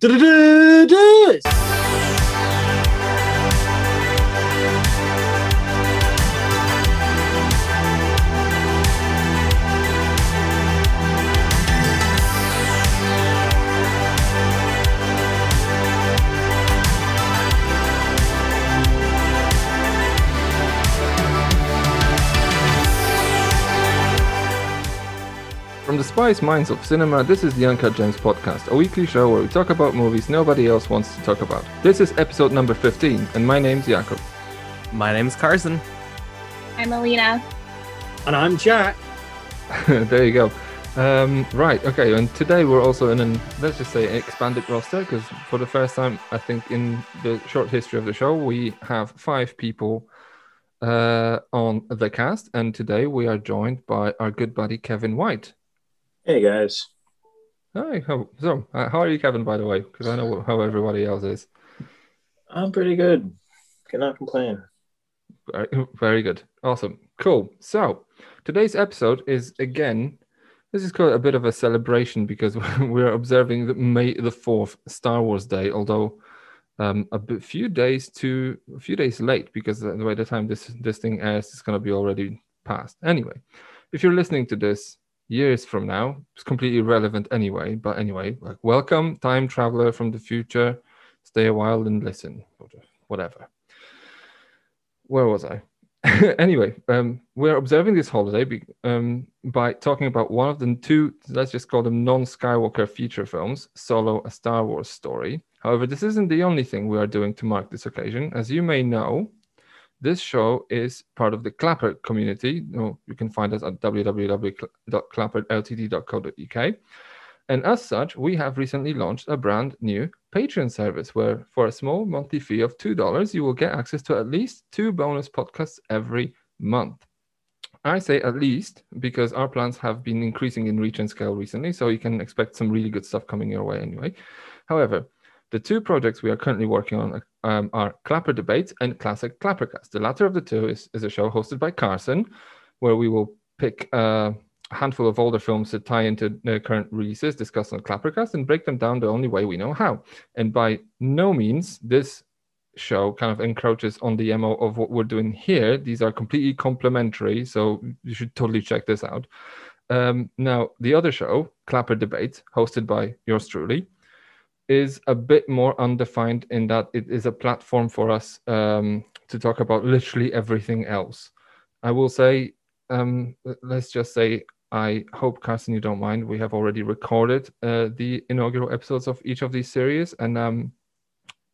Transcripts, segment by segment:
Du-du-du-du. From the spice minds of cinema, this is the Uncut Gems podcast, a weekly show where we talk about movies nobody else wants to talk about. This is episode number 15, and my name's Jakub. My name's Carson. I'm Alina. And I'm Jack. there you go. Um, right, okay, and today we're also in an, let's just say, expanded roster, because for the first time, I think, in the short history of the show, we have five people uh, on the cast, and today we are joined by our good buddy Kevin Whyte. Hey guys. Hi, how, so uh, how are you, Kevin, by the way? Because I know how everybody else is. I'm pretty good. Cannot complain. Very, very good. Awesome. Cool. So today's episode is again, this is called a bit of a celebration because we're observing the May the 4th, Star Wars Day, although um, a bit, few days to a few days late because the way the time this this thing airs is going to be already past. Anyway, if you're listening to this years from now, it's completely irrelevant anyway. But anyway, like welcome, time traveler from the future. Stay a while and listen. Whatever where was I? anyway, um, we're observing this holiday be, um, by talking about one of the two, let's just call them non Skywalker feature films, Solo, a Star Wars story. However, this isn't the only thing we are doing to mark this occasion. As you may know, this show is part of the Clapper community. You can find us at www.clapperltd.co.uk. And as such, we have recently launched a brand new Patreon service where, for a small monthly fee of $2, you will get access to at least two bonus podcasts every month. I say at least because our plans have been increasing in reach and scale recently, so you can expect some really good stuff coming your way anyway. However, the two projects we are currently working on um, are Clapper Debates and Classic Clappercast. The latter of the two is, is a show hosted by Carson, where we will pick a handful of older films that tie into the current releases, discuss on Clappercast, and break them down the only way we know how. And by no means this show kind of encroaches on the MO of what we're doing here. These are completely complementary, so you should totally check this out. Um, now, the other show, Clapper Debate, hosted by yours truly, is a bit more undefined in that it is a platform for us um, to talk about literally everything else. I will say, um, let's just say, I hope, Carson, you don't mind. We have already recorded uh, the inaugural episodes of each of these series, and um,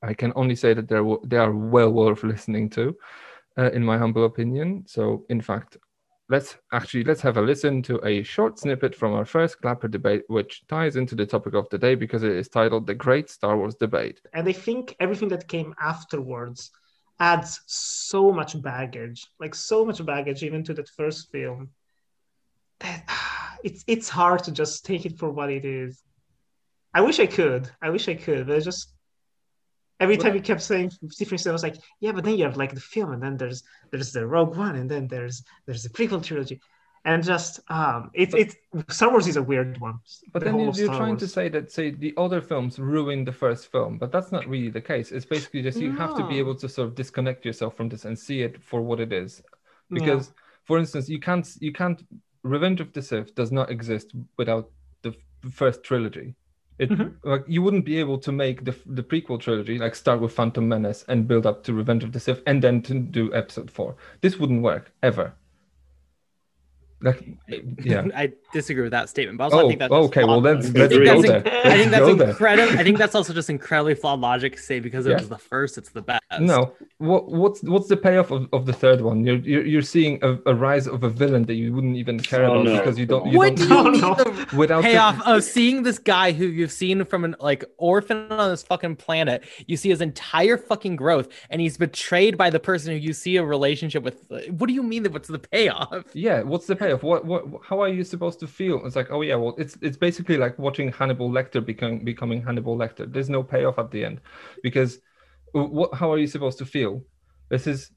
I can only say that they are well worth listening to, uh, in my humble opinion. So, in fact, let's actually let's have a listen to a short snippet from our first Clapper debate, which ties into the topic of the day because it is titled "The Great Star Wars Debate." And I think everything that came afterwards adds so much baggage, like so much baggage, even to that first film that it's it's hard to just take it for what it is. I wish I could. I wish I could, but just every time you kept saying different stuff, I was like, yeah, but then you have like the film, and then there's there's the Rogue One, and then there's there's the prequel trilogy, and just um, it's it's Star Wars is a weird one. But the then you're, you're trying Wars. to say that say the other films ruin the first film, but that's not really the case. It's basically just you no. have to be able to sort of disconnect yourself from this and see it for what it is, because. Yeah. For instance, you can't you can't Revenge of the Sith does not exist without the first trilogy. It mm-hmm. like you wouldn't be able to make the the prequel trilogy like start with Phantom Menace and build up to Revenge of the Sith and then to do Episode Four. This wouldn't work ever. Like, yeah, I disagree with that statement, but also oh, I think that's okay. Well, let's, let's go there. I think that's incredible. I think that's also just incredibly flawed logic to say because it yeah. was the first, it's the best. No, what what's what's the payoff of, of the third one? You're you're, you're seeing a, a rise of a villain that you wouldn't even care oh, about no. because you don't. You what don't, do you mean the without payoff the... of seeing this guy who you've seen from an like orphan on this fucking planet? You see his entire fucking growth, and he's betrayed by the person who you see a relationship with. What do you mean that? What's the payoff? Yeah, what's the payoff? What what? How are you supposed to feel? It's like, oh yeah, well, it's it's basically like watching Hannibal Lecter becoming becoming Hannibal Lecter. There's no payoff at the end because what? How are you supposed to feel? This is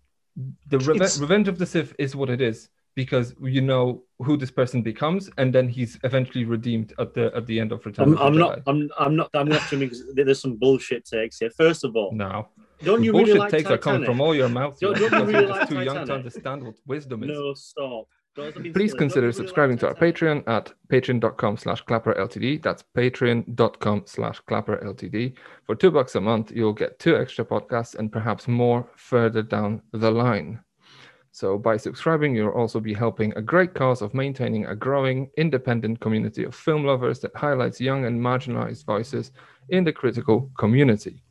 the Reve- Revenge of the Sith is what it is because you know who this person becomes, and then he's eventually redeemed at the at the end of Return I'm, of I'm not. I'm. I'm not. I'm not there's some bullshit takes here. First of all, No, don't you bullshit really like takes are coming from all your mouth. Don't- don't you really you're just like too young to understand what wisdom is. No, stop. Please consider subscribing to our Patreon at patreon.com slash clapper ltd. That's patreon.com slash clapper ltd. For two bucks a month, you'll get two extra podcasts and perhaps more further down the line. So by subscribing, you'll also be helping a great cause of maintaining a growing independent community of film lovers that highlights young and marginalized voices in the critical community.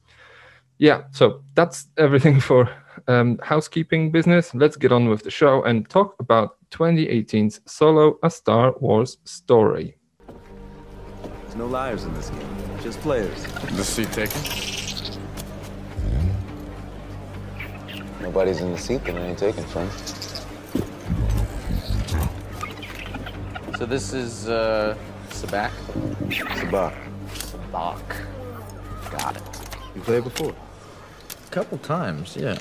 Yeah, so that's everything for um, housekeeping business. Let's get on with the show and talk about 2018's Solo: A Star Wars Story. There's no liars in this game, just players. The seat taken? Nobody's in the seat that I ain't taking from. So this is uh Sabacc? Sabacc. Sabacc. Got it. You played before? Couple times, yeah.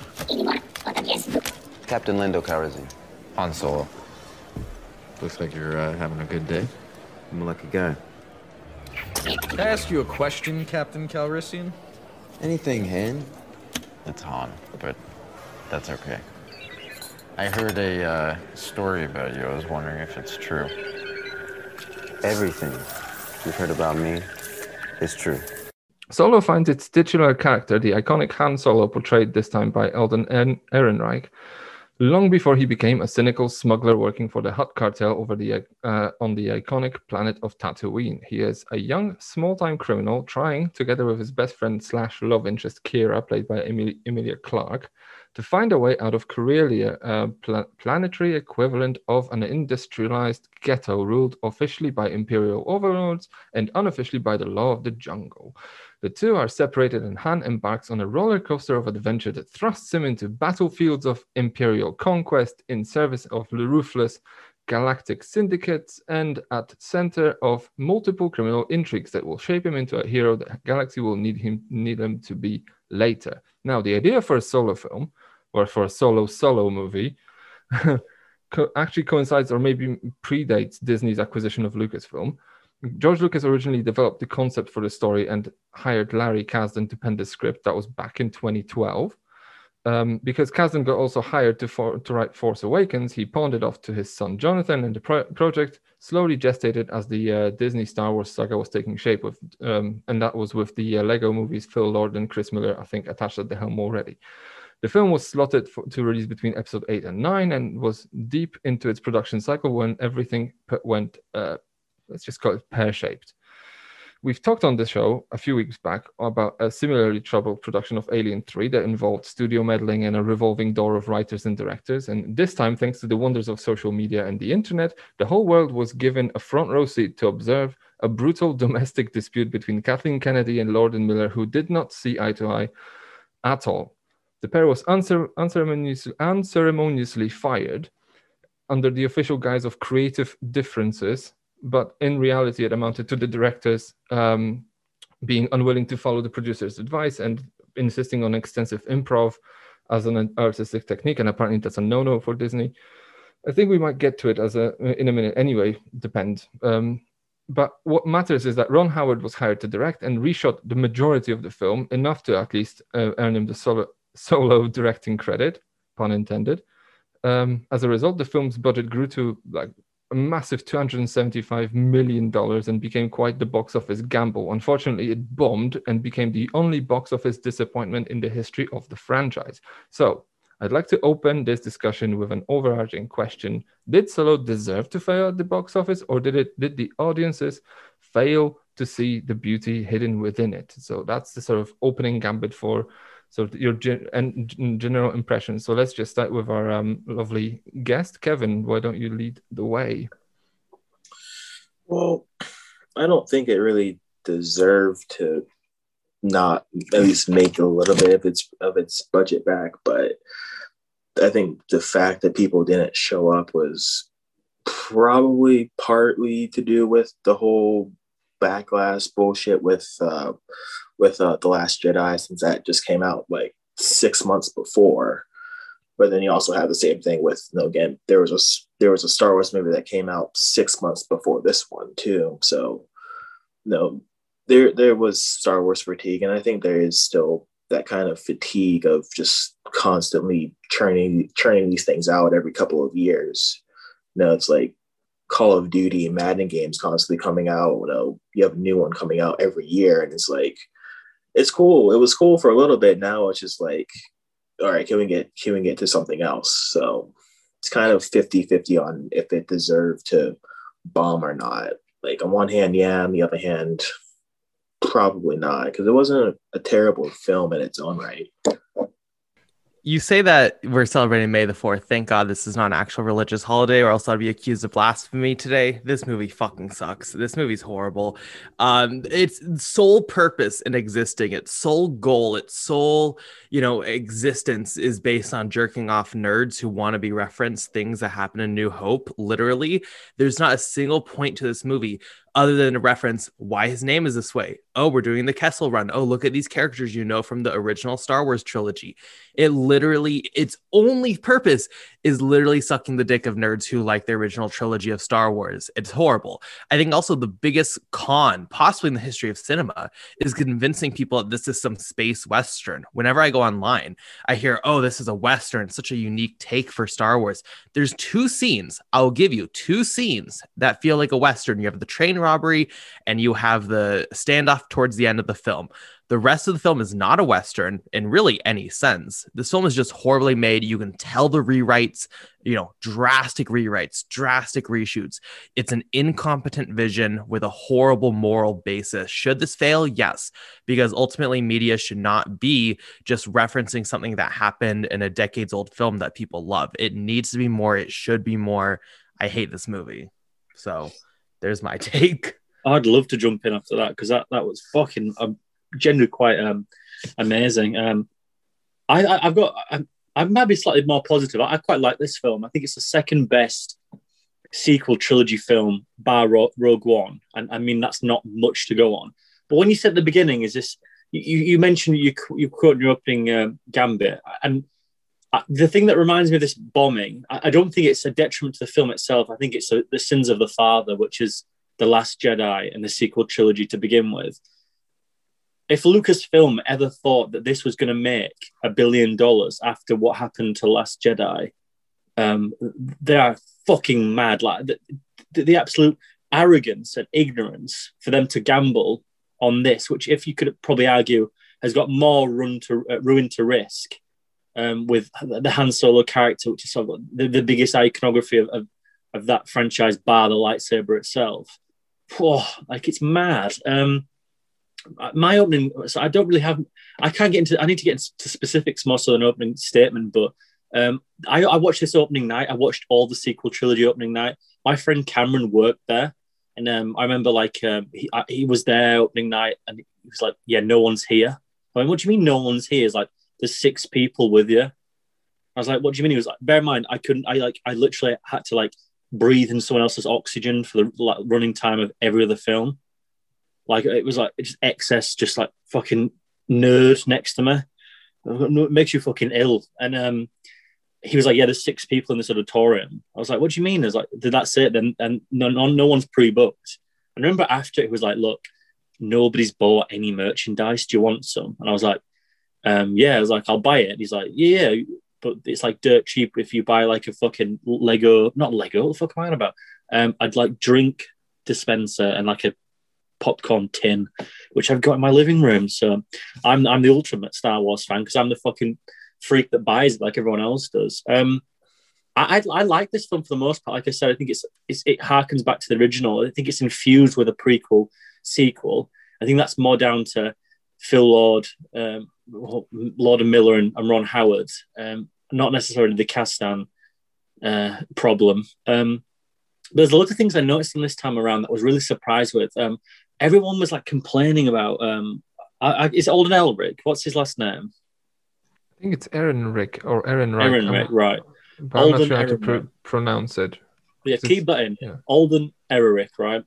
Captain Lando Calrissian. Han Solo. Looks like you're uh, having a good day. I'm a lucky guy. Can I ask you a question, Captain Calrissian? Anything, Han? It's Han, but that's okay. I heard a uh, story about you. I was wondering if it's true. Everything you've heard about me is true. Solo finds its titular character, the iconic Han Solo, portrayed this time by Alden Ehren- Ehrenreich, long before he became a cynical smuggler working for the Hutt cartel over the uh, on the iconic planet of Tatooine. He is a young, small-time criminal trying, together with his best friend slash love interest Qi'ra, played by Emily, Emilia Clarke, to find a way out of Corellia, a pla- planetary equivalent of an industrialized ghetto ruled officially by imperial overlords and unofficially by the law of the jungle. The two are separated, and Han embarks on a roller coaster of adventure that thrusts him into battlefields of imperial conquest in service of the ruthless galactic syndicates and at center of multiple criminal intrigues that will shape him into a hero the galaxy will need him need him to be later. Now, the idea for a solo film or for a solo solo movie actually coincides or maybe predates Disney's acquisition of Lucasfilm. George Lucas originally developed the concept for the story and hired Larry Kasdan to pen the script. That was back in 2012. Um, because Kasdan got also hired to, for, to write Force Awakens, he pawned it off to his son Jonathan, and the pro- project slowly gestated as the uh, Disney Star Wars saga was taking shape. With, um, and that was with the uh, Lego movies, Phil Lord and Chris Miller, I think, attached at the helm already. The film was slotted for, to release between episode 8 and 9 and was deep into its production cycle when everything p- went, uh, let's just call it pear shaped. We've talked on the show a few weeks back about a similarly troubled production of Alien 3 that involved studio meddling and a revolving door of writers and directors. And this time, thanks to the wonders of social media and the internet, the whole world was given a front row seat to observe a brutal domestic dispute between Kathleen Kennedy and Lord and Miller, who did not see eye to eye at all. The pair was uncer- unceremoniously, unceremoniously fired under the official guise of creative differences, but in reality, it amounted to the directors um, being unwilling to follow the producer's advice and insisting on extensive improv as an artistic technique. And apparently, that's a no-no for Disney. I think we might get to it as a in a minute. Anyway, depends. Um, but what matters is that Ron Howard was hired to direct and reshot the majority of the film, enough to at least uh, earn him the solo, solo directing credit, pun intended. Um, as a result, the film's budget grew to like a massive $275 million and became quite the box office gamble. Unfortunately, it bombed and became the only box office disappointment in the history of the franchise. So, I'd like to open this discussion with an overarching question. Did Solo deserve to fail at the box office, or did it did the audiences fail to see the beauty hidden within it? So that's the sort of opening gambit for so your and general impression. So let's just start with our um, lovely guest, Kevin. Why don't you lead the way? Well, I don't think it really deserved to not at least make a little bit of its of its budget back, but I think the fact that people didn't show up was probably partly to do with the whole backlash bullshit with uh, with uh, the Last Jedi, since that just came out like six months before. But then you also have the same thing with you know, again there was a there was a Star Wars movie that came out six months before this one too. So no, there there was Star Wars fatigue, and I think there is still that kind of fatigue of just constantly churning churning these things out every couple of years. You know, it's like Call of Duty and Madden games constantly coming out. You know, you have a new one coming out every year, and it's like it's cool. It was cool for a little bit. Now it's just like, all right, can we get can we get to something else? So it's kind of 50-50 on if it deserved to bomb or not. Like on one hand, yeah, on the other hand, probably not, because it wasn't a, a terrible film in its own right. You say that we're celebrating May the 4th. Thank God this is not an actual religious holiday, or else I'd be accused of blasphemy today. This movie fucking sucks. This movie's horrible. Um, its sole purpose in existing, its sole goal, its sole, you know, existence is based on jerking off nerds who want to be referenced things that happen in New Hope. Literally, there's not a single point to this movie other than a reference why his name is this way. Oh, we're doing the Kessel run. Oh, look at these characters you know from the original Star Wars trilogy. It literally, its only purpose is literally sucking the dick of nerds who like the original trilogy of Star Wars. It's horrible. I think also the biggest con, possibly in the history of cinema, is convincing people that this is some space western. Whenever I go online, I hear, oh, this is a western, such a unique take for Star Wars. There's two scenes, I'll give you two scenes that feel like a western. You have the train robbery and you have the standoff towards the end of the film. The rest of the film is not a Western in really any sense. This film is just horribly made. You can tell the rewrites, you know, drastic rewrites, drastic reshoots. It's an incompetent vision with a horrible moral basis. Should this fail? Yes, because ultimately media should not be just referencing something that happened in a decades old film that people love. It needs to be more. It should be more. I hate this movie. So there's my take. I'd love to jump in after that because that, that was fucking um, generally quite um, amazing. Um, I, I have got I, I might be slightly more positive. I, I, quite like this film. I think it's the second best sequel trilogy film bar Ro- Rogue One, and I mean that's not much to go on. But when you said the beginning, is this you, you mentioned you you quote your opening uh, gambit, and the thing that reminds me of this bombing, I, don't think it's a detriment to the film itself. I think it's a, the sins of the father, which is the Last Jedi and the sequel trilogy to begin with. If Lucasfilm ever thought that this was going to make a billion dollars after what happened to Last Jedi, um, they are fucking mad. Like the, the, the absolute arrogance and ignorance for them to gamble on this, which, if you could probably argue, has got more run to uh, ruin to risk um, with the Han Solo character, which is sort of the, the biggest iconography of, of, of, that franchise, bar the lightsaber itself. Oh, like it's mad. Um, my opening, so I don't really have, I can't get into, I need to get into specifics more so than opening statement, but um, I, I watched this opening night. I watched all the sequel trilogy opening night. My friend Cameron worked there. And um, I remember like um, he, I, he was there opening night and he was like, yeah, no one's here. I mean, what do you mean no one's here? Is like, there's six people with you. I was like, what do you mean? He was like, bear in mind, I couldn't, I like, I literally had to like breathe in someone else's oxygen for the like, running time of every other film. Like it was like just excess, just like fucking nerd next to me. It makes you fucking ill. And um, he was like, "Yeah, there's six people in this auditorium." I was like, "What do you mean?" I was like, "Did that say it?" Then and no, no, no one's pre-booked. And remember after it was like, "Look, nobody's bought any merchandise. Do you want some?" And I was like, um, "Yeah." I was like, "I'll buy it." And he's like, "Yeah, yeah." But it's like dirt cheap if you buy like a fucking Lego, not Lego. What the fuck am I on about? Um, I'd like drink dispenser and like a popcorn tin, which I've got in my living room. So I'm I'm the ultimate Star Wars fan because I'm the fucking freak that buys it like everyone else does. Um, I, I, I like this film for the most part. Like I said, I think it's, it's it harkens back to the original. I think it's infused with a prequel sequel. I think that's more down to Phil Lord, um, Lord and Miller, and, and Ron Howard, um, not necessarily the Kasdan uh, problem. Um, there's a lot of things I noticed in this time around that I was really surprised with. Um, everyone was like complaining about. Um, I, I, is Alden Ehrenreich? What's his last name? I think it's Aaron Rick or Aaron Rick. Aaron Rick, right. But I'm not sure how to pr- pronounce it. Yeah, keep that in. Yeah. Alden Ehrenreich, right?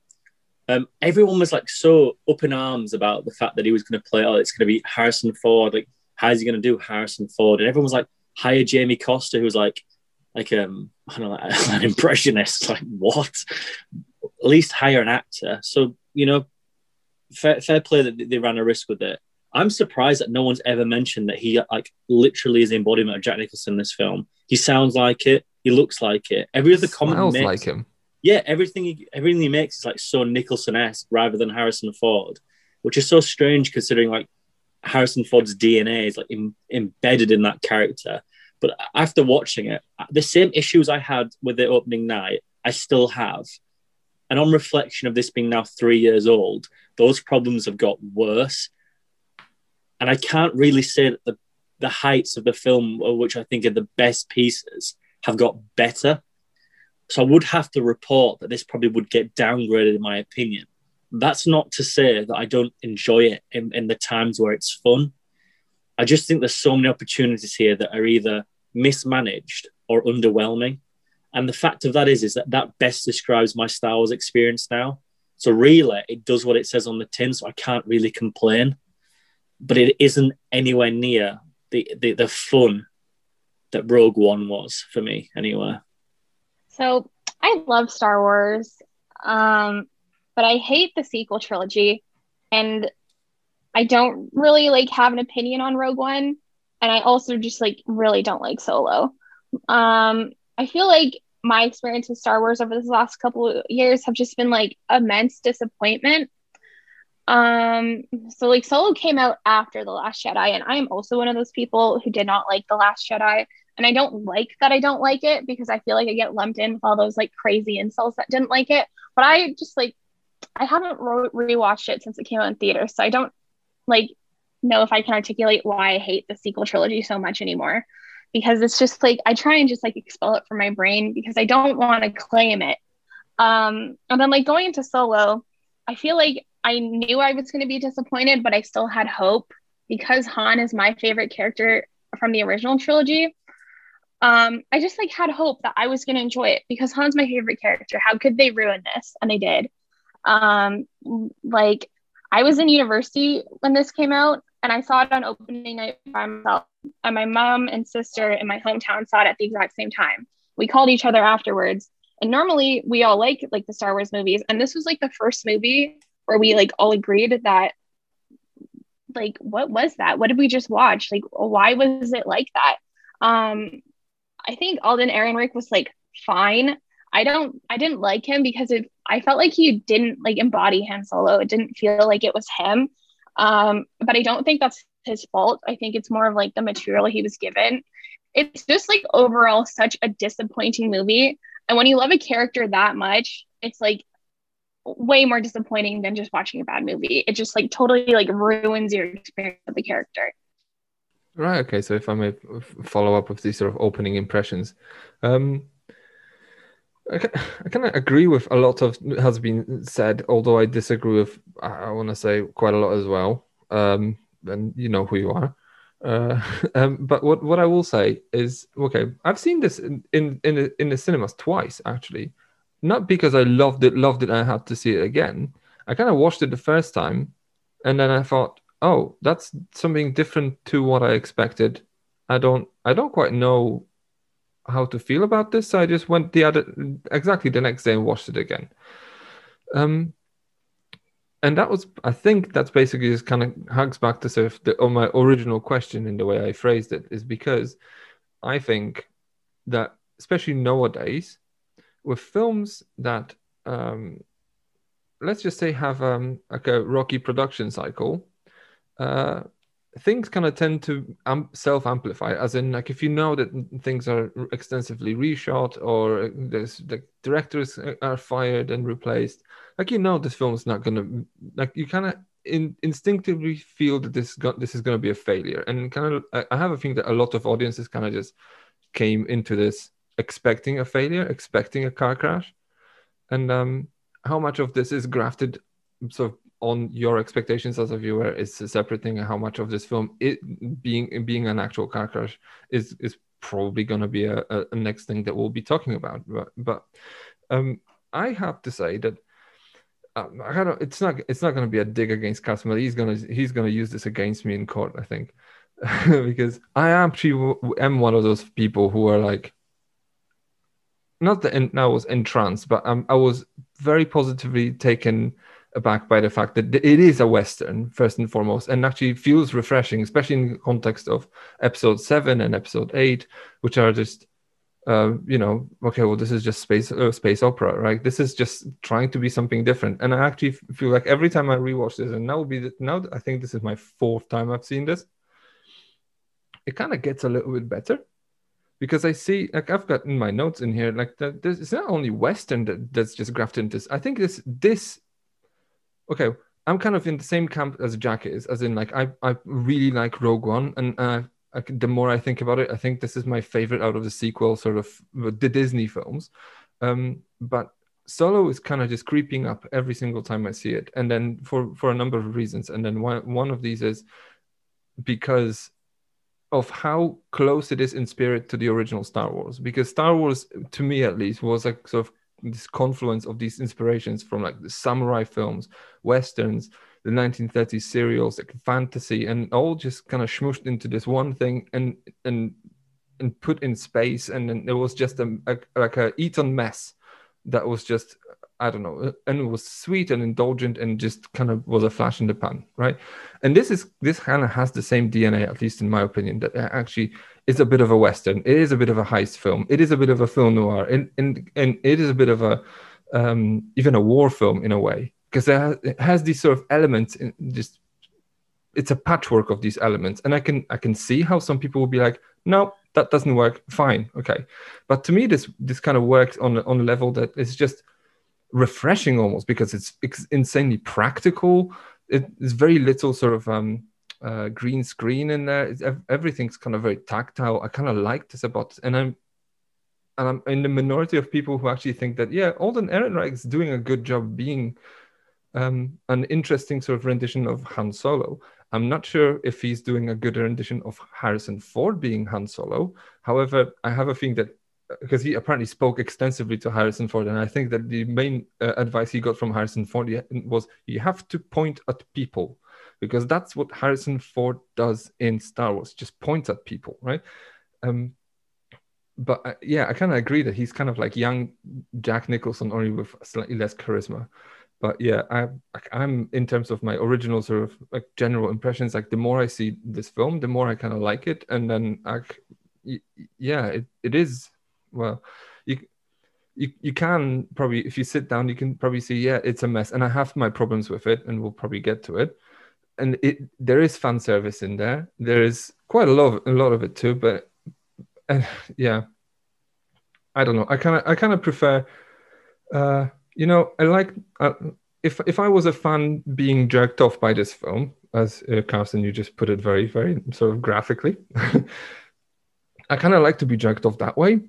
Um, everyone was like so up in arms about the fact that he was going to play. Oh, it's going to be Harrison Ford. Like, how's he going to do Harrison Ford? And everyone was like hire Jamie Costa, who's like like um I don't know an impressionist. Like what? At least hire an actor. So you know, fair, fair play that they ran a risk with it. I'm surprised that no one's ever mentioned that he like literally is the embodiment of Jack Nicholson in this film. He sounds like it. He looks like it. Every other comment Smells he makes, like him. Yeah, everything he, everything he makes is like so Nicholson esque rather than Harrison Ford, which is so strange considering like Harrison Ford's DNA is like em- embedded in that character. But after watching it, the same issues I had with the opening night, I still have. And on reflection of this being now three years old, those problems have got worse. And I can't really say that the, the heights of the film, uh, which I think are the best pieces, have got better. So I would have to report that this probably would get downgraded, in my opinion. That's not to say that I don't enjoy it in, in the times where it's fun. I just think there's so many opportunities here that are either mismanaged or underwhelming. And the fact of that is, is that that best describes my Star Wars experience now. So really, it does what it says on the tin, so I can't really complain. But it isn't anywhere near the the, the fun that Rogue One was for me, anyway. So I love Star Wars, um, but I hate the sequel trilogy, and I don't really like have an opinion on Rogue One, and I also just like really don't like Solo. Um, I feel like my experience with Star Wars over this last couple of years have just been like immense disappointment. Um, so like Solo came out after The Last Jedi, and I am also one of those people who did not like The Last Jedi. And I don't like that I don't like it because I feel like I get lumped in with all those like crazy insults that didn't like it. But I just like I haven't re- rewatched it since it came out in theaters, so I don't like know if I can articulate why I hate the sequel trilogy so much anymore. Because it's just like I try and just like expel it from my brain because I don't want to claim it. Um, and then like going into Solo, I feel like I knew I was going to be disappointed, but I still had hope because Han is my favorite character from the original trilogy. Um, I just like had hope that I was going to enjoy it because Han's my favorite character. How could they ruin this? And they did. Um, like I was in university when this came out, and I saw it on opening night by myself. And my mom and sister in my hometown saw it at the exact same time. We called each other afterwards. And normally we all like like the Star Wars movies, and this was like the first movie where we like all agreed that like what was that? What did we just watch? Like why was it like that? Um, I think Alden Ehrenreich was like fine. I don't I didn't like him because if I felt like he didn't like embody Han Solo. It didn't feel like it was him. Um, but I don't think that's his fault. I think it's more of like the material he was given. It's just like overall such a disappointing movie. And when you love a character that much, it's like way more disappointing than just watching a bad movie. It just like totally like ruins your experience of the character. Right. Okay. So if I may follow up with these sort of opening impressions, um, I, I kind of agree with a lot of has been said, although I disagree with I, want to say quite a lot as well. Um, and you know who you are. Uh, um, but what what I will say is okay. I've seen this in in in the, in the cinemas twice actually, not because I loved it, loved it, and I had to see it again. I kind of watched it the first time, and then I thought, oh, that's something different to what I expected. I don't I don't quite know how to feel about this. So I just went the other exactly the next day and watched it again. Um, and that was I think that's basically just kind of hugs back to sort of the on my original question in the way I phrased it is because I think that especially nowadays with films that um, let's just say have um, like a rocky production cycle uh, things kind of tend to um, self amplify as in like if you know that things are extensively reshot or there's the directors are fired and replaced like you know this film is not gonna like you kind of in, instinctively feel that this go- this is gonna be a failure. And kind of I, I have a feeling that a lot of audiences kind of just came into this expecting a failure expecting a car crash. And um how much of this is grafted sort of on your expectations as a viewer is a separate thing. How much of this film, it being being an actual car crash, is is probably going to be a, a, a, next thing that we'll be talking about. But but um, I have to say that. Um, I don't, it's not. It's not going to be a dig against Casimir. He's gonna. He's gonna use this against me in court. I think. because I actually am one of those people who are like, not that I was entranced, but um, I was very positively taken aback by the fact that it is a western first and foremost, and actually feels refreshing, especially in the context of episode seven and episode eight, which are just. Uh, you know, okay, well, this is just space uh, space opera, right? This is just trying to be something different, and I actually feel like every time I rewatch this, and now be the, now I think this is my fourth time I've seen this it kind of gets a little bit better because I see like I've got in my notes in here like that there's it's not only Western that, that's just grafted into this. I think this this okay, I'm kind of in the same camp as Jack is, as in like I I really like Rogue One and uh I, the more I think about it, I think this is my favorite out of the sequel, sort of the Disney films. Um, but Solo is kind of just creeping up every single time I see it, and then for for a number of reasons. And then one one of these is because of how close it is in spirit to the original Star Wars. Because Star Wars, to me at least, was like sort of this confluence of these inspirations from like the samurai films, westerns, the 1930s serials, like fantasy, and all just kind of smooshed into this one thing and and and put in space. And then it was just a, a like a eaten mess that was just I don't know, and it was sweet and indulgent and just kind of was a flash in the pan, right? And this is this kind of has the same DNA, at least in my opinion, that actually is a bit of a western. It is a bit of a heist film. It is a bit of a film noir, and and and it is a bit of a um, even a war film in a way because it has these sort of elements in just it's a patchwork of these elements and i can i can see how some people will be like no that doesn't work fine okay but to me this this kind of works on on a level that is just refreshing almost because it's, it's insanely practical. it's very little sort of um, uh, green screen in there. It's, everything's kind of very tactile. I kind of like this about, and I'm and I'm in the minority of people who actually think that yeah, Alden Ehrenreich is doing a good job being um, an interesting sort of rendition of Han Solo. I'm not sure if he's doing a good rendition of Harrison Ford being Han Solo. However, I have a feeling that because he apparently spoke extensively to Harrison Ford, and I think that the main uh, advice he got from Harrison Ford was you have to point at people, because that's what Harrison Ford does in Star Wars, just points at people, right? Um, but uh, yeah, I kind of agree that he's kind of like young Jack Nicholson, only with slightly less charisma. But yeah, I, I'm in terms of my original sort of like general impressions. Like the more I see this film, the more I kind of like it, and then I, yeah, it, it is well, you you you can probably if you sit down, you can probably see yeah, it's a mess, and I have my problems with it, and we'll probably get to it. And it there is fan service in there. There is quite a lot of, a lot of it too, but and yeah, I don't know. I kind of I kind of prefer. Uh, you know, I like uh, if if I was a fan being jerked off by this film, as uh, Carson, you just put it very very sort of graphically. I kind of like to be jerked off that way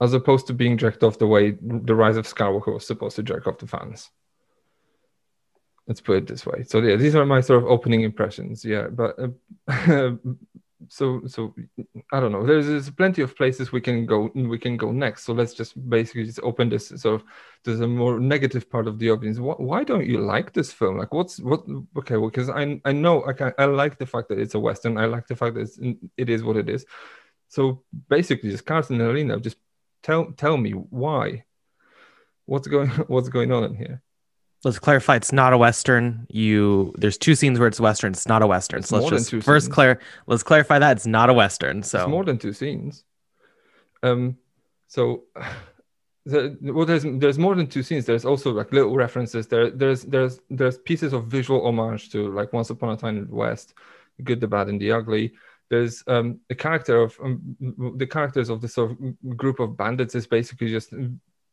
as opposed to being jerked off the way the Rise of Skywalker was supposed to jerk off the fans. Let's put it this way. So yeah, these are my sort of opening impressions. Yeah, but uh, so so I don't know. There's, there's plenty of places we can go. We can go next. So let's just basically just open this sort of. There's a more negative part of the audience. Why, why don't you like this film? Like, what's what? Okay, well, because I I know I I like the fact that it's a western. I like the fact that it's, it is what it is. So basically, just Carson and Alina just Tell tell me why. What's going What's going on in here? Let's clarify. It's not a western. You there's two scenes where it's western. It's not a western. It's so let's just first clear. Let's clarify that it's not a western. So it's more than two scenes. Um, so. The, well, there's there's more than two scenes. There's also like little references. There there's there's there's pieces of visual homage to like Once Upon a Time in the West, Good, the Bad, and the Ugly there's um, the character of um, the characters of this sort of group of bandits is basically just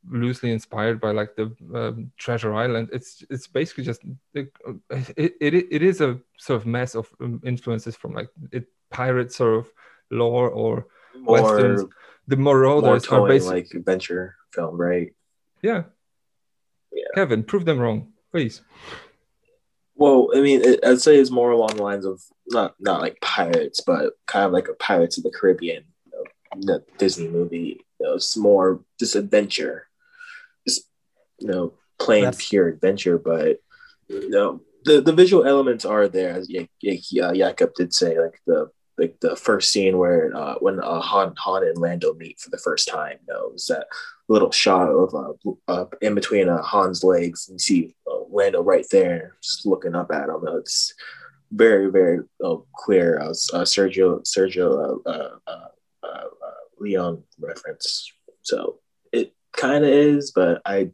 loosely inspired by like the um, treasure island. It's it's basically just it, it, it, is a sort of mess of um, influences from like it pirate sort of lore or more, westerns. The marauders more are basically like adventure film right? Yeah. Yeah. Kevin prove them wrong please well, I mean, it, I'd say it's more along the lines of not not like pirates, but kind of like a Pirates of the Caribbean, you know, the Disney movie. You know, it's more just adventure, just you know, plain That's... pure adventure. But you know, the the visual elements are there, as y- y- uh, Jakub did say, like the like the first scene where uh, when uh, Han Han and Lando meet for the first time. You know, is that little shot of uh, uh in between uh, Han's legs and you see uh, Lando right there, just looking up at him. It's very very uh, clear. Uh, uh, Sergio Sergio uh, uh, uh, uh, Leone reference. So it kind of is, but I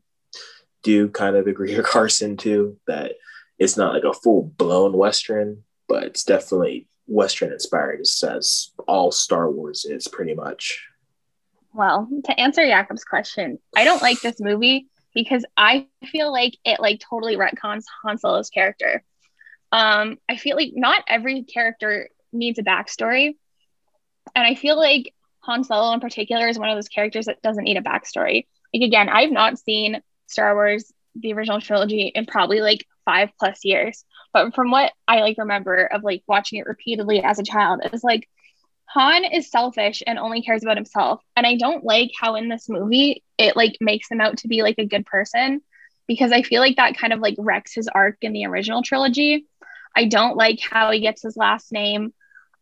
do kind of agree with Carson too that it's not like a full blown Western, but it's definitely Western inspired, as all Star Wars is pretty much. Well, to answer Jakub's question, I don't like this movie because I feel like it like totally retcons Han Solo's character. Um, I feel like not every character needs a backstory, and I feel like Han Solo in particular is one of those characters that doesn't need a backstory. Like again, I've not seen Star Wars the original trilogy in probably like five plus years, but from what I like remember of like watching it repeatedly as a child, it's like Han is selfish and only cares about himself. And I don't like how in this movie it like makes him out to be like a good person because I feel like that kind of like wrecks his arc in the original trilogy. I don't like how he gets his last name.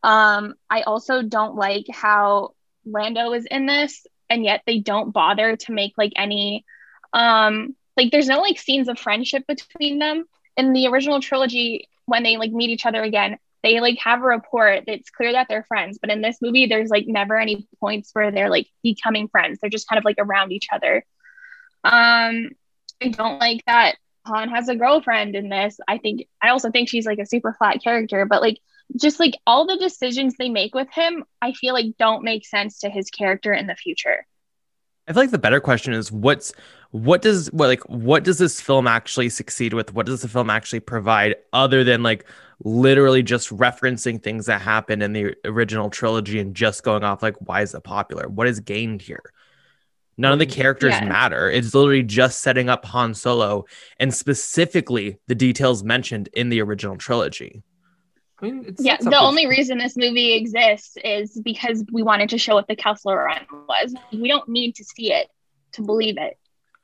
Um, I also don't like how Lando is in this, and yet they don't bother to make like any um like there's no like scenes of friendship between them. In the original trilogy, when they like meet each other again, they like have a rapport. It's clear that they're friends. But in this movie, there's like never any points where they're like becoming friends. They're just kind of like around each other. Um, I don't like that Han has a girlfriend in this. I think I also think she's like a super flat character, but like just like all the decisions they make with him, I feel like don't make sense to his character in the future. I feel like the better question is what's what does what like what does this film actually succeed with? What does the film actually provide other than like literally just referencing things that happened in the original trilogy and just going off like why is it popular? What is gained here? None of the mm-hmm. characters Yeah. matter. It's literally just setting up Han Solo and specifically the details mentioned in the original trilogy. I mean, it Yeah, sets the its- only reason this movie exists is because we wanted to show what the Kessel Run was. We don't need to see it to believe it.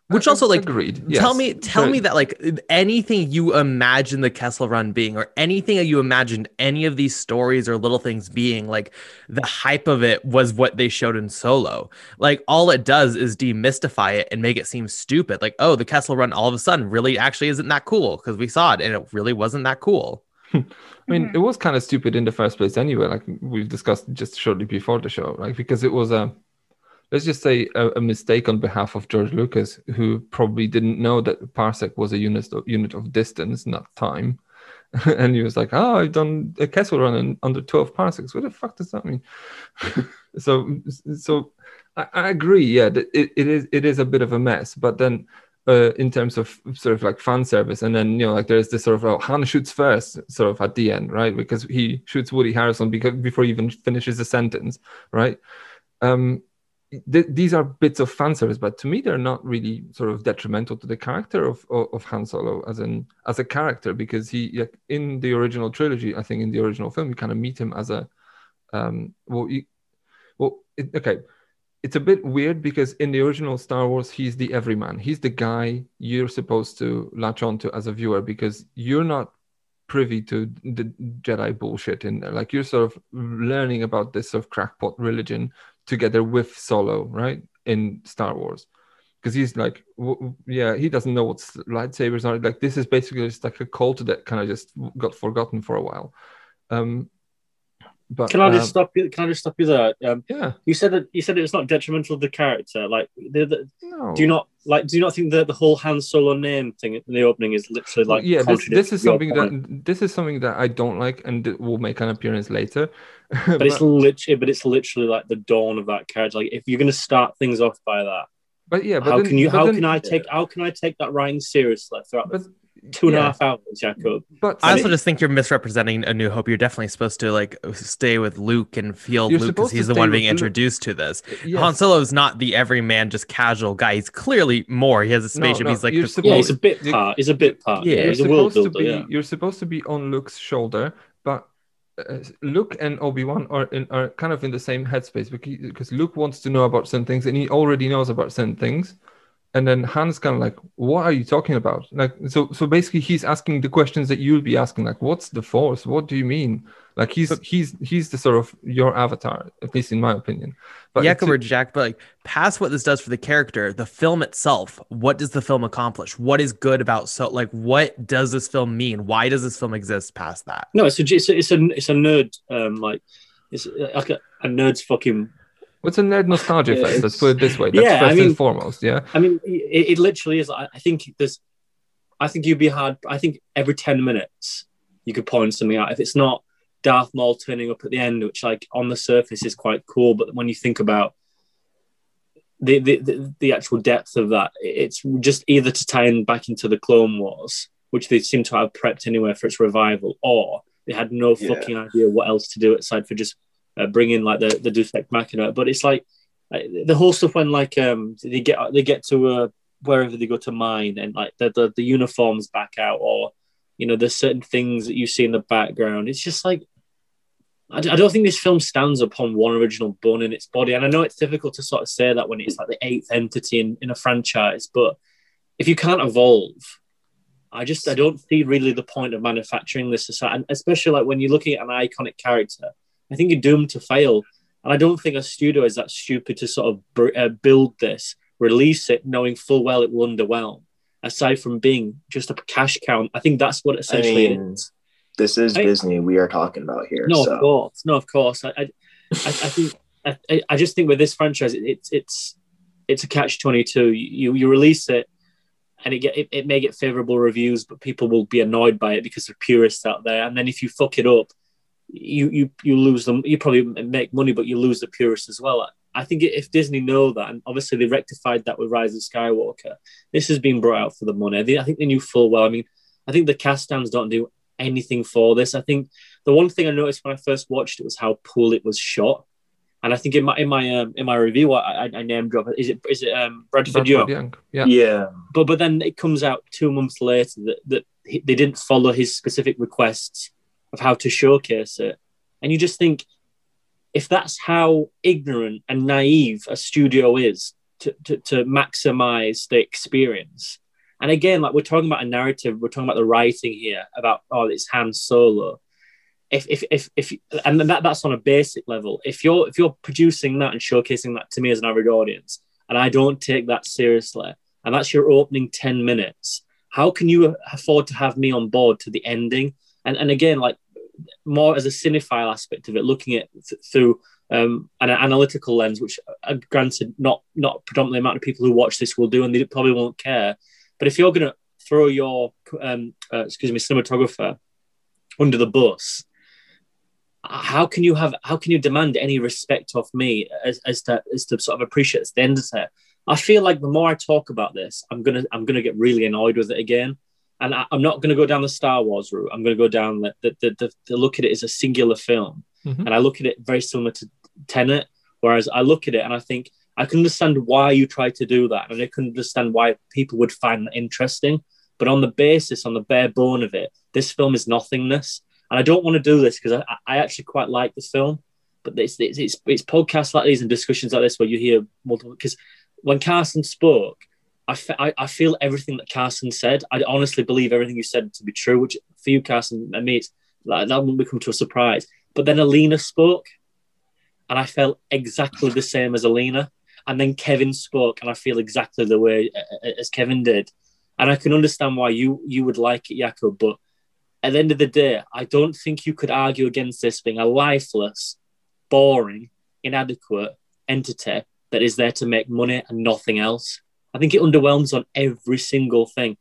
Which also like agreed. Tell yes. me, tell But- me that like anything you imagine the Kessel Run being, or anything that you imagined any of these stories or little things being, like the hype of it was what they showed in Solo. Like all it does is demystify it and make it seem stupid. Like oh, the Kessel Run all of a sudden really actually isn't that cool because we saw it and it really wasn't that cool. I mean, mm-hmm. it was kind of stupid in the first place anyway, like we've discussed just shortly before the show, like because it was a, let's just say a, a mistake on behalf of George Lucas, who probably didn't know that parsec was a unit of, unit of distance, not time. and he was like, "Oh, I've done a Kessel run in under 12 parsecs. What the fuck does that mean?" so, so I, I agree. Yeah, it, it is it is a bit of a mess, but then uh, in terms of sort of like fan service, and then you know like there's this sort of oh, Han shoots first, sort of at the end, right? Because he shoots Woody Harrelson because before he even finishes the sentence, right? Um, th- these are bits of fan service, but to me they're not really sort of detrimental to the character of of, of Han Solo as an as a character because he like, in the original trilogy, I think in the original film, you kind of meet him as a um, well, you, well, it, okay it's a bit weird because in the original Star Wars, he's the everyman. He's the guy you're supposed to latch onto as a viewer because you're not privy to the Jedi bullshit in there. Like you're sort of learning about this sort of crackpot religion together with Solo, right? In Star Wars. Because he's like, w- yeah, he doesn't know what lightsabers are. Like, this is basically just like a cult that kind of just got forgotten for a while. Um, but Can I just um, stop you? Can I just stop you there? Um, yeah. You said that you said it's not detrimental to the character. Like, the, the, No. do you not like? Do you not think that the whole Han Solo name thing in the opening is literally like? yeah this, this is something point? that this is something that i don't like and it will make an appearance later But it's literally, but it's literally like the dawn of that character. Like, if you're going to start things off by that, but yeah but how then- can you? How then- can I take? How can I take that writing seriously throughout but two and a yeah. half hours, Jakub? but I also it- just think you're misrepresenting A New Hope. You're definitely supposed to like stay with Luke and feel Luke because he's the one being Luke. introduced to this. Yes. Han Solo's not the everyman, just casual guy. He's clearly more. He has a spaceship. no, he's like you're the supposed- Yeah, cool- he's a bit part. He's a bit part. Yeah, Yeah, you're he's a world supposed to builder. be Yeah. you're supposed to be on luke's shoulder but uh, luke and obi-wan are in, are kind of in the same headspace because because luke wants to know about certain things and he already knows about certain things and then Han's kind of like, "What are you talking about?" Like, so so basically, he's asking the questions that you'll be asking, like, "What's the Force? What do you mean?" Like, he's he's he's the sort of your avatar, at least in my opinion. But yeah, to- cover Jack. But like, past what this does for the character, the film itself. What does the film accomplish? What is good about so? Like, what does this film mean? Why does this film exist past that? No, it's a it's a it's a, it's a nerd um like it's like a, a nerd's fucking. What's a nerd nostalgia Yeah, fest? Let's put it this way. That's Yeah, I first mean- and foremost. Yeah. I mean, it, it literally is. I, I think there's. I think you'd be hard. I think every ten minutes you could point something out. If it's not Darth Maul turning up at the end, which like on the surface is quite cool, but when you think about the the, the, the actual depth of that, it's just either to tie in back into the Clone Wars, which they seem to have prepped anywhere for its revival, or they had no Yeah. fucking idea what else to do aside for just uh, bringing like the the deus ex machina. But it's like like, the whole stuff when like um they get they get to uh, wherever they go to mine and like the, the the uniforms back out or you know there's certain things that you see in the background. It's just like I, don't think this film stands upon one original bone in its body, and I know it's difficult to sort of say that when it's like the eighth entity in, in a franchise, but if you can't evolve, I just I don't see really the point of manufacturing this society, especially like when you're looking at an iconic character. I think you're doomed to fail, and I don't think a studio is that stupid to sort of br- uh, build this, release it, knowing full well it will underwhelm. Aside from being just a cash count, I think that's what I essentially it mean, is. this is I- Disney we are talking about here. No, so. of course, no, of course. I, I, I, I think, I, I- I just think with this franchise, it, it's it's it's a catch twenty two. You you release it, and it get it, it may get favorable reviews, but people will be annoyed by it because there are purists out there. And then if you fuck it up, you you you lose them. You probably make money, but you lose the purists as well. I think if Disney know that, and obviously they rectified that with Rise of Skywalker, this has been brought out for the money. I think they knew full well. I mean, I think the cast stands don't do anything for this. I think the one thing I noticed when I first watched it was how poor it was shot. And I think in my in my um, in my review, I, I, I name drop it. Is it is it um, Bradford Bradford Young? Young, Yeah. Yeah. But but then it comes out two months later that that he, they didn't follow his specific requests of how to showcase it, and you just think if that's how ignorant and naive a studio is to to, to maximize the experience. And again, like we're talking about a narrative, we're talking about the writing here about oh, it's Han Solo. If if if if and that that's on a basic level. If you're if you're producing that and showcasing that to me as an average audience, and I don't take that seriously, and that's your opening 10 minutes, how can you afford to have me on board to the ending? And and again, like more as a cinephile aspect of it, looking at th- through um, an analytical lens, which uh, granted not not predominantly amount of people who watch this will do, and they probably won't care. But if you're going to throw your um, uh, excuse me cinematographer under the bus, how can you have how can you demand any respect of me as, as to as to sort of appreciate the end of it? I feel like the more I talk about this, I'm gonna I'm gonna get really annoyed with it again. And I, I'm not going to go down the Star Wars route. I'm going to go down the, the, the, the, the look at it as a singular film. Mhm. And I look at it very similar to Tenet, whereas I look at it and I think I can understand why you try to do that. And I can understand why people would find that interesting. But on the basis, on the bare bone of it, this film is nothingness. And I don't want to do this because I, I actually quite like this film. But it's, it's, it's, it's podcasts like these and discussions like this where you hear multiple. Because when Carson spoke, I, fe- I, I feel everything that Carson said. I honestly believe everything you said to be true, which for you, Carson, and me, it's like, that won't become to a surprise. But then Alina spoke, and I felt exactly the same as Alina. And then Kevin spoke, and I feel exactly the way as Kevin did. And I can understand why you you would like it, Jakub. But at the end of the day, I don't think you could argue against this being a lifeless, boring, inadequate entity that is there to make money and nothing else. I think it underwhelms on every single thing.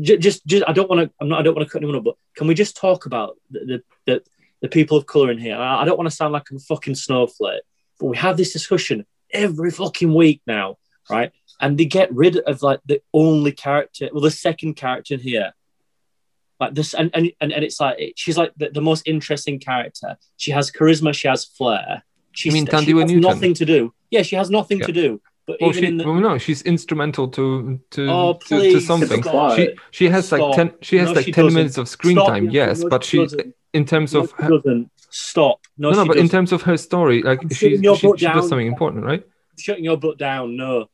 Ju- Just, just, I don't want to. I'm not. I don't want to cut anyone up. But can we just talk about the the, the, the people of color in here? I I don't want to sound like a fucking snowflake, but we have this discussion every fucking week now, right? And they get rid of like the only character, well, the second character in here, like this, and and and, and it's like she's like the, the most interesting character. She has charisma. She has flair. She's, mean she Thandie has Newton? nothing to do. Yeah, she has nothing Yeah. to do. But Well, she, in the, well, no, she's instrumental to to Oh, to, to something. stop. She she has like ten she has No, like she ten doesn't. minutes of screen Stop, time, yes, No, but she she in terms of her, doesn't. Stop. No, no, but in doesn't. terms of her story, like I'm she shutting she, she does something important, right? shutting your butt down. No,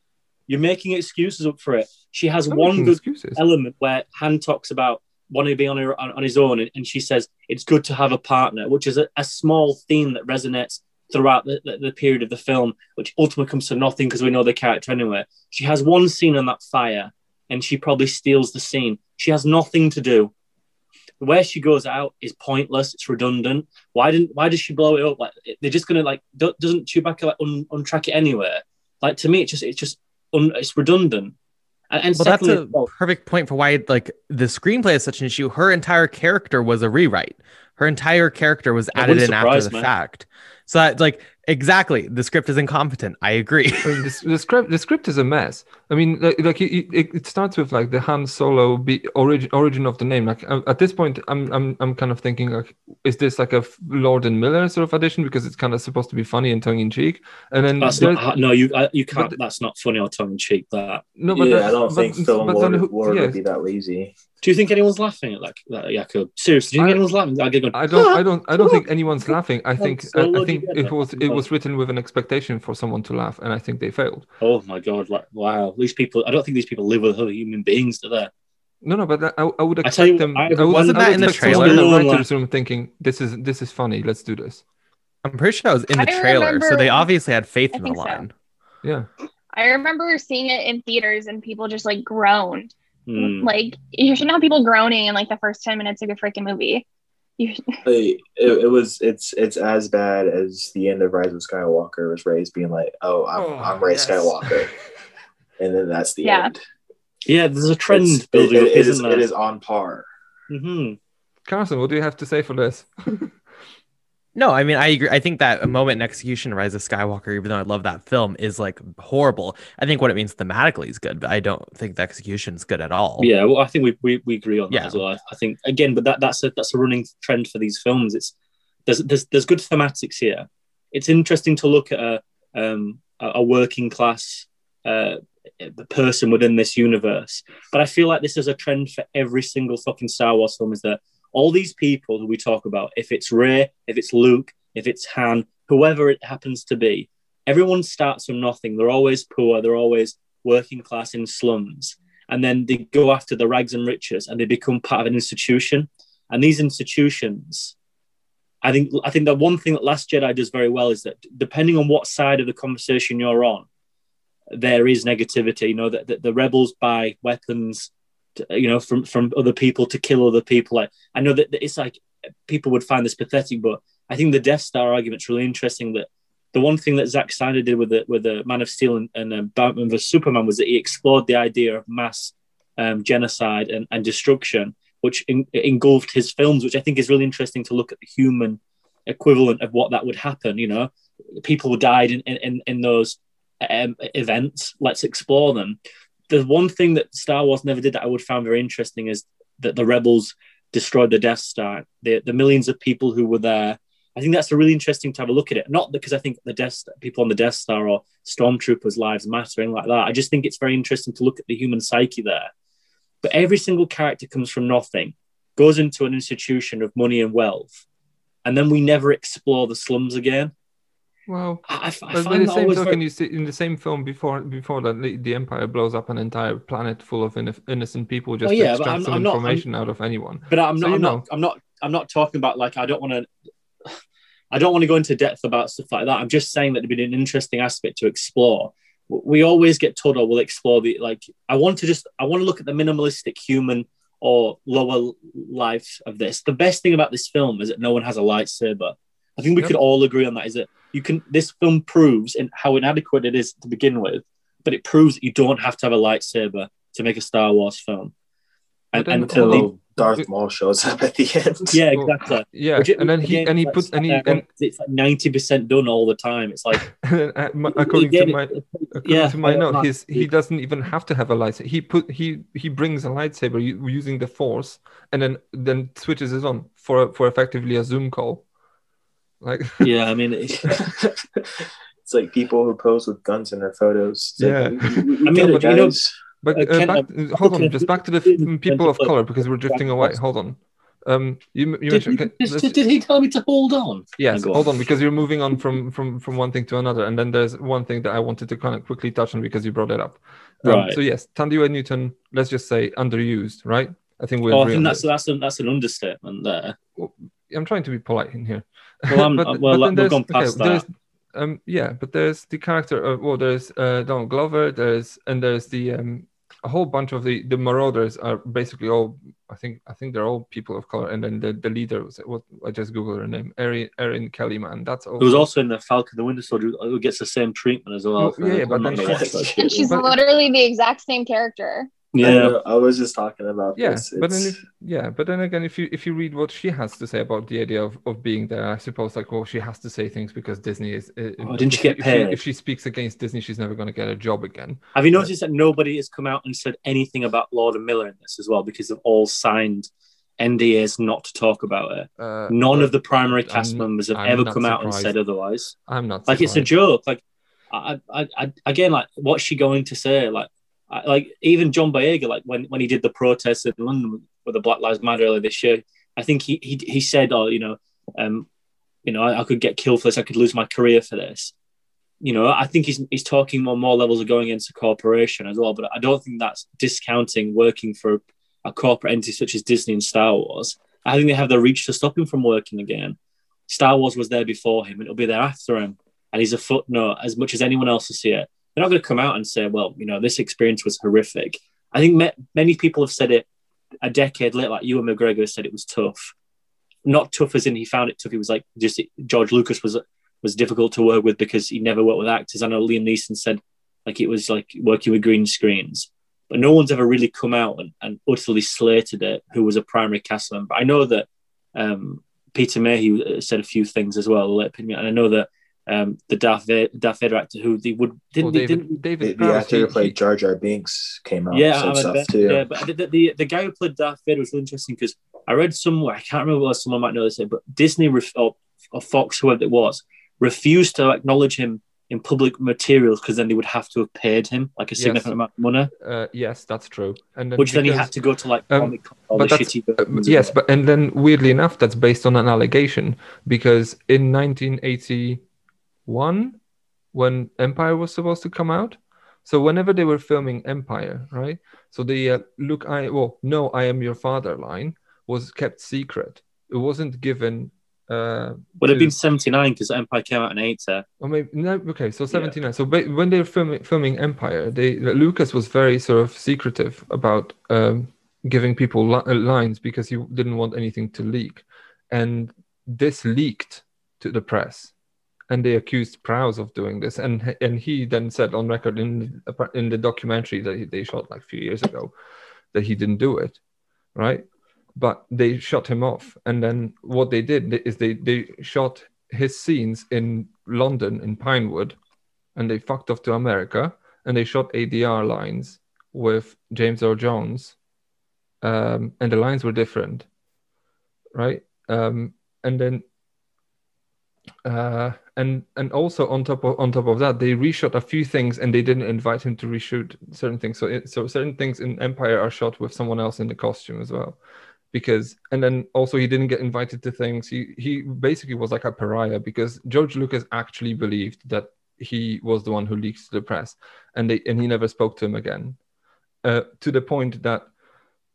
You're making excuses up for it. She has I'm one good excuses. element where Han talks about wanting to be on, her, on, on his own, and, and she says it's good to have a partner, which is a, a small theme that resonates throughout the, the, the period of the film, which ultimately comes to nothing because we know the character anyway. She has one scene on that fire, and she probably steals the scene. She has nothing to do. Where she goes out is pointless. It's redundant. Why didn't? Why does she blow it up? Like they're just gonna like. do- Doesn't Chewbacca like un, untrack it anywhere? Like to me, it's just it's just un, it's redundant. And, and well, that's secondly, a perfect point for why like the screenplay is such an issue. Her entire character was a rewrite. Her entire character was added in after the fact. So that's like exactly the script is incompetent. I agree. I mean, the, the script the script is a mess. I mean, like, like it, it, it starts with like the Han Solo be, origin origin of the name. Like uh, at this point, I'm I'm I'm kind of thinking like, is this like a Lord and Miller sort of addition because it's kind of supposed to be funny and tongue in cheek? And then That's there's- not no, you I, you can't. that's not funny or tongue in cheek. That no, but yeah, then- I don't but- think film but Lord, then who- yeah. would be that lazy. Do you think anyone's laughing at like that, Jakub? Seriously, do you think I- anyone's laughing? I, get I don't, I don't, I don't think anyone's laughing. I Han think, I, I think it was, it was written with an expectation for someone to laugh, and I think they failed. Oh my god! Like wow, these people. I don't think these people live with other human beings, do they? No, no, but I, I would I expect tell you them. I- I would, wasn't I that in the expect someone trailer? in the writers' room thinking, "This is, this is funny. Let's do this." I'm pretty sure I was in the I trailer, so they obviously had faith I in the think so. line. Yeah. I remember seeing it in theaters and people just like groaned. Hmm. Like you should not have people groaning in like the first 10 minutes of your freaking movie. You it, it was it's it's as bad as the end of Rise of Skywalker was Rey's being like, "Oh, I'm, Oh, I'm Ray yes. Skywalker," and then that's the Yeah. end. Yeah, there's a trend It's- building it- up, it is- isn't there? It is on par. hmm Carson, what do you have to say for this? No, I mean I agree. I think that a moment in execution, Rise of Skywalker, even though I love that film, is like horrible. I think what it means thematically is good, but I don't think the execution is good at all. Yeah, well, I think we, we, we agree on that Yeah. as well. I, I think again, but that that's a that's a running trend for these films. It's there's there's there's good thematics here. It's interesting to look at a um a working class uh person within this universe, but I feel like this is a trend for every single fucking Star Wars film. Is that all these people who we talk about, if it's Rey, if it's Luke, if it's Han, whoever it happens to be, everyone starts from nothing. They're always poor. They're always working class in slums and then they go after the rags and riches and they become part of an institution and these institutions i think i think that one thing that last jedi does very well is that depending on what side of the conversation you're on there is negativity you know that that the rebels buy weapons to, you know from from other people to kill other people like i know that it's like people would find this pathetic but i think the death star argument's really interesting that the one thing that Zack Snyder did with the with the Man of Steel and, and um, Batman vs Superman was that he explored the idea of mass um, genocide and, and destruction, which en- engulfed his films, which I think is really interesting to look at the human equivalent of what that would happen. You know, people died in in, in those um, events. Let's explore them. The one thing that Star Wars never did that I would find very interesting is that the rebels destroyed the Death Star. The the millions of people who were there. I think that's a really interesting to have a look at it. Not because I think the Death people on the Death Star or stormtroopers' lives matter, anything like that. I just think it's very interesting to look at the human psyche there. But every single character comes from nothing, goes into an institution of money and wealth, and then we never explore the slums again. Well, I, I, I but by the same token, very- you see in the same film before before that the, the Empire blows up an entire planet full of inno- innocent people just Oh, yeah, to extract I'm- some I'm not- I'm- information out of anyone. But I'm So, not. I'm know. not. I'm not. I'm not talking about like I don't want to. I don't want to go into depth about stuff like that. I'm just saying that it'd be an interesting aspect to explore. We always get told, "Oh, we'll explore the like." I want to just. I want to look at the minimalistic human or lower life of this. The best thing about this film is that no one has a lightsaber. I think we Yep. could all agree on that. Is that you can? This film proves in how inadequate it is to begin with, but it proves that you don't have to have a lightsaber to make a Star Wars film. And, But then and to hold. Darth Maul shows up at the end. yeah, Well, exactly. Yeah, Which and then he again, and he like, put and he and it's like ninety percent done all the time. It's like Uh, my- according to my it- according yeah, to my I note, know. his he doesn't even have to have a lightsaber. He put he he brings a lightsaber using the Force, and then then switches it on for for effectively a Zoom call. Like yeah, I mean, it- it's like people who pose with guns in their photos. It's like, Yeah. we- we- we I mean, it, you know. But Uh, uh, back, uh, hold on, just back to the f- people of color because we're drifting away. Hold on. Um, you, you Did, mentioned. okay, did, did he tell me to hold on? Yes, hold on, because you're moving on from from from one thing to another, and then there's one thing that I wanted to kind of quickly touch on because you brought it up. Um, Right. So yes, Thandie Newton, let's just say underused, right? I think we Oh, I think that's that's an, that's an understatement there. I'm trying to be polite in here. Well, I'm- well, then we've gone past there's, that. um, yeah, but there's the character. Of, well, there's uh, Donald Glover. There's and there's the um, a whole bunch of the the Marauders are basically all. I think I think they're all people of color, and then the, the leader was what I just googled her name, Erin Erin Kellyman. That's all. There was also in the Falcon the Winter Soldier who gets the same treatment as well. Well, for- yeah, but I'm then she's- And she's But- literally the exact same character. I, yeah. know, I was just talking about yeah this. but then if, yeah but then again if you if you read what she has to say about the idea of, of being there i suppose like well she has to say things because disney is uh, Oh, didn't she get if paid? if she speaks against disney she's never going to get a job again Have you noticed that nobody has come out and said anything about Lord and Miller in this as well because they've all signed NDAs not to talk about it. uh, None of the primary cast I'm- members have I'm ever come out and said otherwise. i'm not Like it's a joke. Like I, I, I, again, like what's she going to say? Like, Like even John Boyega, like when, when he did the protests in London with the Black Lives Matter earlier this year, I think he he, he said, "Oh, you know, um, you know, I, I could get killed for this. I could lose my career for this." You know, I think he's he's talking on more levels of going into corporation as well. But I don't think that's discounting working for a corporate entity such as Disney and Star Wars. I think they have the reach to stop him from working again. Star Wars was there before him, and it'll be there after him. And he's a footnote as much as anyone else will see it. They're not going to come out and say, well, you know, this experience was horrific. I think ma- many people have said it a decade later, like Ewan McGregor said it was tough. Not tough as in he found it tough. He was like, just George Lucas was was difficult to work with because he never worked with actors. I know Liam Neeson said like it was like working with green screens. But no one's ever really come out and, and utterly slated it who was a primary cast member. I know that um, Peter Mayhew said a few things as well, and I know that um, the Darth Vader, Darth Vader actor who they would didn't well, they david didn't david the, the Prowse, actor who played Jar Jar Binks came out yeah, and I said bet, stuff too. yeah, but the, the, the, the guy who played Darth Vader was really interesting because I read somewhere I can't remember what someone might know this, but Disney ref, or, or Fox, whoever it was, refused to acknowledge him in public materials because then they would have to have paid him like a Yes. significant amount of money, uh, yes that's true and then which then he had to go to like Um, Comic Con or the but that's- shitty Uh, yes, but and then weirdly enough, that's based on an allegation because in 1981, when Empire was supposed to come out, so whenever they were filming Empire, right? So the uh, look, I well, no, I am your father line was kept secret. It wasn't given. Uh, would have to- been 79 because Empire came out in 80. or maybe no. Okay, so seventy nine. So ba- when they were filming filming Empire, they Lucas was very sort of secretive about um, giving people li- uh, lines because he didn't want anything to leak, and this leaked to the press, and they accused Prowse of doing this, and and he then said on record in in the documentary that he, they shot like a few years ago that he didn't do it, right? But they shot him off, and then what they did is they they shot his scenes in London in Pinewood, and they fucked off to America, and they shot ADR lines with James Earl Jones, um, and the lines were different, right? Um, and then, uh, and and also on top of on top of that, they reshot a few things, and they didn't invite him to reshoot certain things. So it, so certain things in Empire are shot with someone else in the costume as well. Because and then also he didn't get invited to things. He he basically was like a pariah because george lucas actually believed that he was the one who leaked to the press and they and he never spoke to him again. Uh, to the point that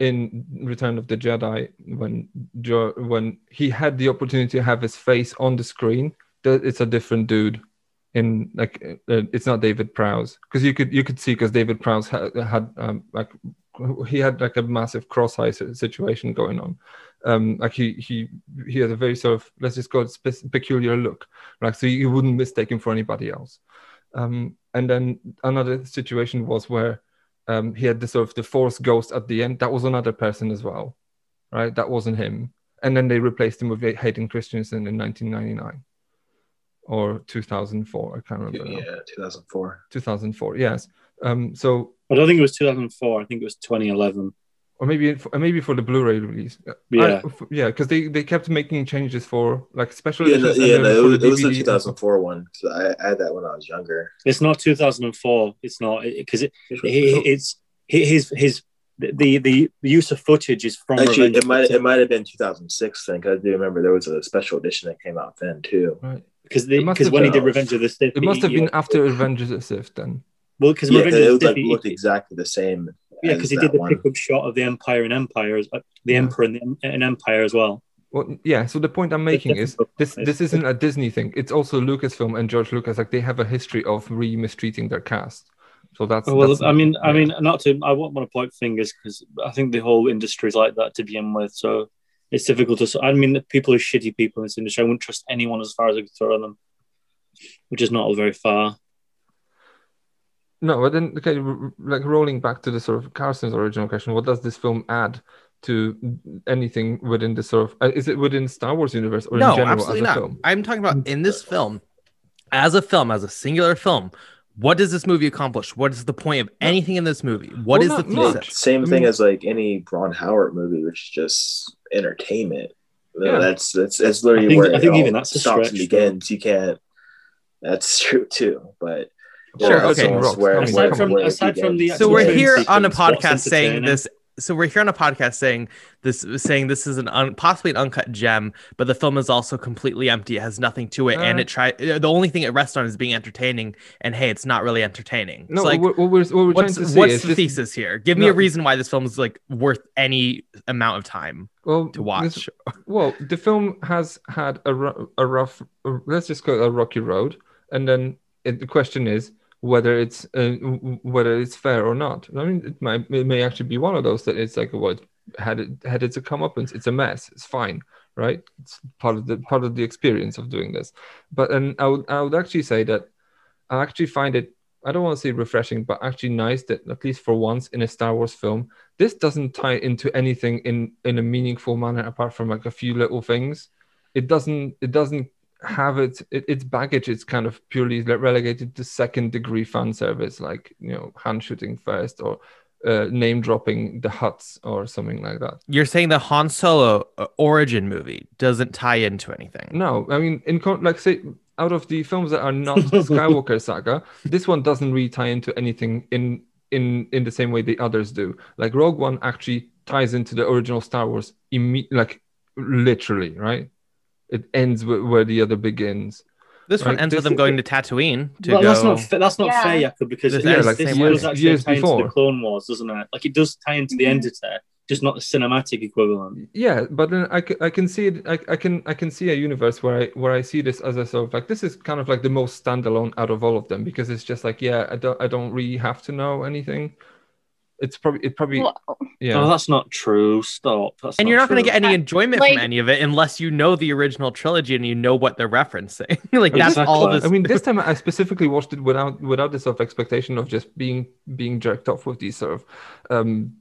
in return of the jedi when when he had the opportunity to have his face on the screen it's a different dude in like uh, it's not david prowse. Because you could you could see because david prowse had, had um, like he had like a massive cross-eye situation going on. Um like he he he had a very sort of let's just call it spe- peculiar look. Like so you wouldn't mistake him for anybody else. Um and then another situation was where um he had the sort of the force ghost at the end that was another person as well right that wasn't him and then they replaced him with hayden christensen in 1999 or 2004 i can't remember now. Yeah, 2004. 2004 yes um so I don't think it was 2004. I think it was 2011. Or maybe or uh, maybe for the Blu-ray release. Uh, yeah. I- f- yeah, because they they kept making changes for like special Yeah, editions. and yeah, no, it was, the it was the DVD. 2004 one. 'cause I, I had that when I was younger. It's not 2004. It's not because it, So- he- it's his his the the, the use of footage is from Actually, Revenge it might it might have been 2006 then, because I do remember there was a special edition that came out then too. Right. because It must because have when he did Revenge of the Sith, It must have been after Revenge of the Sith then. well because Yeah, Revenge 'cause of the looked, Sith, like, looked exactly the same. Yeah, because he did the one. pickup shot of the Empire and Empire, as, uh, the Yeah. Emperor in, the, in Empire as well. Well, yeah. So the point I'm making is this: this isn't a Disney thing. It's also Lucasfilm and George Lucas. Like they have a history of re-mistreating their cast. So that's well, that's- I mean, I mean, not to, I won't want to point fingers because I think the whole industry is like that to begin with. So it's difficult to. I mean, the people are shitty people in this industry. I wouldn't trust anyone as far as I could throw them, which is not very far. No, but then okay, r- r- like rolling back to the sort of Carson's original question, what does this film add to anything within the sort of uh, is it within Star Wars universe or no, in general absolutely as a not. film? I'm talking about in this film, as a film, as a singular film. What does this movie accomplish? What is the point of anything in this movie? What Well, is not the much. thesis? Same I thing mean- as like any Ron Howard movie, which is just entertainment. Yeah. That's that's that's literally I think- where I think it even all that's a stops and stretch, begins. You can't. That's true too, but Sure, that's okay. Rocks, where- Aside come from where aside from the. So we're film here on a podcast saying this. So we're here on a podcast saying this, saying this is an un, possibly an uncut gem, but the film is also completely empty. It has nothing to it, and Uh, it try. The only thing it rests on is being entertaining. And hey, it's not really entertaining. No, It's like, what, what we're, what we're what's trying to say what's the this- thesis here? Give me No. a reason why this film is like worth any amount of time well, to this- watch. well, the film has had a, a rough, uh, let's just call it a rocky road, and then it, the question is whether it's uh, whether it's fair or not. I mean, it might it may actually be one of those that it's like what had it had it to come up and it's a mess. It's fine, right? It's part of the part of the experience of doing this. But and I would I would actually say that I actually find it. I don't want to say refreshing, but actually nice that at least for once in a Star Wars film, this doesn't tie into anything in in a meaningful manner apart from like a few little things. It doesn't. It doesn't have it, it its baggage. It's kind of purely le- relegated to second degree fan service, like you know, Han shooting first or uh, name dropping the Hutts or something like that. You're saying the Han Solo uh, origin movie doesn't tie into anything. No, I mean, in con- like say, out of the films that are not Skywalker saga, this one doesn't really tie into anything in in in the same way the others do. Like Rogue One actually ties into the original Star Wars, imme- like literally, right? It ends wh- where the other begins. This one Right, ends with them going to Tatooine to well, go. that's not fa- that's not Yeah. fair, Jakub, because This- yeah, like this same does actually Years tie into before. the Clone Wars, doesn't it? Like it does tie into the Endor, just not the cinematic equivalent. Yeah, but then I, ca- I can see it. I, I can I can see a universe where I where I see this as a sort of like this is kind of like the most standalone out of all of them because it's just like yeah I don't I don't really have to know anything. It's probably it probably Well, yeah. Oh, that's not true. Stop. That's and you're not going to get any enjoyment Like- from any of it unless you know the original trilogy and you know what they're referencing. like that's Exactly. all this. I mean, this time I specifically watched it without without the sort of expectation of just being being jerked off with these sort of um,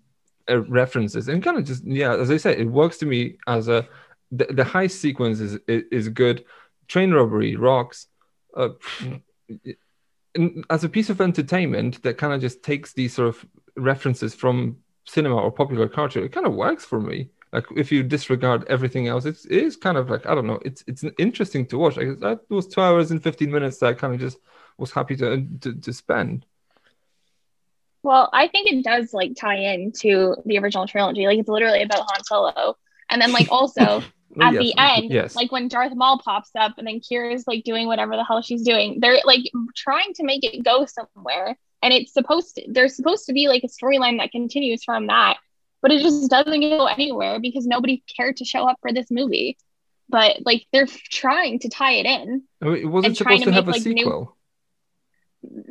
uh, references, and kind of just yeah, as I said, it works to me as a the, the heist sequence is is is good, train robbery, rocks, uh, and as a piece of entertainment that kind of just takes these sort of references from cinema or popular culture, it kind of works for me. Like if you disregard everything else, it's it is kind of like I don't know. It's it's interesting to watch. Like that was two hours and fifteen minutes that I kind of just was happy to to, to spend. Well, I think it does like tie into the original trilogy. Like it's literally about Han Solo. And then like also Well, oh, at yes, the end, yes. like when Darth Maul pops up and then Qi'ra's like doing whatever the hell she's doing, they're like trying to make it go somewhere. And it's supposed to there's supposed to be like a storyline that continues from that, but it just doesn't go anywhere because nobody cared to show up for this movie. But like they're trying to tie it in. it wasn't supposed to to have a make, like, new- sequel? A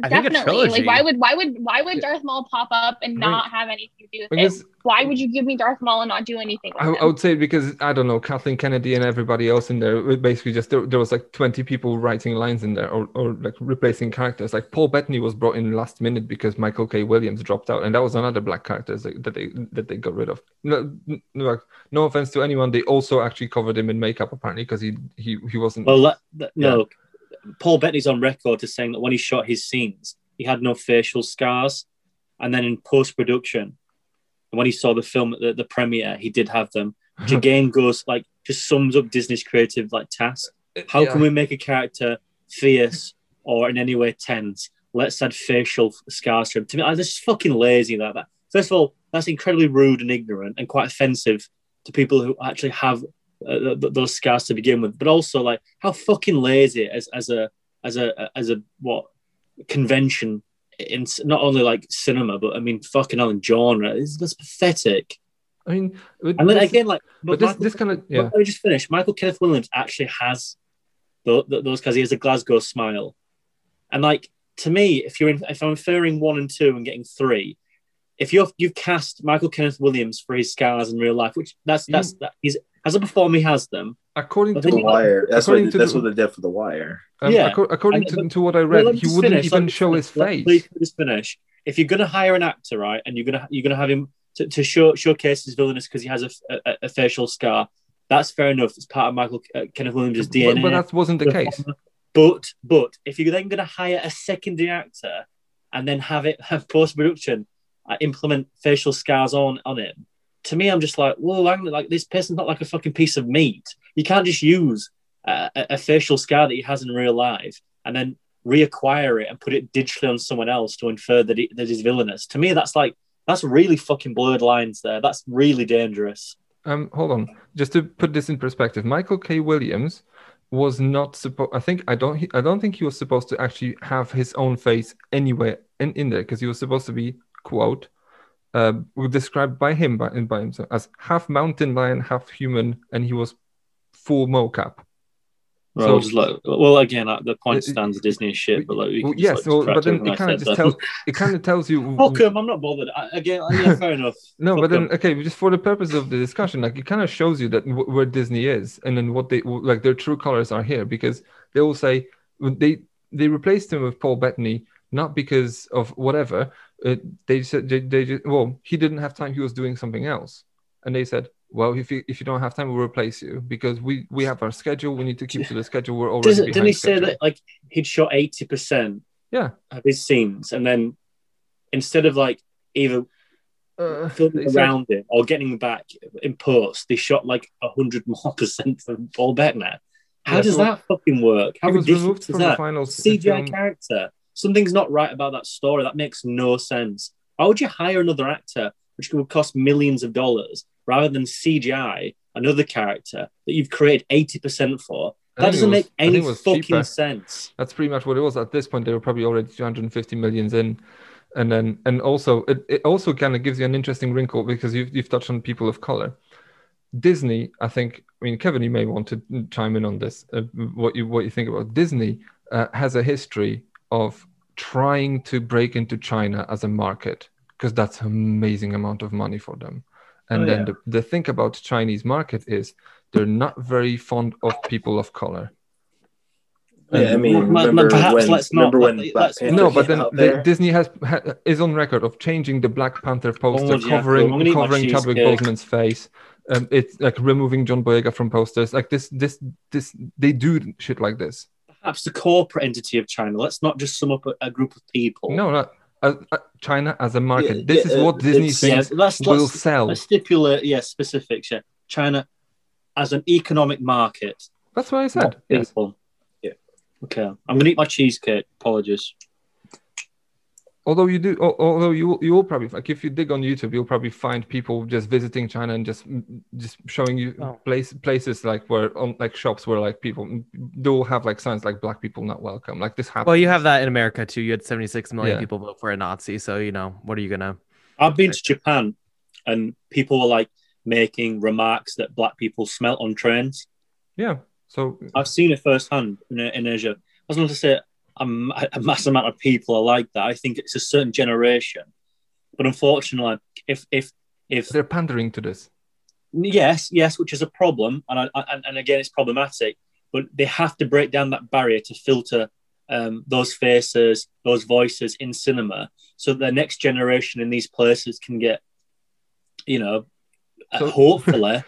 Definitely. trilogy. Like why would why would why would Darth Maul pop up and I mean, not have anything to do with because- it? Why would you give me Darth Maul and not do anything with I, him? I would say because I don't know Kathleen Kennedy and everybody else in there. Basically, just there, there was like twenty people writing lines in there or, or like replacing characters. Like Paul Bettany was brought in last minute because Michael K. Williams dropped out, and that was another black character that that they that they got rid of. No, no, like, no offense to anyone, they also actually covered him in makeup apparently because he he he wasn't. Well, that, that- no. Paul Bettany's on record as saying that when he shot his scenes, he had no facial scars, and then in post production, when he saw the film at the, the premiere, he did have them. Which again goes like just sums up Disney's creative like task. Uh, How Yeah. can we make a character fierce or in any way tense? Let's add facial scars to him. To me, I just fucking lazy like that. First of all, that's incredibly rude and ignorant and quite offensive to people who actually have uh, th- th- those scars to begin with. But also, like, how fucking lazy as as a as a as a what convention in not only like cinema, but I mean, fucking hell, in genre is that's pathetic. I mean, but And then this- again, like, but this Michael- this kind of yeah. Let me just finish. Michael Kenneth Williams actually has tho- th- those because he has a Glasgow smile, and like to me, if you're in, if I'm inferring one and two and getting three, if you've you've cast Michael Kenneth Williams for his scars in real life, which that's that's that he's as a performer he has them. According But to The Wire. That's what according to that's the- what they did for the Wire. Um, Yeah. acco- according And- to, but- to what I read, let me he wouldn't finish, let even me show finish, his let- face. Please just finish. If you're going to hire an actor, right, and you're gonna you're gonna have him to, to show showcase his villainous because he has a, a, a facial scar, that's fair enough. It's part of Michael uh, Kenneth Williams' But, DNA. but that wasn't the case. But but if you're then going to hire a secondary actor and then have it have post production uh, implement facial scars on on it, to me, I'm just like, whoa, hang on, like this person's not like a fucking piece of meat. You can't just use a, a facial scar that he has in real life and then reacquire it and put it digitally on someone else to infer that, it, that he's villainous. To me, that's like that's really fucking blurred lines there. That's really dangerous. Um, hold on, just to put this in perspective, Michael K. Williams was not supposed. I think I don't. I don't think he was supposed to actually have his own face anywhere in, in there because he was supposed to be quote uh, described by him by, by himself as half mountain lion, half human, and he was full mocap. Well, So- like, well, again, uh, the point Uh, stands Disney is shit, but like, we Well, yes, like, well, but then it kind of just tells it kind of tells you Fuck him, I'm not bothered. I, again, yeah, fair enough. No, Fuck but then 'em. okay, just for the purpose of the discussion, like it kind of shows you that w- where Disney is, and then what they like their true colors are here, because they will say they they replaced him with Paul Bettany not because of whatever. Uh, they said they, they just, well he didn't have time, he was doing something else, and they said, well if you if you don't have time, we'll replace you because we we have our schedule, we need to keep to the schedule. We're already Does it, behind didn't he say that like he'd shot eighty percent Yeah. of his scenes, and then instead of like either Uh, filming they said- around it or getting back in post, they shot like hundred more percent from Paul Bettany. How Yeah, does so- that fucking work? How He was ridiculous removed is from the that? CGI film. character. Something's not right about that story. That makes no sense. Why would you hire another actor, which would cost millions of dollars, rather than CGI another character that you've created eighty percent for? That doesn't was- make any fucking cheaper. sense. That's pretty much what it was. At this point, they were probably already 250 millions in, and then and also it, it also kind of gives you an interesting wrinkle because you've you've touched on people of color. Disney, I think. I mean, Kevin, you may want to chime in on this. Uh, what you what you think about Disney uh, has a history of trying to break into China as a market because that's an amazing amount of money for them. And Oh, then yeah. the, the thing about Chinese market is they're not very fond of people of color. Yeah, I mean, but- remember but perhaps when, let's not- remember when let- Black let's- Panther no, but then the. Disney has ha, is on record of changing the Black Panther poster, Oh, covering cool. I'm gonna eat my covering Chadwick cheesecake. Boseman's face. Um, it's like removing John Boyega from posters. Like this, this, this. They do shit like this. Perhaps the corporate entity of China. Let's not just sum up a, a group of people. No, not uh, uh, China as a market. Yeah, this yeah, is what uh, Disney thinks Yeah, let's, will let's, sell. let's stipulate, yeah, specifics. Yeah, China as an economic market. That's what I said. Yes. people. Yeah. Okay. I'm gonna eat my cheesecake. Apologies. Although you do, although you will- you will probably like if you dig on YouTube, you'll probably find people just visiting China and just just showing you Oh. place places like where on like shops where like people do have like signs like black people not welcome. Like this happens. Well, you have that in America too. You had 76 million Yeah. people vote for a Nazi. So, you know, what are you going to. I've been to Japan, and people were like making remarks that black people smelt on trains. Yeah. So I've seen it firsthand in, in Asia. I was going to say a, a mass amount of people are like that. I think it's a certain generation, but unfortunately, if if if they're pandering to this. yes, yes, which is a problem, and I, and, and again, it's problematic. But they have to break down that barrier to filter um, those faces, those voices in cinema, so that the next generation in these places can get, you know, uh, So- hopefully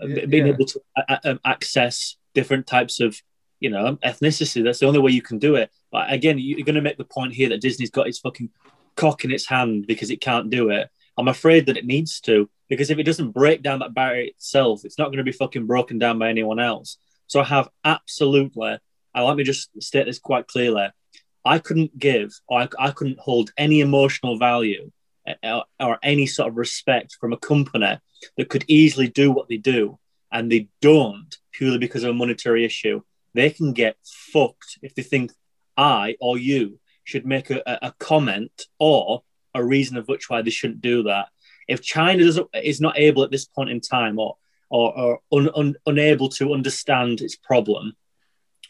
Yeah, being yeah. able to uh, um, access different types of, you know, ethnicity. That's the only way you can do it. But again, you're going to make the point here that Disney's got its fucking cock in its hand because it can't do it. I'm afraid that it needs to because if it doesn't break down that barrier itself, it's not going to be fucking broken down by anyone else. So I have absolutely, and let me just state this quite clearly. I couldn't give, or I, I couldn't hold any emotional value uh, or, or any sort of respect from a company that could easily do what they do, and they don't purely because of a monetary issue, they can get fucked if they think I or you should make a, a comment or a reason of which why they shouldn't do that. If China doesn't, is not able at this point in time or or, or un, un, unable to understand its problem,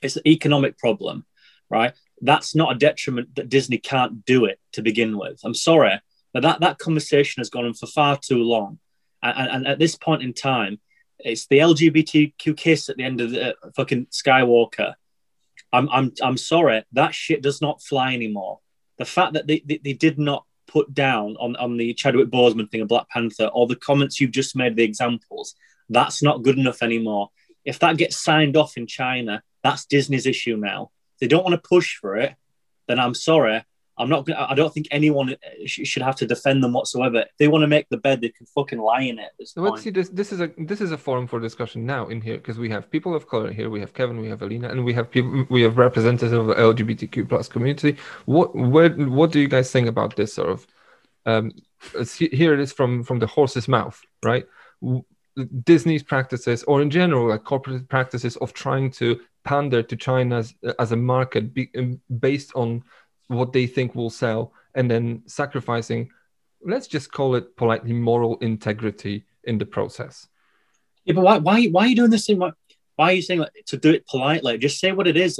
it's an economic problem, right? That's not a detriment that Disney can't do it to begin with. I'm sorry, but that, that conversation has gone on for far too long. And, and at this point in time, it's the LGBTQ kiss at the end of the uh, fucking Skywalker. I'm, I'm, I'm sorry, that shit does not fly anymore. The fact that they, they, they did not put down on, on the Chadwick Boseman thing of Black Panther or the comments you've just made, the examples, that's not good enough anymore. If that gets signed off in China, that's Disney's issue now. If they don't want to push for it, then I'm sorry. I'm not. gonna- I don't think anyone should have to defend them whatsoever. If they want to make the bed, they can fucking lie in it. At let's see this. This is a this is a forum for discussion now in here because we have people of color here. We have Kevin, we have Alina, and we have people. We have representatives of the LGBTQ plus community. What where, what do you guys think about this sort of? Um, here it is from from the horse's mouth, right? Disney's practices, or in general, like corporate practices of trying to pander to China as, as a market be, um, based on what they think will sell, and then sacrificing let's just call it politely moral integrity in the process. Yeah, but why, why, why are you doing this thing? Why, why are you saying like, to do it politely? Just say what it is.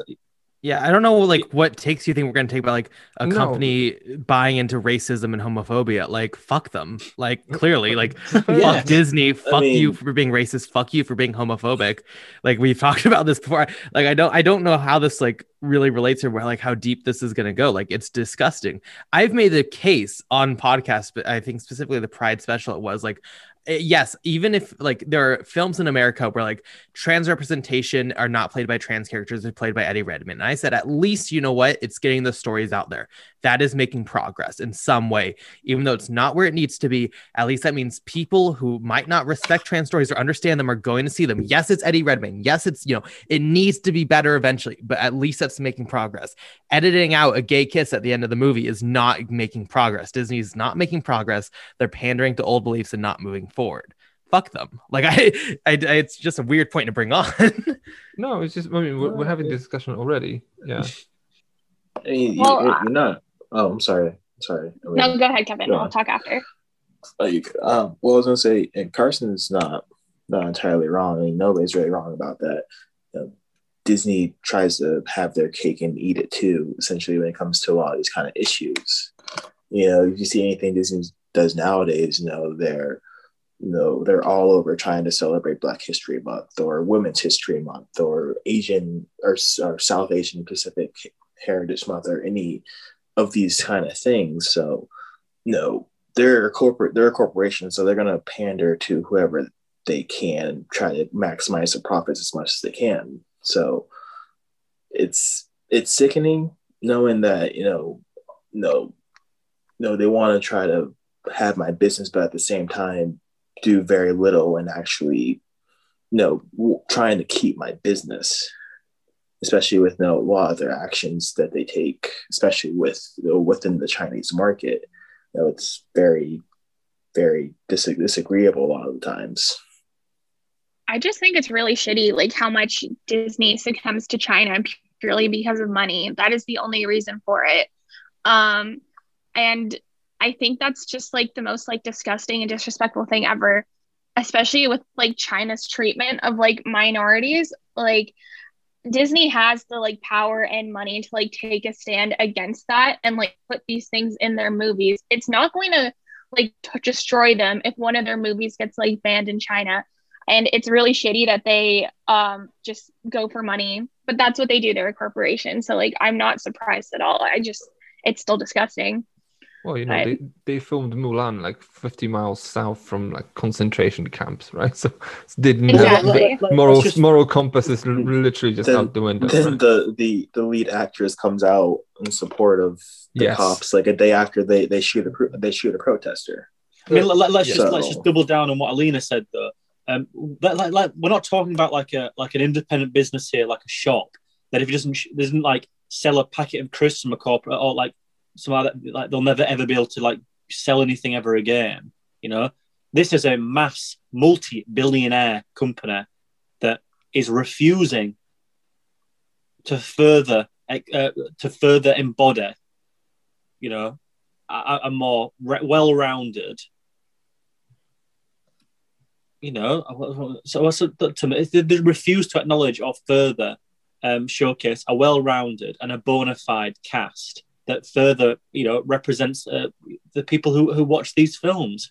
Yeah, I don't know like what takes you think we're gonna take about like a No. company buying into racism and homophobia. Like fuck them. Like clearly, like Yeah. fuck Disney, fuck you mean- for being racist, fuck you for being homophobic. Like we've talked about this before. Like I don't I don't know how this like really relates or where like how deep this is gonna go. Like it's disgusting. I've made the case on podcasts, but I think specifically the Pride special it was like Eh, yes, even if like there are films in America where like trans representation are not played by trans characters, they're played by Eddie Redmayne. And I said, at least you know what? It's getting the stories out there. That is making progress in some way, even though it's not where it needs to be. At least that means people who might not respect trans stories or understand them are going to see them. Yes, it's Eddie Redmayne. Yes, it's you know it needs to be better eventually, but at least that's making progress. Editing out a gay kiss at the end of the movie is not making progress. Disney's not making progress. They're pandering to old beliefs and not moving forward. Fuck them. Like I, I, I it's just a weird point to bring on. No, it's just I mean we're, we're having this discussion already. Yeah. I mean, you- Well, you're, uh, you're not. Oh, I'm sorry. I'm sorry. I mean, No, go ahead, Kevin. Go I'll talk after. like, um, well, I was gonna say, and Carson's not not entirely wrong. I mean, nobody's really wrong about that. You know, Disney tries to have their cake and eat it too. Essentially, when it comes to a lot of these kind of issues, you know, if you see anything Disney does nowadays, you know, they're you know they're all over trying to celebrate Black History Month or Women's History Month or Asian or, or South Asian Pacific Heritage Month or any of these kind of things. So, no, they're a corporate, they're a corporation, so they're going to pander to whoever they can try to maximize the profits as much as they can. So, it's it's sickening knowing that you know, no, no, they want to try to have my business, but at the same time, do very little and actually, you know, trying to keep my business especially with you know, a lot of their actions that they take, especially with you know, within the Chinese market. You know, it's very, very dis- disagreeable a lot of the times. I just think it's really shitty, like how much Disney succumbs to China purely because of money. That is the only reason for it. Um, and I think that's just like the most like disgusting and disrespectful thing ever, especially with like China's treatment of like minorities. Like Disney has the like power and money to like take a stand against that and like put these things in their movies. It's not going to like t- destroy them if one of their movies gets like banned in China. And it's really shitty that they um just go for money, but that's what they do. They're a corporation, so like I'm not surprised at all. I just it's still disgusting. Well, you know, Right. they, they filmed Mulan like 50 miles south from like concentration camps, right? So it's didn't Exactly. the moral just- moral compass is literally just Then- out the window. Then right? the, the the lead actress comes out in support of the Yes. cops like a day after they they shoot a pro- they shoot a protester. I mean, let, us Yeah. just let's just double down on what Alina said though. Um, but like, like we're not talking about like a like an independent business here, like a shop that if it doesn't sh- doesn't like sell a packet of crisps from a corporate or like some other like they'll never ever be able to like sell anything ever again. You know, this is a mass multi-billionaire company that is refusing to further uh, to further embody, you know, a, a more re- well-rounded. You know, so to me? They refuse to acknowledge or further um, showcase a well-rounded and a bona fide cast that further, you know, represents uh, the people who, who watch these films.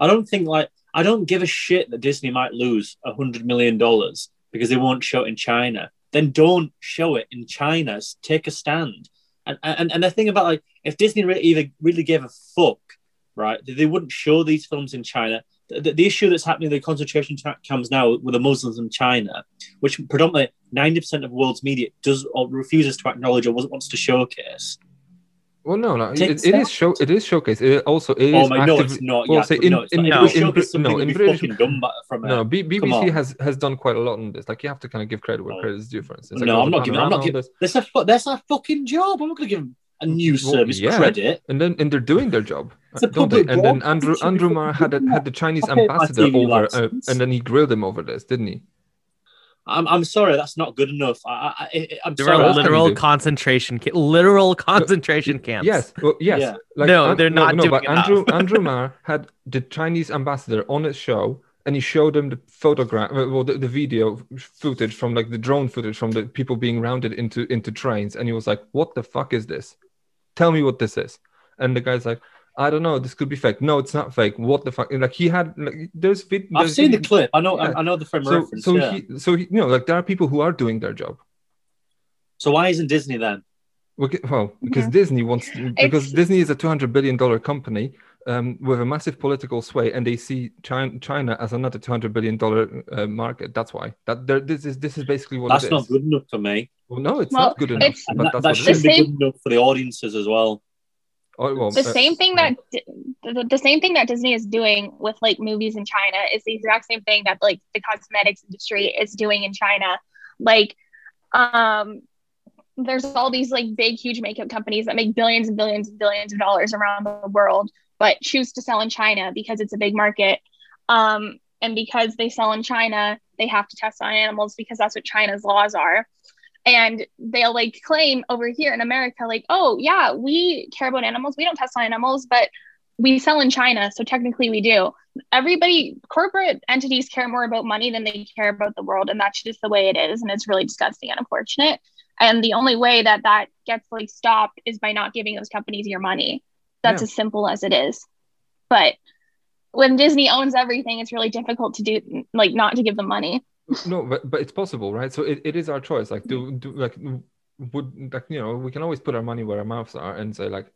I don't think like I don't give a shit that Disney might lose a hundred million dollars because they won't show it in China. Then don't show it in China. Take a stand. And and and the thing about like if Disney really either really gave a fuck, right, they wouldn't show these films in China. The, the, issue that's happening in the concentration camps now with the Muslims in China, which predominantly ninety percent of world's media does or refuses to acknowledge or wants to showcase. Well, no, no, it, it is show. It is showcase. It also it Oh is my, no, active- it's not. well, yeah, in, no, in, not. in, in, no, in British, no, B- BBC has has done quite a lot on this. Like you have to kind of give credit where credit is due. For instance, like, no, I'm not giving. I'm not giving. this. That's a that's a fucking job. I'm not going to give them a news Well, service yeah, credit. and then and they're doing their job, don't they? And then Andrew Andrew Marr had a, had the Chinese I paid my ambassador over, uh, and then he grilled him over this, didn't he? I'm, I'm sorry, that's not good enough. I, I, I, I'm There sorry. are that's- literal concentration, ca- literal concentration camps. Yes, well, yes. Yeah. No, An- they're not no, doing but enough. Andrew Andrew Marr had the Chinese ambassador on his show, and he showed him the photograph, well, the, the video footage from like the drone footage from the people being rounded into into trains, and he was like, "What the fuck is this? Tell me what this is." And the guy's like, "I don't know. This could be fake. No, it's not fake. What the fuck?" Like he had like there's vid- I've there's seen the clip. I know. Yeah. I, I know the frame So reference. so yeah. he so he, you know like there are people who are doing their job. so why isn't Disney then? Well, well, because Mhm. Disney wants because It's- Disney is a two hundred billion dollar company um, with a massive political sway, and they see China, China as another two hundred billion dollar uh, market. That's why that this is this is basically what. That's not good enough for me. No, it's not good enough. that there, this is this is basically what Oh, well, the same thing yeah. that the, the same thing that Disney is doing with like movies in China is the exact same thing that like the cosmetics industry is doing in China. Like, um, there's all these like big, huge makeup companies that make billions and billions and billions of dollars around the world, but choose to sell in China because it's a big market. Um, and because they sell in China, they have to test on animals because that's what China's laws are and they'll like claim over here in America, like, oh yeah, we care about animals. We don't test on animals, but we sell in China, so technically we do. Everybody, corporate entities care more about money than they care about the world, and that's just the way it is, and it's really disgusting and unfortunate. And the only way that that gets like stopped is by not giving those companies your money. That's Yeah. as simple as it is. But when Disney owns everything, it's really difficult to do like not to give them money. No, but but it's possible, right? So it, it is our choice. Like, do do like would like you know we can always put our money where our mouths are and say like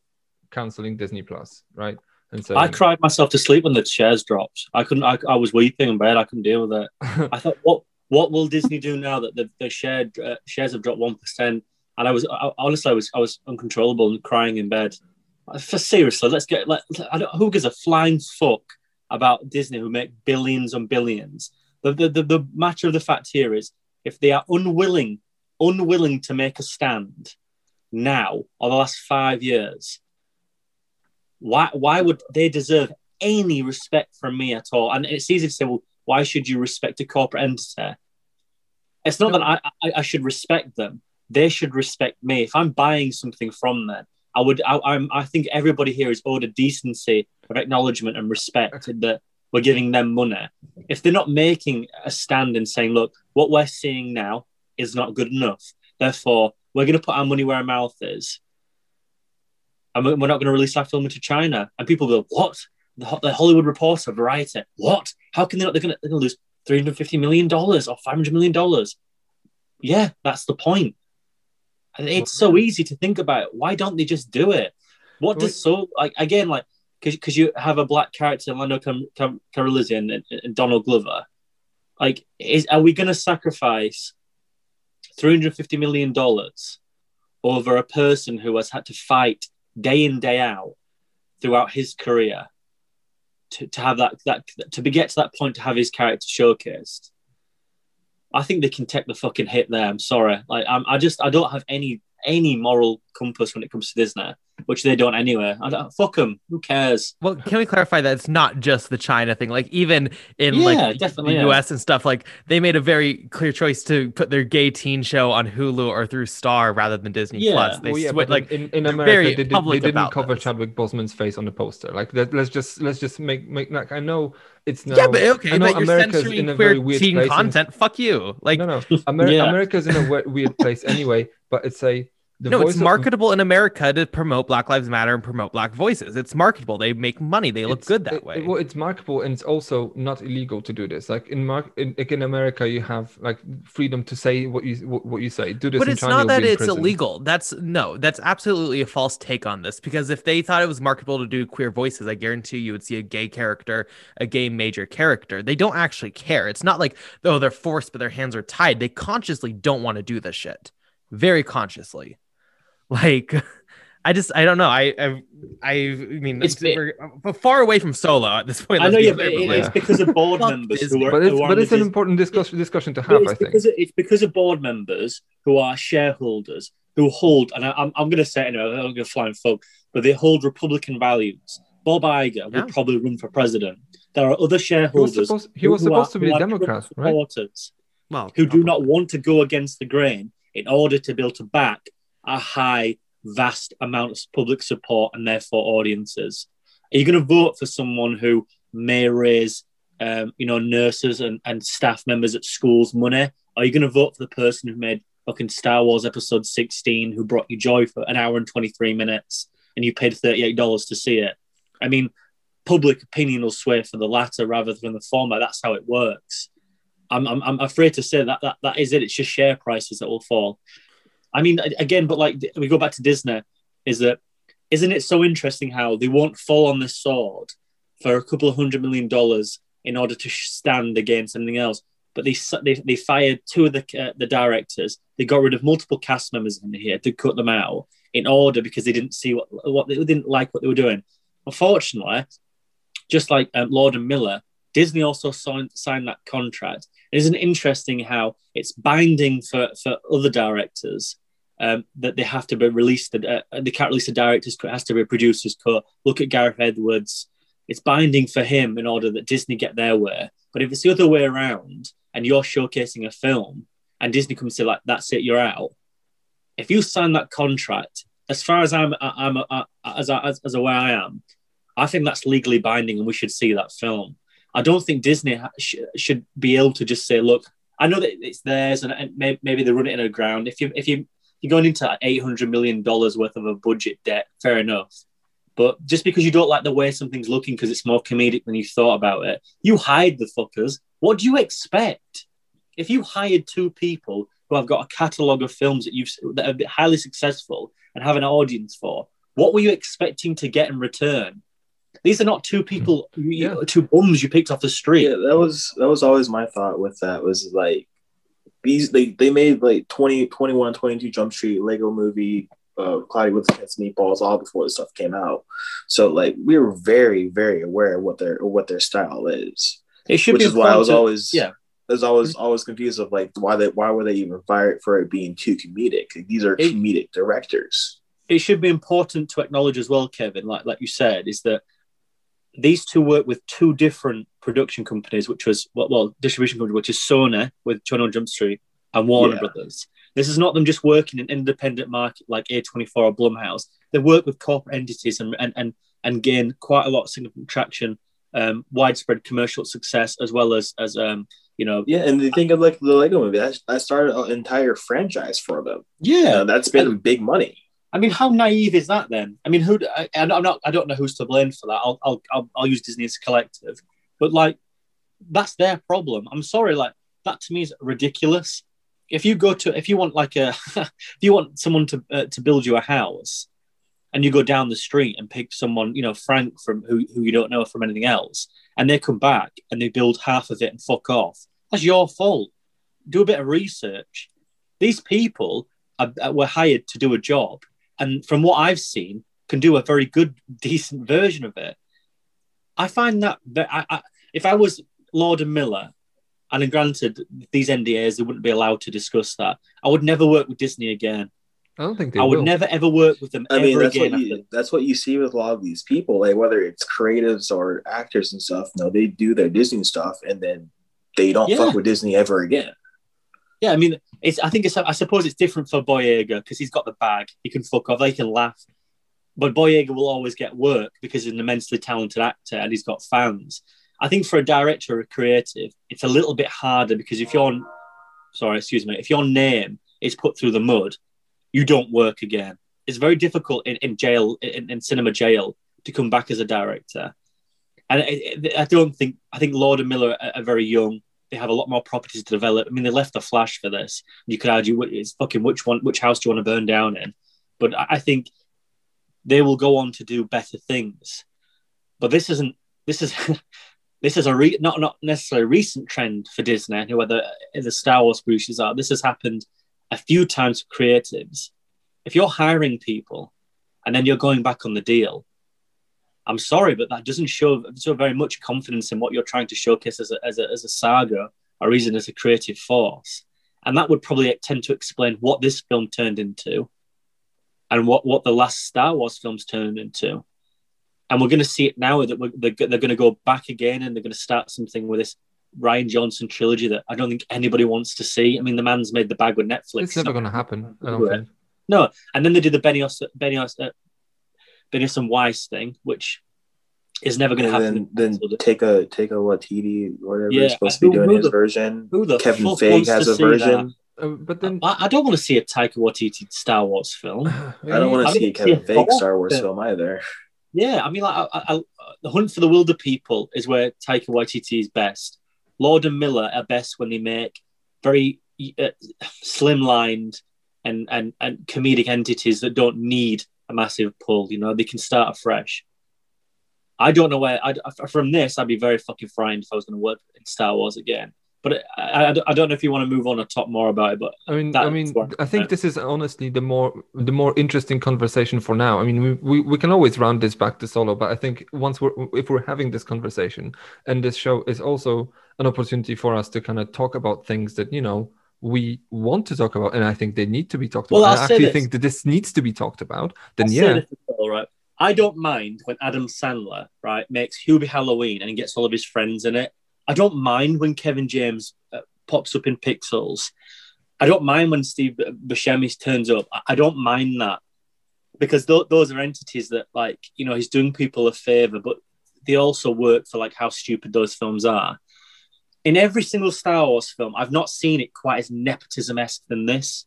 canceling Disney Plus, right? And so I cried myself to sleep when the shares dropped. I couldn't. I, I was weeping in bed. I couldn't deal with it. I thought, what what will Disney do now that the, the share uh, shares have dropped one percent? And I was I, honestly, I was I was uncontrollable and crying in bed. For seriously, let's get. Let, I don't, who gives a flying fuck about Disney who make billions and billions? The, the the the matter of the fact here is if they are unwilling unwilling to make a stand now or the last five years, why why would they deserve any respect from me at all? And it's easy to say, well, why should you respect a corporate entity? It's not that I, I, I should respect them. They should respect me. If I'm buying something from them, I would. I, I'm. I think everybody here is owed a decency of acknowledgement and respect that we're giving them money. If they're not making a stand and saying, "Look, what we're seeing now is not good enough," therefore we're going to put our money where our mouth is, and we're not going to release our film into China. And people go, "What?" The, Ho- the Hollywood Reporter, Variety. What? How can they not? They're going to lose three hundred fifty million dollars or five hundred million dollars. Yeah, that's the point. And it's so easy to think about. Why don't they just do it? What does so like again like because you have a black character Lando Cam- Cam- Calrissian and, and Donald Glover, like is are we going to sacrifice three hundred fifty million dollars over a person who has had to fight day in day out throughout his career to, to have that that to get to that point to have his character showcased? I think they can take the fucking hit there. I'm sorry. Like I'm, I just I don't have any any moral compass when it comes to Disney. which they don't anyway. I don't, fuck them. Who cares? Well, can we clarify that it's not just the China thing? Like even in Yeah, like definitely, the yeah. US and stuff, like they made a very clear choice to put their gay teen show on Hulu or through Star rather than Disney Yeah. Plus. They well, yeah, swi- but like in, in America, very they, did, they didn't cover this. Chadwick Boseman's face on the poster. Like, let, let's just let's just make make like I know it's now. yeah, but okay, I know but you're America's censoring in a queer very weird teen place. and- content. Fuck you. Like no, no, Amer- Yeah. America's in a weird place anyway. But it's a the no, voice it's of- marketable in America to promote Black Lives Matter and promote Black voices. It's marketable. They make money. They look it's- good that it- way. well, it's marketable and it's also not illegal to do this. Like in Mark, in, like in America, you have like freedom to say what you what, you say. Do this, but it's China, not that it's prison. illegal. That's no, that's absolutely a false take on this. Because if they thought it was marketable to do queer voices, I guarantee you would see a gay character, a gay major character. They don't actually care. It's not like oh they're forced, but their hands are tied. They consciously don't want to do this shit, very consciously. Like, I just I don't know. I I I mean It's it's bit- we're we're far away from solo at this point. I let's know, be yeah, clear, but it- it's because of board members who are. But it's who are but it's an important discussion discussion to have. I think. because of, it's because of board members who are shareholders who hold, and I, I'm, I'm going to say it anyway, I'm going to fly and folk, but they hold Republican values. Bob Iger Yeah. would probably run for president. There are other He was shareholders. supposed, he was who are- supposed to be who a Democrat, right? well, who do not want to go against the grain in order to be able to back a high, vast amount of public support and therefore audiences. Are you going to vote for someone who may raise, um, you know, nurses and, and staff members at schools money? Are you going to vote for the person who made fucking Star Wars Episode 16, who brought you joy for an hour and 23 minutes and you paid $38 to see it? I mean, public opinion will sway for the latter rather than the former. That's how it works. I'm, I'm, I'm afraid to say that, that that is it. It's just share prices that will fall. I mean, again, but like we go back to Disney, is that isn't it so interesting how they won't fall on the sword for a couple of hundred million dollars in order to stand against something else? But they they, they fired two of the uh, the directors. They got rid of multiple cast members in here to cut them out in order because they didn't see what what they didn't like what they were doing. Unfortunately, just like um, Lord and Miller, Disney also signed, signed that contract. It isn't interesting how it's binding for, for other directors um, that they have to be released? Uh, they can't release a director's cut; it has to be a producer's cut. Look at Gareth Edwards; it's binding for him in order that Disney get their way. But if it's the other way around, and you're showcasing a film, and Disney comes to like, "That's it, you're out." If you sign that contract, as far as I'm, I'm, i as, as as aware I am, I think that's legally binding, and we should see that film. I don't think Disney sh- should be able to just say, "Look, I know that it's theirs, and, and may- maybe they run it in the ground." If you if you you're going into eight hundred million dollars worth of a budget debt, fair enough. But just because you don't like the way something's looking because it's more comedic than you thought about it, you hide the fuckers. What do you expect? If you hired two people who have got a catalogue of films that you've that been highly successful and have an audience for, what were you expecting to get in return? These are not two people, you, two bums you picked off the street. Yeah, that was that was always my thought with that was like these they, they made like 20, 21, 22 Jump Street, Lego movie, uh Cloudy with Against Meatballs all before the stuff came out. So like we were very, very aware of what their what their style is. It should Which be is why I was to- always yeah. I was always always confused of like why they why were they even fired for it being too comedic? Like, these are It- comedic directors. it should be important to acknowledge as well, Kevin, like like you said, is that these two work with two different production companies, which was well, well distribution company, which is Sony with on Jump Street and Warner Yeah. Brothers. This is not them just working in independent market like A24 or Blumhouse. They work with corporate entities and and and, and gain quite a lot of significant traction, um, widespread commercial success, as well as as um, you know, Yeah, and they think of like the Lego movie. That, that started an entire franchise for them. yeah. Uh, that's been big money. I mean, how naive is that then? I mean, who? I, I'm not. I don't know who's to blame for that. I'll, I'll, I'll, I'll use Disney as a collective, but like, that's their problem. I'm sorry, like that to me is ridiculous. If you go to, if you want like a, if you want someone to uh, to build you a house, and you go down the street and pick someone, you know, Frank from who who you don't know from anything else, and they come back and they build half of it and fuck off. That's your fault. Do a bit of research. These people uh, were hired to do a job and from what I've seen, can do a very good, decent version of it. I find that, that I, I, if I was Lord and Miller, and granted these NDAs, they wouldn't be allowed to discuss that. I would never work with Disney again. I don't think they would I would will. never ever work with them I mean, ever that's again. what you that's what you see with a lot of these people, like whether it's creatives or actors and stuff. No, they do their Disney stuff and then they don't Yeah. fuck with Disney ever again. Yeah, I mean, it's. I think it's. I suppose it's different for Boyega because he's got the bag. He can fuck off. They can laugh, but Boyega will always get work because he's an immensely talented actor and he's got fans. I think for a director or a creative, it's a little bit harder because if your, sorry, excuse me, if your name is put through the mud, you don't work again. It's very difficult in, in jail, in, in cinema jail, to come back as a director. And it- I don't think. I think Lord and Miller are, are very young. They have a lot more properties to develop. I mean, they left the Flash for this. You could argue it's fucking which one, which house do you want to burn down in? But I think they will go on to do better things. But this isn't. This is. This is a re- not not necessarily a recent trend for Disney, whoever the Star Wars producers are. This has happened a few times for creatives. If you're hiring people and then you're going back on the deal, I'm sorry, but that doesn't show so very much confidence in what you're trying to showcase as a, as a, as a saga or even as a creative force. And that would probably tend to explain what this film turned into and what, what the last Star Wars films turned into. And we're going to see it now that we're, they're, they're going to go back again and they're going to start something with this Rian Johnson trilogy that I don't think anybody wants to see. I mean, the man's made the bag with Netflix. It's never going to happen. I don't think. No, and then they did the Benioff Benioff uh, Benioff and Weiss thing, which is never going to happen. then, then take a take a Waititi, or whatever Yeah, is supposed to be doing who his the- version. who the Kevin fuck Feige wants has to a see version. Uh, but then I, I don't want to see a Taika Waititi Star Wars film. I don't want I to see a Kevin see a Feige Star Wars film. film either. Yeah, I mean, like, I, I, I, the Hunt for the Wilderpeople is where Taika Waititi is best. Lord and Miller are best when they make very uh, slimlined and, and and comedic entities that don't need a massive pull. You know, they can start afresh. I don't know where. I, from this, I'd be very fucking frightened if I was going to work in Star Wars again. But I, I, I don't know if you want to move on or talk more about it. But I mean, I mean, I think this is honestly the more the more interesting conversation for now. I mean, we, we, we can always round this back to solo, but I think once we're if we're having this conversation, and this show is also an opportunity for us to kind of talk about things that you know we want to talk about, and I think they need to be talked Well, about. I'll I actually think that this needs to be talked about. Then I'll yeah, well, right? I don't mind when Adam Sandler, right, makes Hubie Halloween and he gets all of his friends in it. I don't mind when Kevin James uh, pops up in Pixels. I don't mind when Steve Buscemi turns up. I, I don't mind that because th- those are entities that, like, you know, he's doing people a favor, but they also work for like how stupid those films are. In every single Star Wars film, I've not seen it quite as nepotism esque than this.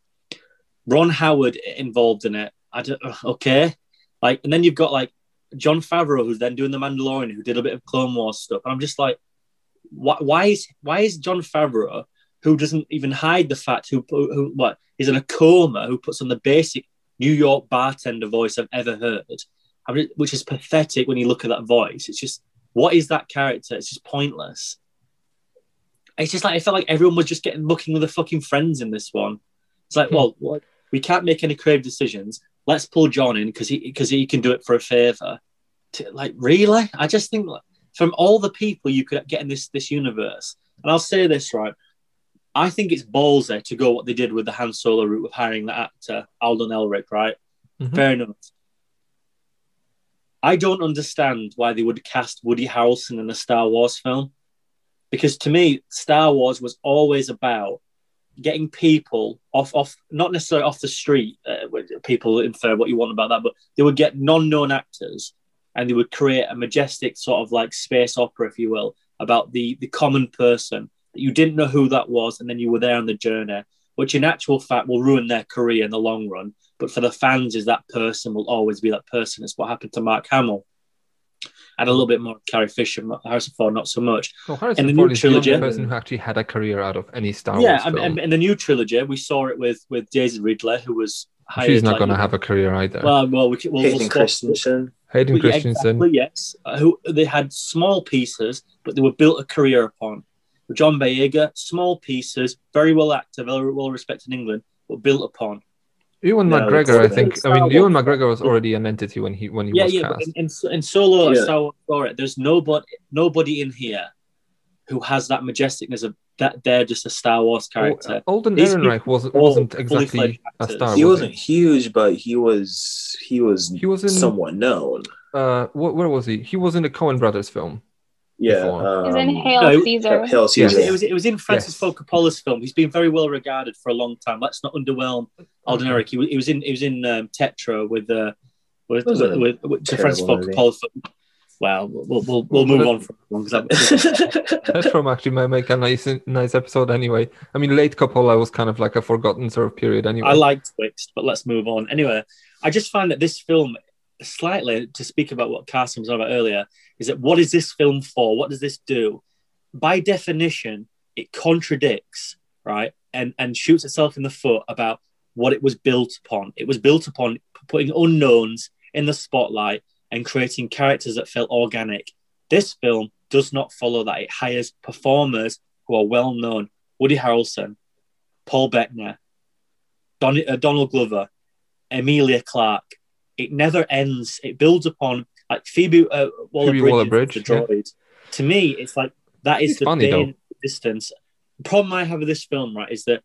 Ron Howard involved in it. I don't. Okay, like, and then you've got like Jon Favreau, who's then doing the Mandalorian, who did a bit of Clone Wars stuff. And I'm just like, why, why is why is Jon Favreau, who doesn't even hide the fact who who, what is in a coma, who puts on the basic New York bartender voice I've ever heard, I mean, which is pathetic when you look at that voice. It's just what is that character? It's just pointless. It's just like I felt like everyone was just getting looking with the fucking friends in this one. It's like, well, what, we can't make any creative decisions. Let's pull Jon in because he because he can do it for a favor. To- Like, really? I just think like, from all the people you could get in this this universe, and I'll say this right. I think it's ballsy to go what they did with the Han Solo route of hiring that actor Alden Ehrenreich, right? Mhm. Fair enough. I don't understand why they would cast Woody Harrelson in a Star Wars film. Because to me, Star Wars was always about getting people off, off not necessarily off the street. Uh, people infer what you want about that, but they would get non-known actors, and they would create a majestic sort of like space opera, if you will, about the the common person that you didn't know who that was, and then you were there on the journey, which in actual fact will ruin their career in the long run. But for the fans, is that person will always be that person. It's what happened to Mark Hamill. And a little bit more Carrie Fisher, Harrison Ford, not so much. well, Harrison in the Ford new is the only trilogy, person who actually had a career out of any Star yeah, Wars and, film. and in the new trilogy, we saw it with with Daisy Ridley, who was hired. She's not like- going to have a career either. Well, well, we, can- we'll, we'll Hayden stop- Christensen. Hayden yeah, Christensen. exactly, yes. Uh, who they had small pieces, but they were built a career upon. John Boyega, small pieces, very well acted, very well respected in England, but built upon. Ewan No, McGregor, I think. I mean, Star Ewan McGregor was already an entity when he when he yeah, was yeah. But cast. in, in, in Solo or Yeah. Star Wars Story, there's nobody, nobody in here who has that majesticness of that they're just a Star Wars character. Alden These Ehrenreich was, are all wasn't exactly a actors. star. he was wasn't huge, but he was he was He was in- somewhat known. Uh, wh- where was he? He was in the Coen Brothers film. Yeah, Before. He's in um, Hail no, Caesar. Hail It was, Caesar. it was it was in Francis Yes. Ford Coppola's film. He's been very well regarded for a long time. Let's not underwhelm Alden Ehrenreich. He, was- he was in he was in um, Tetro with uh with with, with, with Francis Ford movie? Coppola film. Well, we'll we'll, we'll move on from that because That film actually might make a nice nice episode anyway. I mean, late Coppola was kind of like a forgotten sort of period anyway. I like Twixt, but let's move on. Anyway, I just find that this film, slightly to speak about what Carson was on about earlier, is that what is this film for? What does this do? By definition, it contradicts, right, and and shoots itself in the foot about what it was built upon. It was built upon putting unknowns in the spotlight and creating characters that felt organic. This film does not follow that. It hires performers who are well known. Woody Harrelson, Paul Bettany, Don- uh, Donald Glover, Emilia Clarke. It never ends. It builds upon like Phoebe uh, Waller-Bridge, Waller-Bridge, the droid. To me, it's like that is She's the funny, distance. The problem I have with this film, right, is that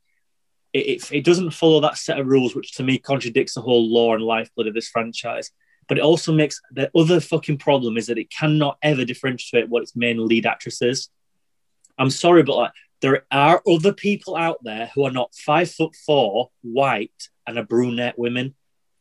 it, it, it doesn't follow that set of rules, which to me contradicts the whole lore and lifeblood of this franchise. But it also makes the other fucking problem is that it cannot ever differentiate what its main lead actress is. I'm sorry, but like there are other people out there who are not five foot four, white, and a brunette women.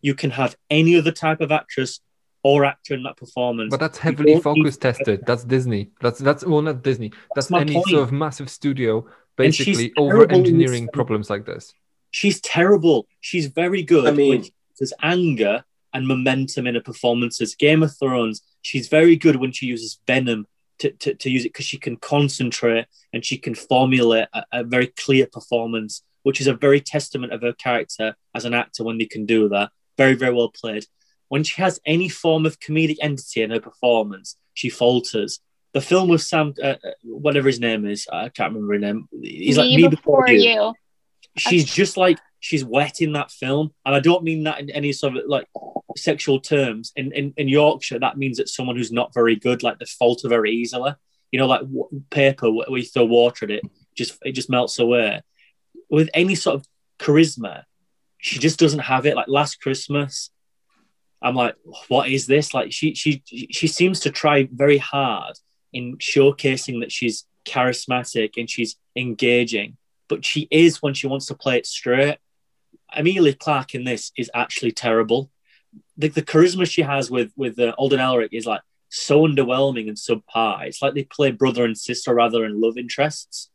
You can have any other type of actress or actor in that performance. But that's heavily don't focus tested. That's Disney. That's that's well not Disney. That's, my any point. sort of massive studio basically over engineering problems like this. She's terrible. She's very good. I mean- there's anger and momentum in her performances. Game of Thrones, she's very good when she uses venom to, to, to use it because she can concentrate and she can formulate a, a very clear performance, which is a very testament of her character as an actor when they can do that. Very, very well played. When she has any form of comedic entity in her performance, she falters. The film with Sam, uh, uh, whatever his name is, I can't remember his name. He's like Me me before you. she's just like she's wet in that film and i don't mean that in any sort of like sexual terms in, in in yorkshire that means that someone who's not very good like they falter very easily you know like w- paper where we throw water at it just it just melts away with any sort of charisma she just doesn't have it like last christmas i'm like what is this like she she she seems to try very hard in showcasing that she's charismatic and she's engaging but she is when she wants to play it straight. Emilia Clarke in this is actually terrible. The, the charisma she has with with uh, Alden Ehrenreich is like so underwhelming and subpar. It's like they play brother and sister rather than love interests.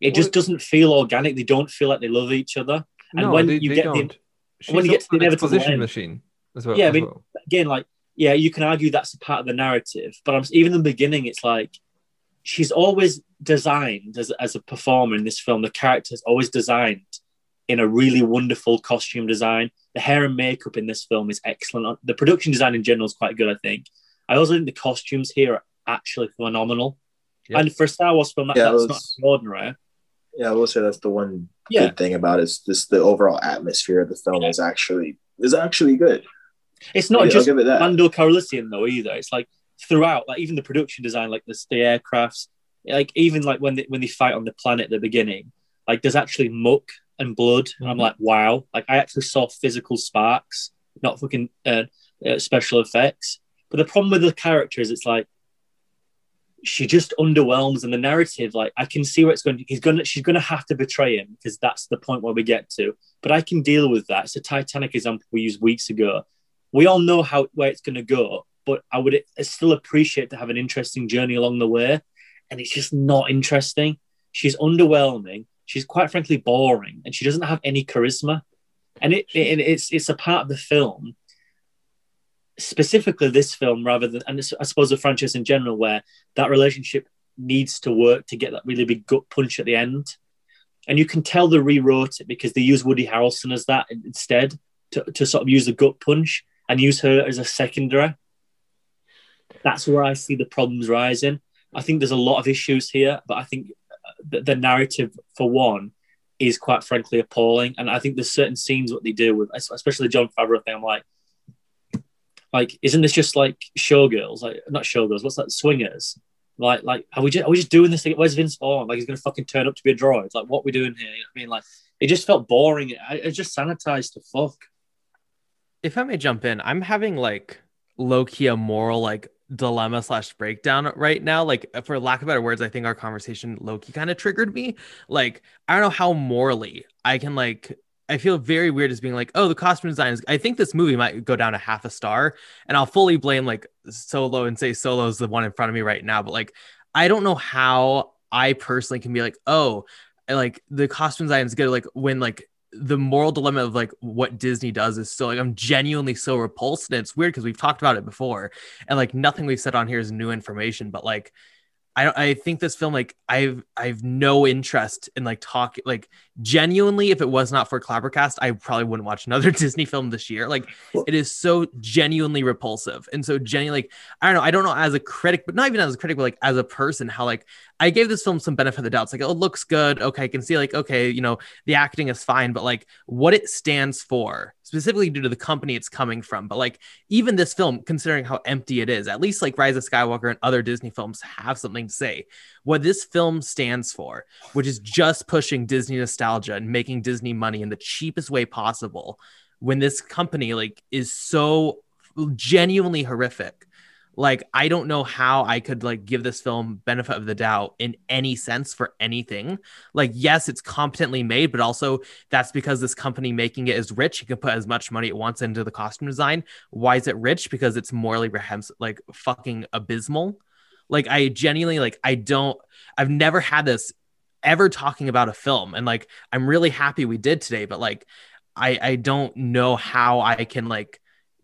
It just doesn't feel organic. They don't feel like they love each other. And no, when they, you they get don't. the She's when you get to the an inevitable exposition end- machine as well. Yeah, I mean, well. again, like, yeah, you can argue that's a part of the narrative, but I'm even in the beginning, it's like she's always designed as, as a performer in this film. The character's always designed in a really wonderful costume design. The hair and makeup in this film is excellent. The production design in general is quite good, I think. I also think the costumes here are actually phenomenal. Yeah. And for a Star Wars film, that, Yeah, that's was- not extraordinary. Yeah, I will say that's the one Yeah. good thing about it is this the overall atmosphere of the film is actually is actually good. It's not I'll just give it that. Lando Calrissian though either. It's like throughout, like even the production design, like the, the aircrafts, like even like when they when they fight on the planet at the beginning, like there's actually muck and blood, and I'm like, wow, like I actually saw physical sparks, not fucking uh, uh, special effects. But the problem with the character is it's like she just underwhelms, and the narrative, like I can see where it's going. To, he's gonna, she's gonna have to betray him because that's the point where we get to. But I can deal with that. It's a Titanic example we used weeks ago. We all know how where it's to go, but I would still appreciate to have an interesting journey along the way. And it's just not interesting. She's underwhelming. She's quite frankly boring, and she doesn't have any charisma. And it, it it's it's a part of the film, specifically this film, rather than and I suppose the franchise in general, where that relationship needs to work to get that really big gut punch at the end. And you can tell they rewrote it because they use Woody Harrelson as that instead to, to sort of use the gut punch and use her as a secondary. That's where I see the problems rising. I think there's a lot of issues here, but I think uh, the, the narrative, for one, is quite frankly appalling. And I think there's certain scenes what they do with, especially Jon Favreau thing. I'm like, like, isn't this just like showgirls? Like, not showgirls. What's that? Swingers. Like, like are we just are we just doing this thing? Where's Vince Vaughn? Like he's gonna fucking turn up to be a droid. Like what we doing here? You know I mean, like it just felt boring. It, it just sanitized to fuck. if I may jump in, I'm having like low key a moral like dilemma slash breakdown right now. Like for lack of better words, I think our conversation low key kind of triggered me. Like I don't know how morally I can like. I feel very weird as being like, oh, the costume design is. I think this movie might go down to half a star, and I'll fully blame like Solo and say Solo is the one in front of me right now. But like, I don't know how I personally can be like, oh, like the costume design is good. Like when like the moral dilemma of like what Disney does is still like I'm genuinely so repulsed. And it's weird because we've talked about it before, and like nothing we've said on here is new information. But like, I don't. I think this film like I've I've no interest in like talk like genuinely. If it was not for Clappercast, I probably wouldn't watch another Disney film this year. Like it is so genuinely repulsive, and so genuinely like I don't know. I don't know as a critic, but not even as a critic, but like as a person, how like I gave this film some benefit of the doubt. It's like, oh, it looks good. Okay, I can see like, okay, you know, the acting is fine, but like what it stands for, specifically due to the company it's coming from. But like even this film, considering how empty it is, at least like Rise of Skywalker and other Disney films have something to say. What this film stands for, which is just pushing Disney nostalgia and making Disney money in the cheapest way possible, when this company like is so genuinely horrific like i don't know how i could like give this film benefit of the doubt in any sense for anything. Like yes it's competently made but also that's because this company making it is rich. It can put as much money it wants into the costume design. Why is it rich? Because it's morally rehems- like fucking abysmal. Like i genuinely like i don't i've never had this ever talking about a film. And like i'm really happy we did today but like i i don't know how i can like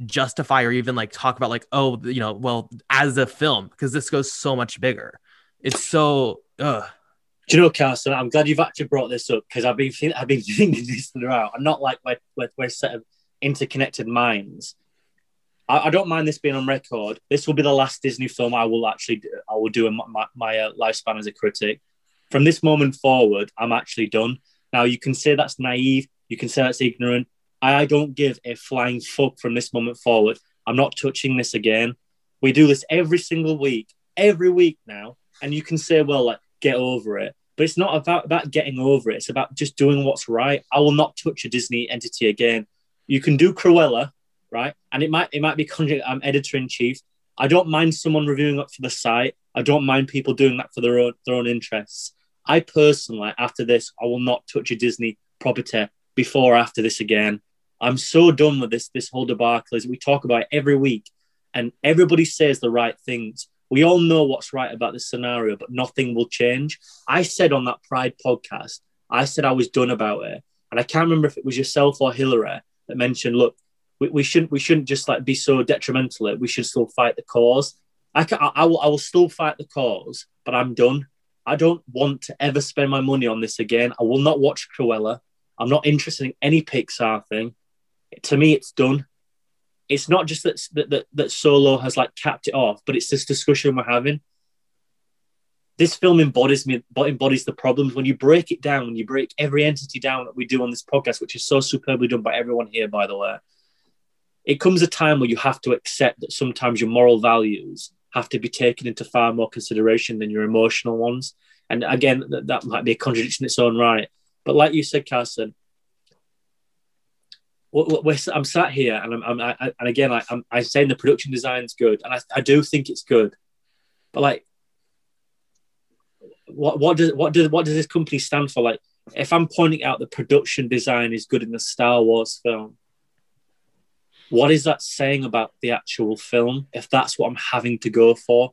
justify or even like talk about like oh you know well as a film because this goes so much bigger it's so uh Do you know, Carson? I'm glad you've actually brought this up because I've been think- I've been thinking this throughout. I'm not like we're, we're, we're set of interconnected minds. I, I don't mind this being on record. This will be the last Disney film I will actually do, I will do in my, my, my uh, lifespan as a critic. From this moment forward, I'm actually done. Now you can say that's naive. You can say that's ignorant. I don't give a flying fuck from this moment forward. I'm not touching this again. We do this every single week, every week now. And you can say, well, like, get over it. But it's not about, about getting over it. It's about just doing what's right. I will not touch a Disney entity again. You can do Cruella, right? And it might it might be I'm editor in chief. I don't mind someone reviewing it for the site. I don't mind people doing that for their own their own interests. I personally, after this, I will not touch a Disney property before or after this again. I'm so done with this this whole debacle. We talk about it every week, and everybody says the right things. We all know what's right about this scenario, but nothing will change. I said on that Pride podcast, I said I was done about it, and I can't remember if it was yourself or Hillary that mentioned, look, we, we shouldn't we shouldn't just like be so detrimental. We should still fight the cause. I can, I, I will I will still fight the cause, but I'm done. I don't want to ever spend my money on this again. I will not watch Cruella. I'm not interested in any Pixar thing. To me, it's done. It's not just that that, that, that Solo has like capped it off, but it's this discussion we're having. This film embodies me, embodies the problems. When you break it down, when you break every entity down that we do on this podcast, which is so superbly done by everyone here, by the way, it comes a time where you have to accept that sometimes your moral values have to be taken into far more consideration than your emotional ones. And again, that, that might be a contradiction in its own right. But like you said, Carson, I'm sat here and I'm, I'm I, and again I, am I'm saying the production design's good and I, I do think it's good, but like, what what does what does what does this company stand for? Like, if I'm pointing out the production design is good in the Star Wars film, what is that saying about the actual film? If that's what I'm having to go for,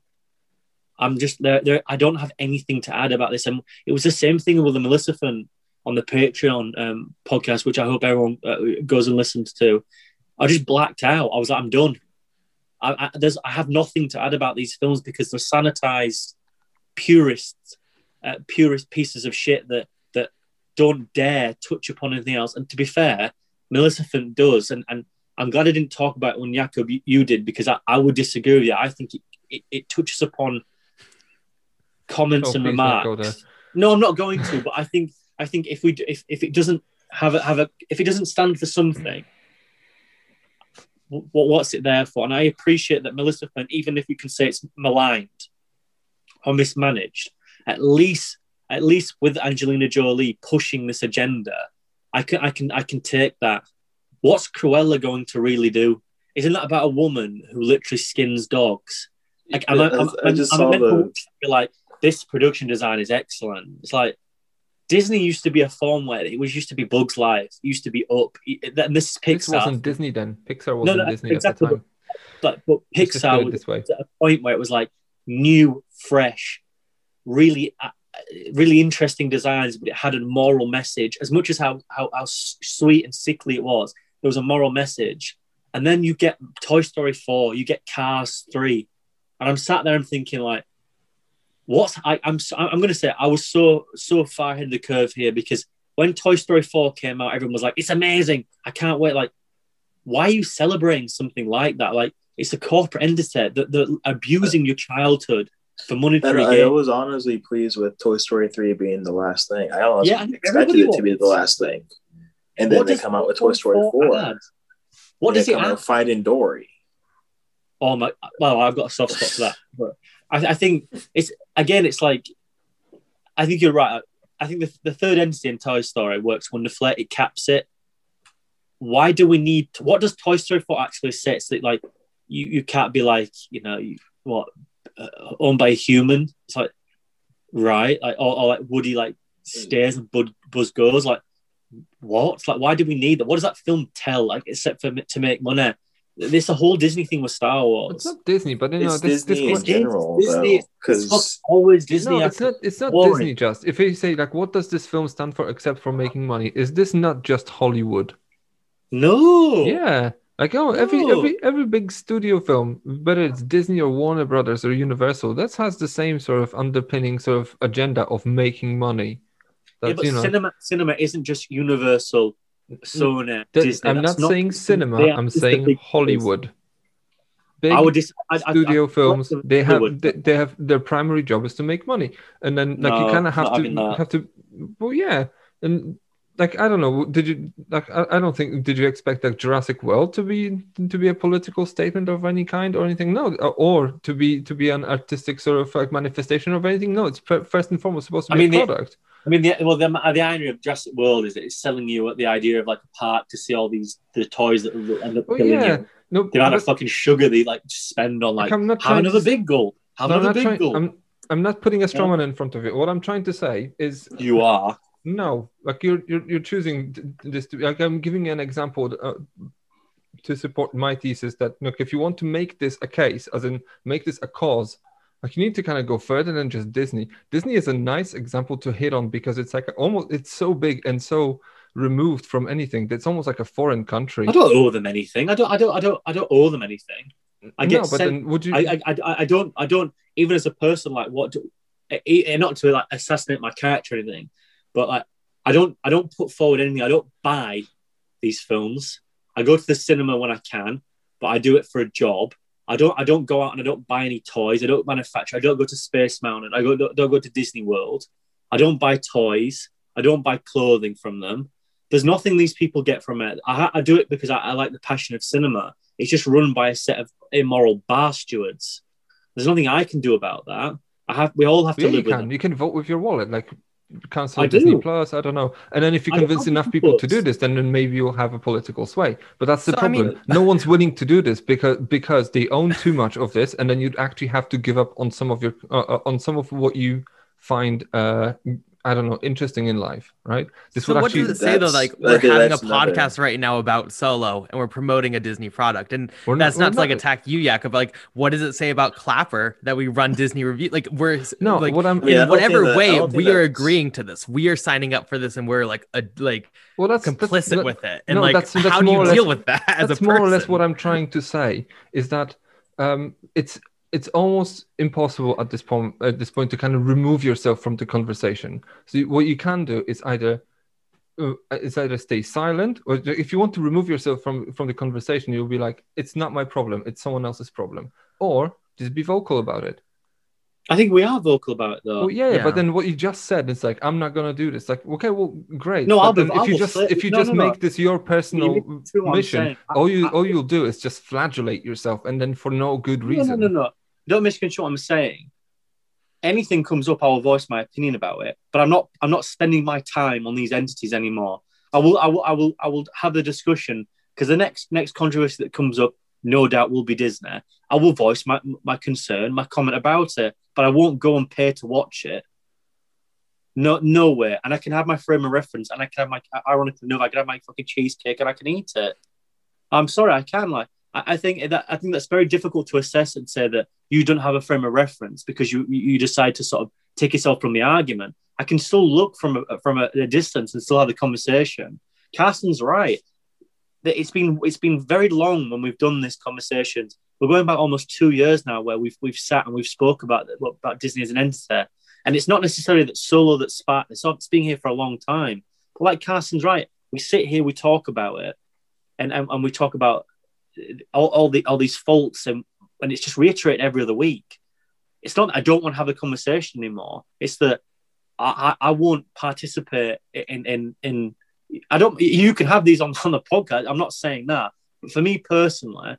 I'm just there. There, I don't have anything to add about this. And it was the same thing with the Maleficent on the Patreon um, podcast, which I hope everyone uh, goes and listens to. I just blacked out. I was like, I'm done. I, I, there's, I have nothing to add about these films because they're sanitized, purists, uh, purist pieces of shit that that don't dare touch upon anything else. And to be fair, Maleficent does, and and I'm glad I didn't talk about it when Jakub you, you did because I, I would disagree with you. I think it, it, it touches upon comments Oh, and remarks. No, I'm not going to. But I think I think if we if, if it doesn't have a have a if it doesn't stand for something, what what's it there for? And I appreciate that Maleficent, even if you can say it's maligned, or mismanaged. At least, at least with Angelina Jolie pushing this agenda, I can, I can, I can take that. What's Cruella going to really do? Isn't that about a woman who literally skins dogs? Like, am I, I- just am saw meant to the- be like this production design is excellent. It's like Disney used to be a form where it was used to be Bugs Life, used to be Up, and this is This Pixar. wasn't Disney then. Pixar wasn't no, Disney exactly. at the time. But, but Let's Pixar was this way. at a point where it was like new, fresh, really, uh, really interesting designs, but it had a moral message. As much as how, how how sweet and sickly it was, there was a moral message. And then you get Toy Story four, you get Cars three, and I'm sat there and thinking like, what's I, I'm so- I'm going to say I was so so far ahead of the curve here because when Toy Story four came out, everyone was like, it's amazing, I can't wait. Like, why are you celebrating something like that? Like, it's a corporate entity that that abusing your childhood for And monetary I gain. was honestly pleased with Toy Story 3 being the last thing. I honestly Yeah, expected it to be the last thing. And then What they come out with Toy Story 4 4. add? What does it add? Finding Dory. Oh my! Well, I've got a soft spot for that. But I, I think it's again, it's like I think you're right. I think the, the third entity in Toy Story works wonderfully. It caps it. Why do we need? What does Toy Story Four actually say? It's that like you you can't be like you know you, what uh, owned by a human. It's like right, like or, or like Woody like stares and Bud, Buzz goes like what? Like why do we need that? What does that film tell? Like except for to make money. This a whole Disney thing with Star Wars. It's not Disney, but you know It's this, Disney this in general, Disney- Because It's always Disney. No, it's not. It's not Boring. Disney. Just if you say like, what does this film stand for except for making money? Is this not just Hollywood? No. Yeah, like oh, every No. every every big studio film, whether it's Disney or Warner Brothers or Universal, that has the same sort of underpinning sort of agenda of making money. Yeah, but you know. cinema cinema isn't just Universal, Sony, that- Disney. I'm That's not saying cinema. I'm saying Hollywood. Big I would dis- I, studio I, films I, they have they, they have their primary job is to make money and then like you kind of have to have to well yeah and like i don't know did you like I, I don't think did you expect like jurassic world to be to be a political statement of any kind or anything no or, or to be to be an artistic sort of like manifestation of anything no it's fir- first and foremost supposed to I be mean, a the- product I mean, the, well, the, the irony of Jurassic World is that it's selling you the idea of like a park to see all these the toys that end up well killing yeah you. no The amount of fucking sugar they like spend on like I'm not have trying to another big goal, have no, another big trying, goal. I'm, I'm not putting a strong man in front of it what i'm trying to say is You are. No, like you're you're, you're choosing this to like I'm giving you an example uh, to support my thesis that look if you want to make this a case, as in make this a cause, like you need to kind of go further than just Disney. Disney is a nice example to hit on because it's like almost it's so big and so removed from anything. It's almost like a foreign country. I don't owe them anything. I don't. I don't. I don't. I don't owe them anything. I get no, but sent- then would you? I, I, I, I don't, I don't, even as a person, like what, do, eh, eh, not to like assassinate my character or anything, but like, I don't, I don't put forward anything. I don't buy these films. I go to the cinema when I can, but I do it for a job. I don't, I don't go out and I don't buy any toys. I don't manufacture. I don't go to Space Mountain. I go, don't, don't go to Disney World. I don't buy toys. I don't buy clothing from them. There's nothing these people get from it. I, I do it because I, I like the passion of cinema. It's just run by a set of immoral bar stewards. There's nothing I can do about that. I have. We all have to yeah, you live with can. them. You can vote with your wallet, like cancel I Disney do. Plus. I don't know. And then if you convince enough people to do this, then, then maybe you'll have a political sway. But that's the So, I mean- problem. no one's willing to do this because because they own too much of this, and then you'd actually have to give up on some of your uh, uh, on some of what you find. Uh, I don't know, interesting in life, right? This So would what actually. does it say though? Like we're think having a that's another- podcast right now about Solo, and we're promoting a Disney product, and We're not- that's not, we're to like not- attack you, Jakub. Like, what does it say about Clapper that we run Disney review? Like, we're No, like what I'm- in Yeah, I whatever that- way we are that's- agreeing to this. We are signing up for this, and we're like a like well, that's that's- complicit that- with it. And no, like, that's- that's how do you or deal less- with that as that's a more or less what I'm trying to say is that um, it's it's almost impossible at this point at this point to kind of remove yourself from the conversation. So what you can do is either uh, is either stay silent or if you want to remove yourself from from the conversation, you'll be like, it's not my problem, it's someone else's problem, or just be vocal about it. I think we are vocal about it though. Well, yeah, Yeah. but then what you just said is like, I'm not gonna do this. Like, okay, well, great. No, I'll be- then if I'll you just flip- if you no, just no, no. make this your personal listen to what I'm mission, all you I- all you'll do is just flagellate yourself, and then for no good No, reason. no, no, no. Don't misconstrue what I'm saying. anything comes up, I will voice my opinion about it. But I'm not I'm not spending my time on these entities anymore. I will I will I will I will have the discussion because the next next controversy that comes up, no doubt, will be Disney. I will voice my my concern, my comment about it, but I won't go and pay to watch it. No, nowhere. And I can have my frame of reference, and I can have my ironically no, I can have my fucking cheesecake, and I can eat it. I'm sorry, I can like. I, think that I think that's very difficult to assess and say that you don't have a frame of reference because you you decide to sort of take yourself from the argument. I can still look from a, from a, a distance and still have the conversation. Carson's right. That it's been it's been very long when we've done this conversation. We're going back almost two years now where we've we've sat and we've spoke about about Disney as an entity, and it's not necessarily that solo that sparked this. It's been here for a long time. But like Carson's right, we sit here, we talk about it, and and, and we talk about all, all the all these faults, and and it's just reiterated every other week. It's not that I don't want to have a conversation anymore. It's that I, I, I won't participate in in in. I don't. You can have these on on the podcast. I'm not saying that, but for me personally,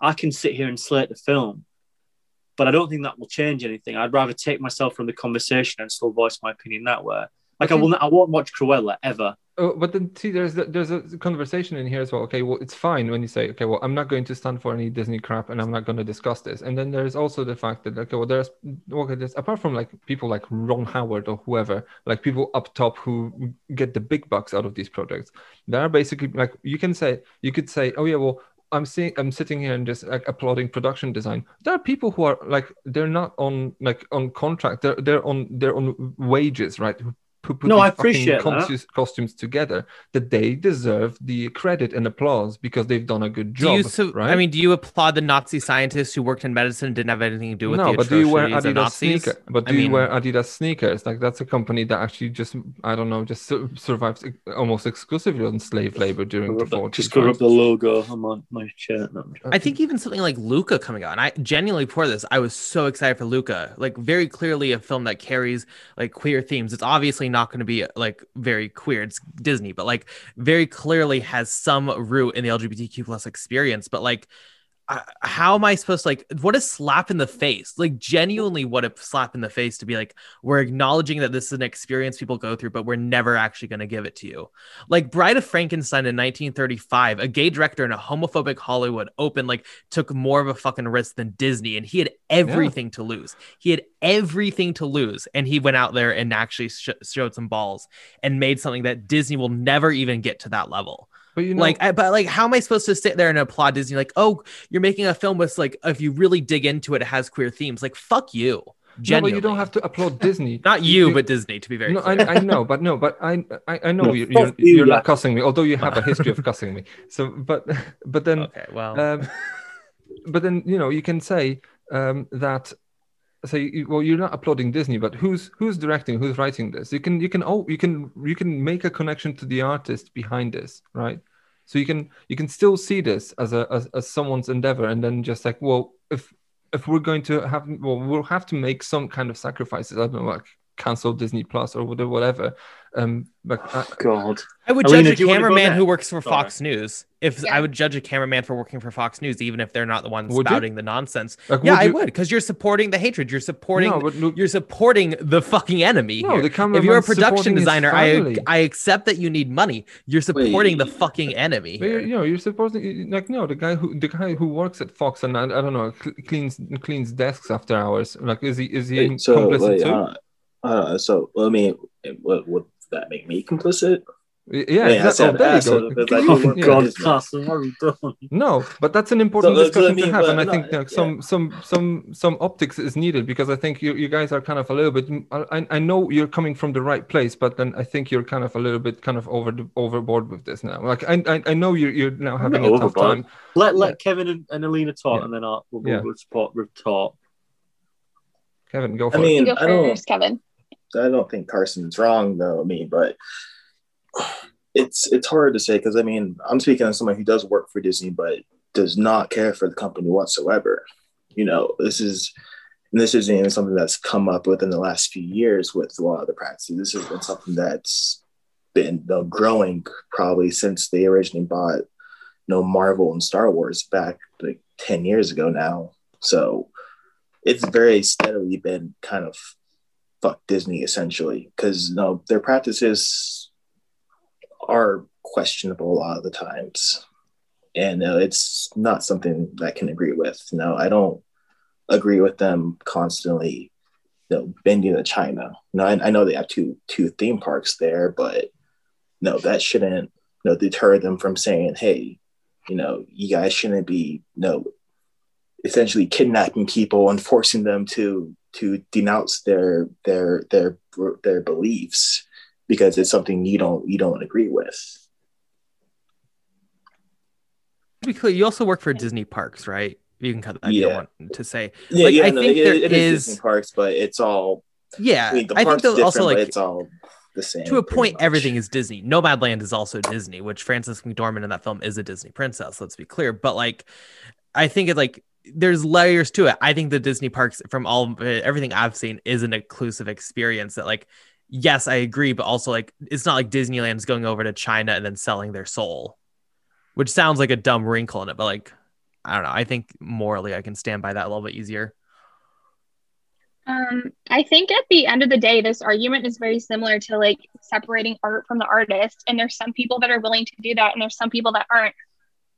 I can sit here and slate the film, but I don't think that will change anything. I'd rather take myself from the conversation and still voice my opinion that way. Like I will, I won't watch Cruella ever. Oh, but then see, there's there's a conversation in here as well. Okay, well, it's fine when you say, okay, well, I'm not going to stand for any Disney crap, and I'm not going to discuss this. And then there's also the fact that, okay, well, there's okay, there's apart from like people like Ron Howard or whoever, like people up top who get the big bucks out of these projects. There are basically like you can say you could say, oh yeah, well, I'm seeing I'm sitting here and just like applauding production design. There are people who are like they're not on like on contract. They're they're on they're on wages, right? Who put No, these I fucking appreciate that. costumes, costumes together. That they deserve the credit and applause because they've done a good Do job. you su- right? I mean, do you applaud the Nazi scientists who worked in medicine and didn't have anything to do with no, the but do you wear Adidas sneakers? But I do you wear Adidas sneakers? Like that's a company that actually just I don't know, just sur- survives almost exclusively on slave labor during the 40s. Just cover up the logo on my, my shirt. No, I'm joking. I think even something like Luca coming out, and I genuinely before this, I was so excited for Luca. Like very clearly a film that carries like queer themes. It's obviously not going to be like very queer. It's Disney, but like very clearly has some root in the LGBTQ plus experience. But like, how am I supposed to like? What a slap in the face! Like genuinely, what a slap in the face to be like, we're acknowledging that this is an experience people go through, but we're never actually going to give it to you. Like Bride of Frankenstein in 1935, a gay director in a homophobic Hollywood opened like took more of a fucking risk than Disney, and he had everything to lose. He had everything to lose, and he went out there and actually sh- showed some balls and made something that Disney will never even get to that level. But you know, like, I, but like, how am I supposed to sit there and applaud Disney? Like, oh, you're making a film with like, if you really dig into it, it has queer themes. Like, fuck you. no, but Genuinely. you don't have to applaud Disney. Not you, but Disney. To be very no, I, clear. I know, but no, but I I, I know No, you're, you're, you, you're not cussing me, although you have a history of cussing me. So, but but then okay, well, um, but then you know you can say um, that say well you're not applauding Disney, but who's who's directing, who's writing this? You can you can oh you can you can make a connection to the artist behind this, right? So you can you can still see this as a as, as someone's endeavor, and then just like well if if we're going to have well we'll have to make some kind of sacrifices. I don't know like cancel Disney Plus or whatever whatever. Um, but I, God. I would Alina, judge a you wanna go cameraman who works for Sorry. Fox News. If Yeah. I would judge a cameraman for working for Fox News, even if they're not the ones Would you? spouting the nonsense. Like, yeah, would I you- would, because you're supporting the hatred. You're supporting. No, but look- you're supporting the fucking enemy. No, here. the if you're a production designer, I. I accept that you need money. You're supporting the fucking enemy. But you're, Here. you know, you're supporting like no, the guy who the guy who works at Fox and I, I don't know cl- cleans cleans desks after hours. Like, is he is he Wait, so complicit like, too? Uh, uh, so I mean, what would that make me complicit? yeah, yeah, exactly. that's- Oh, there you go. that's- that's- Oh, Yeah. God, Disney. Carson, what have you done? No, but that's an important So, that's what I discussion to have, but and I no, think like, yeah. some some some some optics is needed because I think you you guys are kind of a little bit. I I know you're coming from the right place, but then I think you're kind of a little bit kind of over the, overboard with this now. Like I I, I know you're you're now having a not tough time. Let let Kevin and, and Alina talk, Yeah. and then I'll we'll, Yeah. we'll support we'll talk. Kevin, go for I it. mean, You go I don't, first, Kevin. I don't think Carson's wrong though. I mean, but it's it's hard to say because I mean, I'm speaking as someone who does work for Disney, but does not care for the company whatsoever. You know, this is and this isn't even something that's come up within the last few years with a lot of the practices. This has been something that's been you know, growing probably since they originally bought you know Marvel and Star Wars back like 10 years ago now. So it's very steadily been kind of fuck Disney essentially because you know their practices are questionable a lot of the times, and uh, it's not something that I can agree with. No, I don't agree with them constantly, you know, bending to China. No, I, I know they have two two theme parks there, but no, that shouldn't you know deter them from saying, hey, you know, you guys shouldn't be you know essentially kidnapping people and forcing them to to denounce their their their their beliefs because it's something you don't you don't agree with. To be clear, you also work for Disney Parks, right? You can cut that. Yeah. You don't want to say. Yeah, like, yeah, I no, think it- there it is Disney parks, but it's all Yeah, I mean, I think different, also like it's all the same. to a point, much. everything is Disney. Nomadland is also Disney, which Frances McDormand in that film is a Disney princess. Let's be clear. But like, I think it like there's layers to it. I think the Disney parks, from all everything I've seen, is an inclusive experience. That like, yes, I agree, but also like, it's not like Disneyland's going over to China and then selling their soul, which sounds like a dumb wrinkle in it. But like, I don't know. I think morally, I can stand by that a little bit easier. Um, I think at the end of the day, this argument is very similar to like separating art from the artist. And there's some people that are willing to do that, and there's some people that aren't.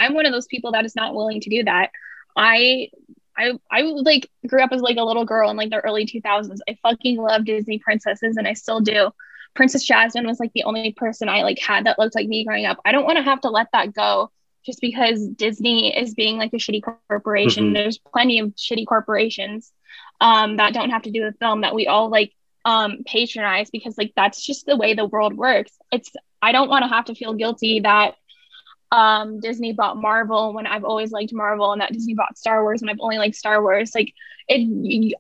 I'm one of those people that is not willing to do that. I I I like grew up as like a little girl in like the early 2000s. I fucking love Disney princesses, and I still do. Princess Jasmine was like the only person I like had that looked like me growing up. I don't want to have to let that go just because Disney is being like a shitty corporation. Mhm. There's plenty of shitty corporations um, that don't have to do with film that we all like um, patronize because like that's just the way the world works. It's I don't want to have to feel guilty that um, Disney bought Marvel when I've always liked Marvel and that Disney bought Star Wars when I've only liked Star Wars. Like it,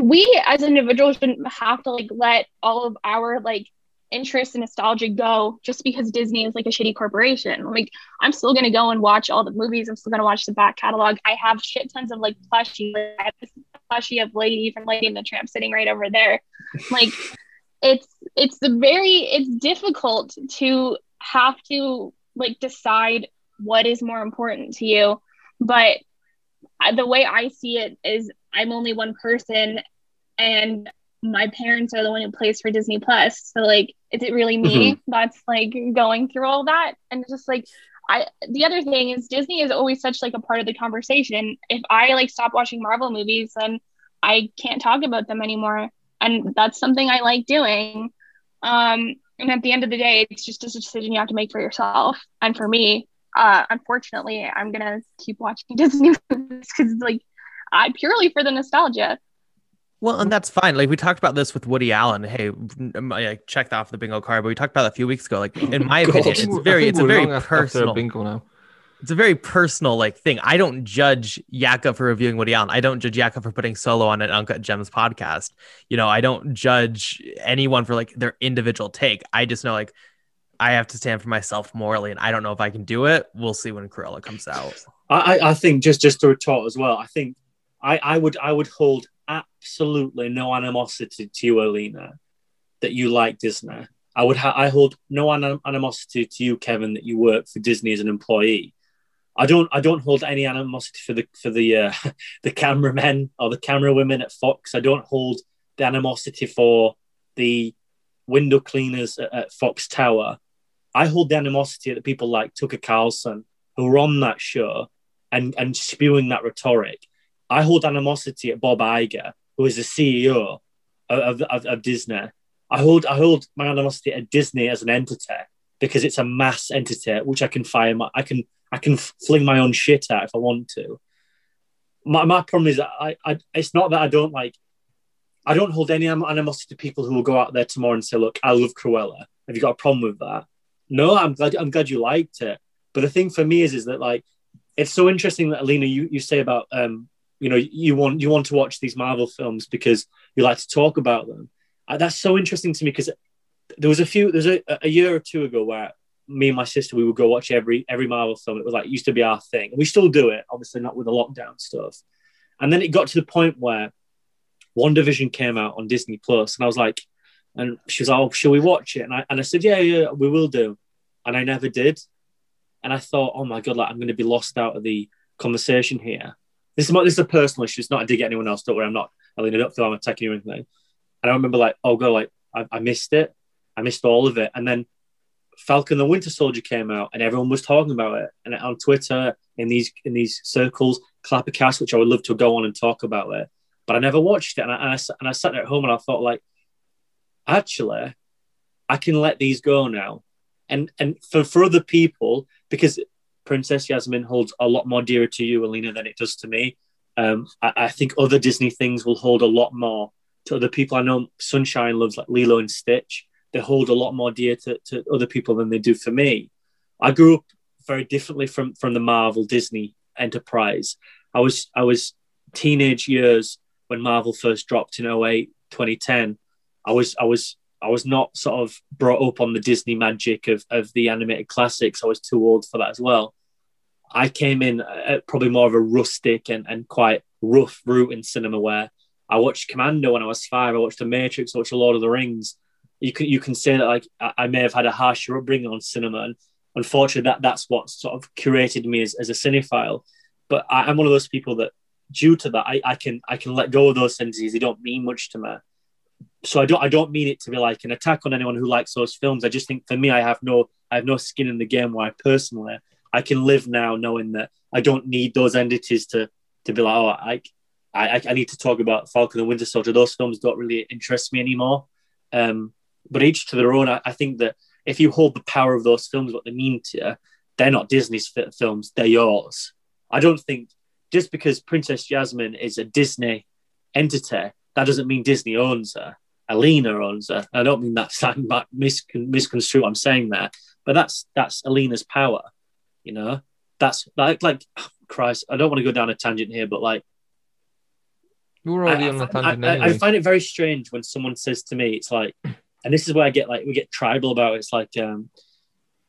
we as individuals shouldn't have to like let all of our like interest and nostalgia go just because Disney is like a shitty corporation. Like I'm still gonna go and watch all the movies. I'm still gonna watch the back catalog. I have shit tons of like plushie. Like, I have this plushie of Lady from Lady and the Tramp sitting right over there. Like it's it's the very it's difficult to have to like decide what is more important to you. But the way I see it is I'm only one person and my parents are the one who plays for Disney Plus. So like is it really me that's like going through all that? And just like I the other thing is Disney is always such like a part of the conversation. If I like stop watching Marvel movies, then I can't talk about them anymore. And that's something I like doing. Um, and at the end of the day, it's just a decision you have to make for yourself. And for me, uh, unfortunately, I'm gonna keep watching Disney movies because like I purely for the nostalgia. Well, and that's fine. Like we talked about this with Woody Allen. Hey, I checked off the bingo card, but we talked about that a few weeks ago. Like in my God. opinion, it's very, it's a very long after- after personal. bingo now. It's a very personal like thing. I don't judge Yaka for reviewing Woody Allen. I don't judge Yaka for putting solo on an Uncut Gems podcast. You know, I don't judge anyone for like their individual take. I just know like I have to stand for myself morally, and I don't know if I can do it. We'll see when Cruella comes out. I, I- I think just just to retort as well. I think I, I would I would hold absolutely no animosity to you, Alina, that you like Disney. I would ha- I hold no anim- animosity to you, Kevin, that you work for Disney as an employee. I don't I don't hold any animosity for the for the uh, the cameramen or the camera women at Fox. I don't hold the animosity for the window cleaners at, at Fox Tower. I hold the animosity at the people like Tucker Carlson who were on that show and and spewing that rhetoric. I hold animosity at Bob Iger, who is the CEO of, of, of Disney. I hold I hold my animosity at Disney as an entity because it's a mass entity which I can fire my I can I can fling my own shit out if I want to. My, my problem is I, I it's not that I don't like I don't hold any animosity to people who will go out there tomorrow and say, "Look, I love Cruella." Have you got a problem with that? No, I'm glad. I'm glad you liked it. But the thing for me is, is that like it's so interesting that Alina, you, you say about um, you know, you want you want to watch these Marvel films because you like to talk about them. Uh, that's so interesting to me because there was a few there's a, a year or two ago where me and my sister we would go watch every every Marvel film. It was like it used to be our thing. We still do it, obviously not with the lockdown stuff. And then it got to the point where WandaVision came out on Disney Plus, and I was like, and she was like, "Oh, shall we watch it?" And I and I said, "Yeah, yeah, we will do." And I never did. And I thought, "Oh my god, like I'm going to be lost out of the conversation here." this is my, this is a personal issue. It's not a dig at anyone else. Don't worry, I'm not. I mean, I don't feel I'm attacking you or anything. And I remember like, oh god, like I, I missed it. I missed all of it. And then Falcon the Winter Soldier came out, and everyone was talking about it. And on Twitter, in these in these circles, Clappercast, which I would love to go on and talk about it, but I never watched it. And I, and I, and I sat at home and I thought like, actually, I can let these go now. And and for for other people, because Princess Jasmine holds a lot more dear to you, Alina, than it does to me. Um, I, I think other Disney things will hold a lot more to other people. I know Sunshine loves like Lilo and Stitch. They hold a lot more dear to, to other people than they do for me. I grew up very differently from from the Marvel Disney enterprise. I was I was teenage years when Marvel first dropped in 08, 2010. I was I was I was not sort of brought up on the Disney magic of, of the animated classics. I was too old for that as well. I came in at probably more of a rustic and, and quite rough route in cinema where I watched Commando when I was five. I watched The Matrix. I watched The Lord of the Rings. You can you can say that like I, may have had a harsher upbringing on cinema, and unfortunately that that's what sort of curated me as, as a cinephile. But I, am one of those people that, due to that, I, I can I can let go of those sentences. They don't mean much to me. So I don't I don't mean it to be like an attack on anyone who likes those films. I just think for me, I have no I have no skin in the game. Where personally I can live now knowing that I don't need those entities to to be like, oh, I I, I need to talk about Falcon and Winter Soldier. Those films don't really interest me anymore. Um, but each to their own. I, I, think that if you hold the power of those films, what they mean to you, they're not Disney's films, they're yours. I don't think just because Princess Jasmine is a Disney entity, that doesn't mean Disney owns her. Alina owns her. I don't mean that's that miscon- misconstrued. I'm saying that, but that's that's Alina's power. You know, that's like like oh, Christ. I don't want to go down a tangent here, but like we're already I, on the tangent. I, anyway. I, find it very strange when someone says to me, "It's like," and this is where I get like we get tribal about. It. It's like um,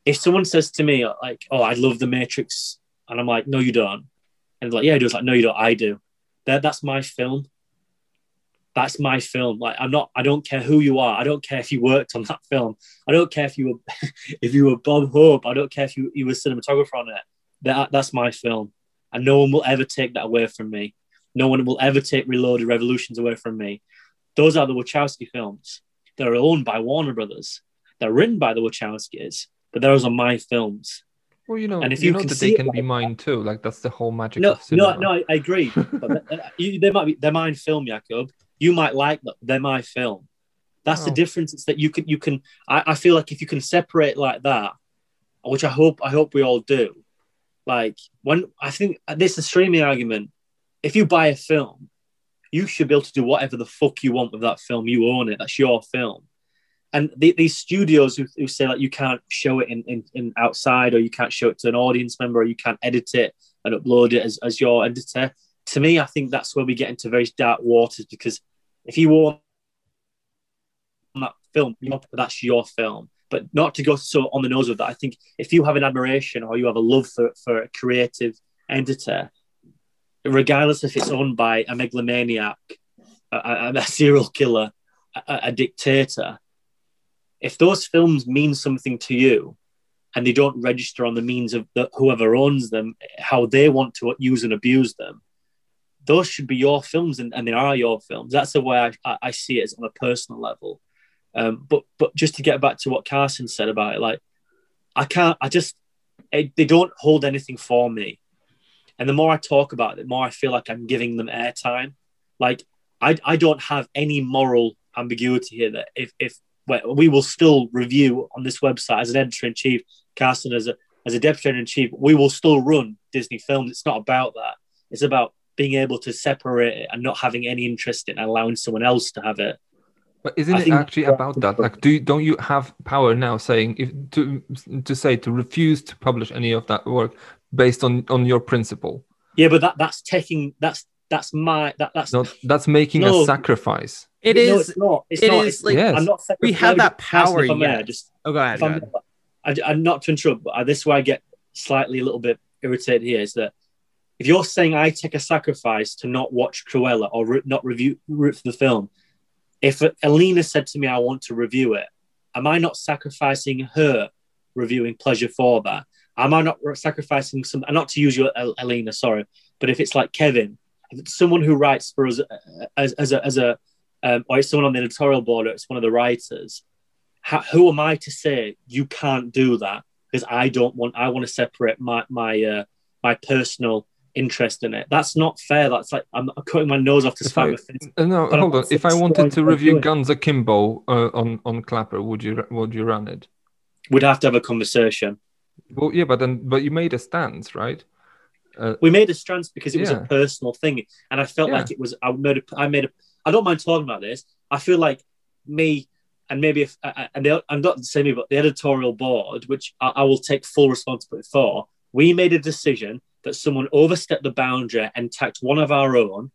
if someone says to me like, "Oh, I love the Matrix," and I'm like, "No, you don't," and like, "Yeah, I do." It's like, "No, you don't. I do." That that's my film. That's my film. Like, I'm not. I don't care who you are. I don't care if you worked on that film. I don't care if you were if you were Bob Hope. I don't care if you you were cinematographer on it. That that's my film, and no one will ever take that away from me no one will ever take Reloaded Revolutions away from me. Those are the Wachowski films. They're owned by Warner Brothers. They're written by the Wachowskis, but those are my films. Well, you know, and if you, you know can that they can be mine too. Like that's the whole magic no. No, no, I agree. but uh, they might be they're mine film, Jakub. You might like them. They're my film. That's oh. the difference. It's that you can you can. I, I feel like if you can separate like that, which I hope I hope we all do. Like when I think this is a streaming argument if you buy a film, you should be able to do whatever the fuck you want with that film. You own it. That's your film. And the, these studios who, who, say like you can't show it in, in, in, outside or you can't show it to an audience member or you can't edit it and upload it as, as your editor. To me, I think that's where we get into very dark waters because if you own that film, that's your film. But not to go so on the nose with that. I think if you have an admiration or you have a love for, for a creative entity, regardless if it's owned by a megalomaniac, a, a serial killer, a, a, dictator, if those films mean something to you and they don't register on the means of the, whoever owns them, how they want to use and abuse them, those should be your films and, and they are your films. That's the way I, I see it on a personal level. Um, but but just to get back to what Carson said about it, like I can't, I just, it, they don't hold anything for me and the more I talk about it, the more I feel like I'm giving them airtime. Like I, I don't have any moral ambiguity here that if, if well, we will still review on this website as an editor in chief, Carson as a as a deputy editor in chief, we will still run Disney films. It's not about that. It's about being able to separate it and not having any interest in allowing someone else to have it. But isn't I it actually about that? Like, do don't you have power now saying if to to say to refuse to publish any of that work based on on your principle. Yeah, but that that's taking that's that's my that that's no, that's making no, a sacrifice. It is. No, it's not. It's it not. Is, like, yes. I'm not. We have that power. Yeah. Just oh, go ahead. Go I'm, ahead. I, am not to interrupt, but this is where I get slightly a little bit irritated here. Is that if you're saying I take a sacrifice to not watch Cruella or re- not review root for the film, if Alina said to me I want to review it, am I not sacrificing her reviewing pleasure for that? Am I not sacrificing some? Not to use your Alina, sorry. But if it's like Kevin, if it's someone who writes for us uh, as, as a, as a um, or it's someone on the editorial board, or it's one of the writers, how, who am I to say you can't do that? Because I don't want, I want to separate my my uh, my personal interest in it. That's not fair. That's like I'm cutting my nose off to spite my face. no, But I'm hold on. If I wanted to review. Guns Akimbo uh, on on Clapper, would you would you run it? We'd have to have a conversation. Well, yeah, but then but you made a stance, right? Uh, we made a stance because it was Yeah. a personal thing, and I felt Yeah. like it was. I made a. I made a. I don't mind talking about this. I feel like me and maybe if uh, and the, I'm not saying me, but the editorial board, which I, I will take full responsibility for, we made a decision that someone overstepped the boundary and attacked one of our own,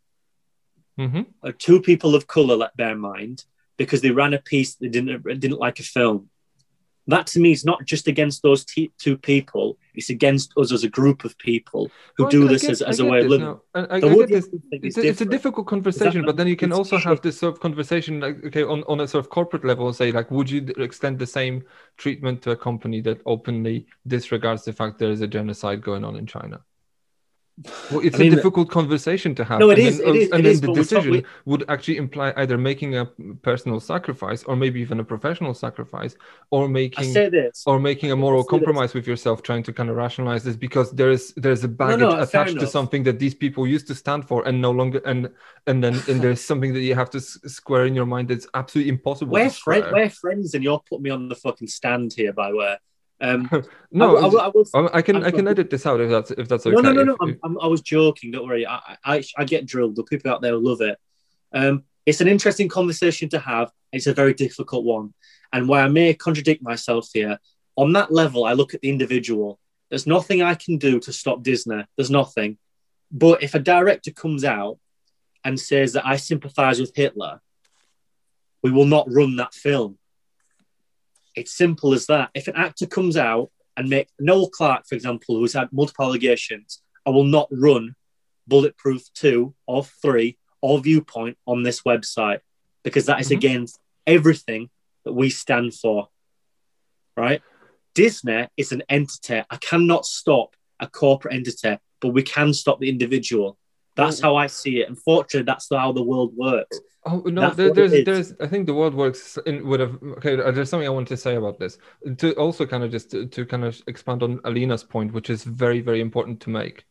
mhm. uh, two people of color. Let bear in mind because they ran a piece they didn't didn't like a film. That to me is not just against those t- two people; it's against us as a group of people who Well, do this get- as, as a way of living. I, I, The I this. Allen is It's a, it's a difficult conversation, but then you can also have this sort of conversation, like okay, on, on a sort of corporate level, and say like, would you extend the same treatment to a company that openly disregards the fact there is a genocide going on in China? Well, it's I mean, a difficult conversation to have. No, it and is, Then, it is, and it then is, the talk- decision we- would actually imply either making a personal sacrifice, or maybe even a professional sacrifice, or making or making a moral say this. compromise with yourself trying to kind of rationalize this because there is there's a baggage no, fair attached to something that these people used to stand for and no longer and and then and there's something that you have to s- square in your mind that's absolutely impossible We're, friend, we're friends, and you're putting me on the fucking stand here, by way. Um, no I, I, I I, I can I'm i can edit this out if that's if that's okay No, no, no, no. If- I'm, I'm, I was joking. Don't worry. I, I, I get drilled. The people out there will love it. Um, it's an interesting conversation to have. It's a very difficult one. And where I may contradict myself here, on that level, I look at the individual. There's nothing I can do to stop Disney. There's nothing. But if a director comes out and says that I sympathize with Hitler, we will not run that film. It's simple as that. If an actor comes out and make Noel Clarke, for example, who's had multiple allegations, I will not run Bulletproof 2 or 3 or Viewpoint on this website because that is Mhm. against everything that we stand for. Right? Disney is an entity. I cannot stop a corporate entity, but we can stop the individual. That's how I see it. Unfortunately, that's how the world works. Oh no, there, there's there's I think the world works in would have okay. uh, There's something I want to say about this to also kind of just to, to kind of expand on Alina's point, which is very very important to make.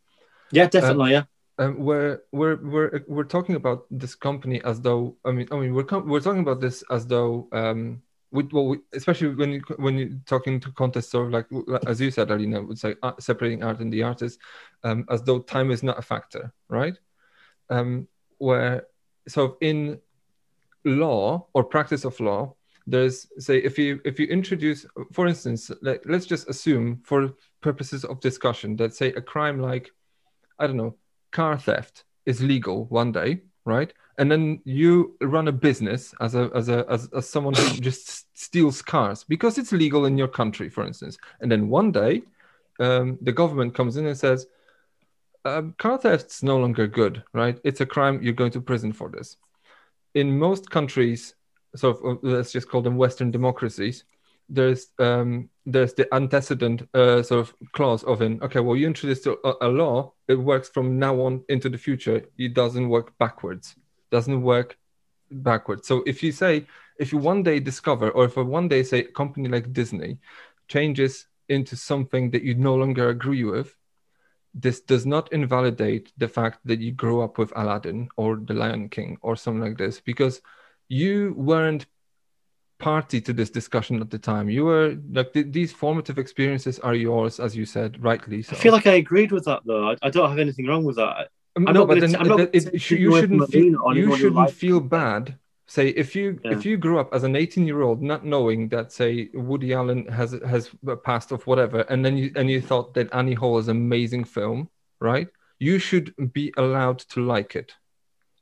Yeah, definitely. yeah. um, where we're we're we're talking about this company as though I mean I mean we're com- we're talking about this as though um we, well we, especially when you when you're talking to contests of like as you said Alina would say uh, separating art and the artist um, as though time is not a factor right? Um where so in law or practice of law there's say if you if you introduce for instance like, let's just assume for purposes of discussion that say a crime like I don't know, car theft is legal one day, right? And then you run a business as a as a as, as someone who just steals cars because it's legal in your country, for instance. And then one day, um, the government comes in and says, um, car theft's no longer good, right? It's a crime. You're going to prison for this. In most countries, so uh, let's just call them Western democracies, there's um, there's the antecedent uh, sort of clause of an okay, well, you introduced a, a law, it works from now on into the future. It doesn't work backwards. Doesn't work backwards. So if you say if you one day discover, or if a one day say a company like Disney changes into something that you no longer agree with, this does not invalidate the fact that you grew up with Aladdin or The Lion King or something like this because you weren't party to this discussion at the time. You were like th- these formative experiences are yours, as you said, rightly. So. I feel like I agreed with that though. I, I don't have anything wrong with that. Um, I'm no, not but then t- I'm not it- it- you shouldn't feel you shouldn't feel bad. Say if you if you grew up as an 18 year old not knowing that say Woody Allen has has passed off whatever, and then you and you thought that Annie Hall is an amazing film, right? You should be allowed to like it.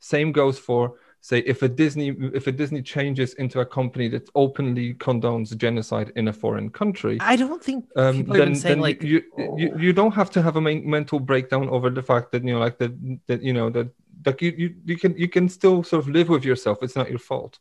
Same goes for say if a Disney if a Disney changes into a company that openly condones genocide in a foreign country. I don't think um, then, even saying then like you, you you don't have to have a main, mental breakdown over the fact that you know like that that you know that like you, you you can you can still sort of live with yourself it's not your fault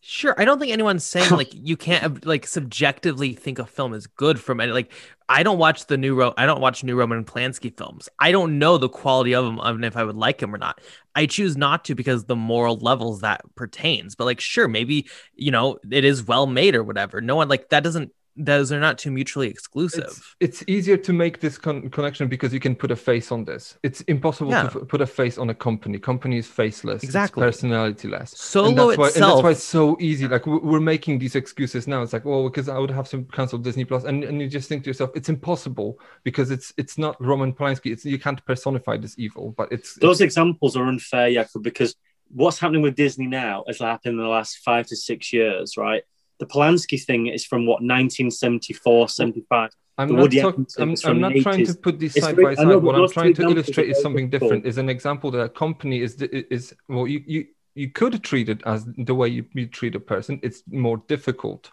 Sure, I don't think anyone's saying like you can't like subjectively think a film is good from any like I don't watch the new Ro- I don't watch new Roman Polanski films. I don't know the quality of them and if I would like him or not. I choose not to because the moral levels that pertains. But like sure, maybe you know it is well made or whatever. No one like that doesn't those are not too mutually exclusive. It's, it's easier to make this con- connection because you can put a face on this. It's impossible Yeah. to f- put a face on a company. Company is faceless. Exactly. It's personalityless. Solo and that's why, and that's why it's so easy. Like we- we're making these excuses now. It's like, well, because I would have to cancel Disney Plus, and, and you just think to yourself, it's impossible because it's it's not Roman Polanski. It's you can't personify this evil, but it's Those examples are unfair, Jakub, because what's happening with Disney now has happened in the last five to six years, right? The Polanski thing is from what 1974, 75. I'm The not, talk- I'm, I'm not trying to put these side by side. what I'm trying to illustrate is something different. Is an example that a company is is well, you you you could treat it as the way you, you treat a person. It's more difficult.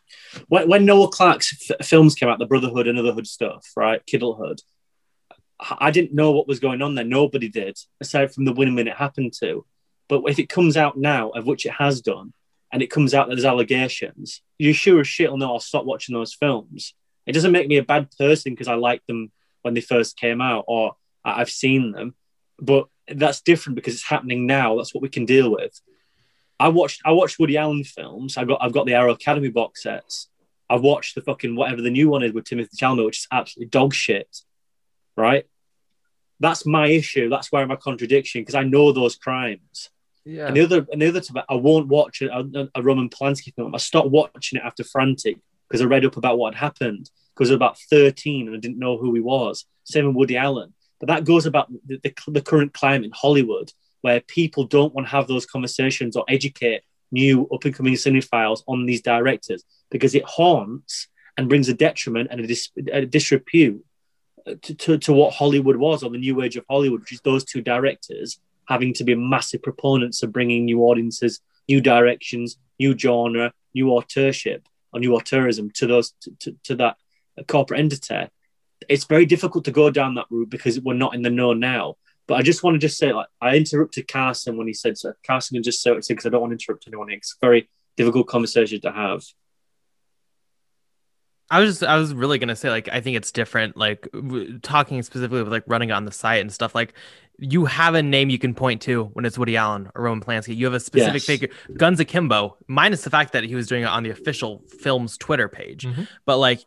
when, when Noel Clarke's f- films came out, the Brotherhood and Adulthood stuff, right? Kidulthood. I I didn't know what was going on there. Nobody did, aside from the women it happened to. But if it comes out now, of which it has done, and it comes out that there's allegations, you sure as shit will know I'll stop watching those films. It doesn't make me a bad person because I liked them when they first came out or I've seen them. But that's different because it's happening now. That's what we can deal with. I watched I watched Woody Allen films. I got I've got the Arrow Academy box sets. I've watched the fucking whatever the new one is with Timothy Chalamet, which is absolutely dog shit. Right? That's my issue. That's where my contradiction because I know those crimes. Yeah. And the other and the other to I won't watch a, a, Roman Polanski film. I stopped watching it after Frantic because I read up about what had happened because I was about 13 and I didn't know who he was. Same with Woody Allen. But that goes about the, the, the current climate in Hollywood where people don't want to have those conversations or educate new up and coming cinephiles on these directors because it haunts and brings a detriment and a, dis, a disrepute uh, to, to, to what Hollywood was or the new age of Hollywood, which is those two directors having to be massive proponents of bringing new audiences, new directions, new genre, new authorship or new auteurism to those to, to, to that corporate entity. It's very difficult to go down that route because we're not in the know now. But I just want to just say, like, I interrupted Carson when he said so. Carson can just say it because I don't want to interrupt anyone. It's a very difficult conversation to have. I was just, I was really gonna say like I think it's different. Like w- talking specifically with like running on the site and stuff. Like you have a name you can point to when it's Woody Allen or Roman Polanski. You have a specific Yes. figure. Guns Akimbo, minus the fact that he was doing it on the official film's Twitter page, mm-hmm. but like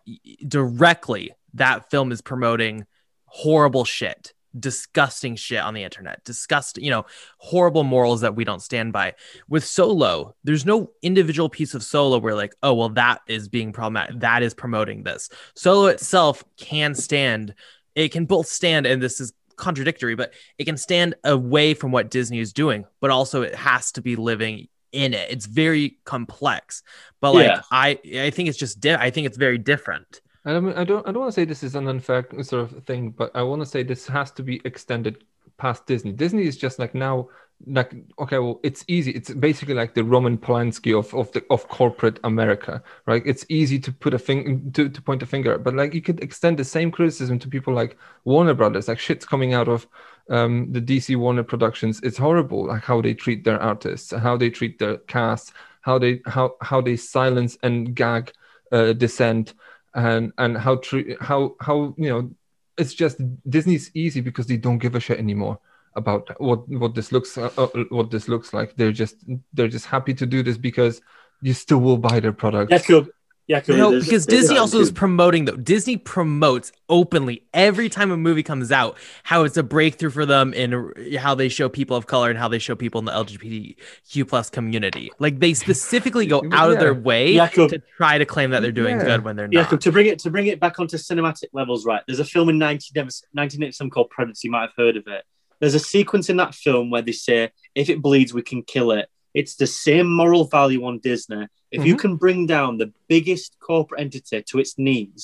directly that film is promoting horrible shit disgusting shit on the internet disgusting you know horrible morals that we don't stand by. With solo there's no individual piece of solo where like oh well that is being problematic that is promoting this. Solo itself can stand it can both stand and this is contradictory but it can stand away from what disney is doing but also it has to be living in it. It's very complex but like Yeah. i i think it's just di- i think it's very different I I don't, I don't want to say this is an unfair sort of thing, but I want to say this has to be extended past Disney. Disney is just like now, like okay, well, it's easy. It's basically like the Roman Polanski of of the of corporate America, right? It's easy to put a thing to, to point a finger, but like you could extend the same criticism to people like Warner Brothers. Like shit's coming out of um, the DC Warner Productions. It's horrible, like how they treat their artists, how they treat their cast, how they how how they silence and gag uh, dissent and and how true how how you know it's just disney's easy because they don't give a shit anymore about what what this looks uh, uh, what this looks like. They're just they're just happy to do this because you still will buy their product Jakub, Jakub, no, there's- because there's Disney also is promoting though. Disney promotes openly every time a movie comes out how it's a breakthrough for them and how they show people of color and how they show people in the LGBTQ plus community. Like they specifically go out of their way Jakub. to try to claim that they're doing Yeah. good when they're Yeah, not. to bring it to bring it back onto cinematic levels, right? There's a film in 19, 1987 called Predator. You might have heard of it. There's a sequence in that film where they say, "If it bleeds, we can kill it." It's the same moral value on Disney. If you Mhm. can bring down the biggest corporate entity to its knees,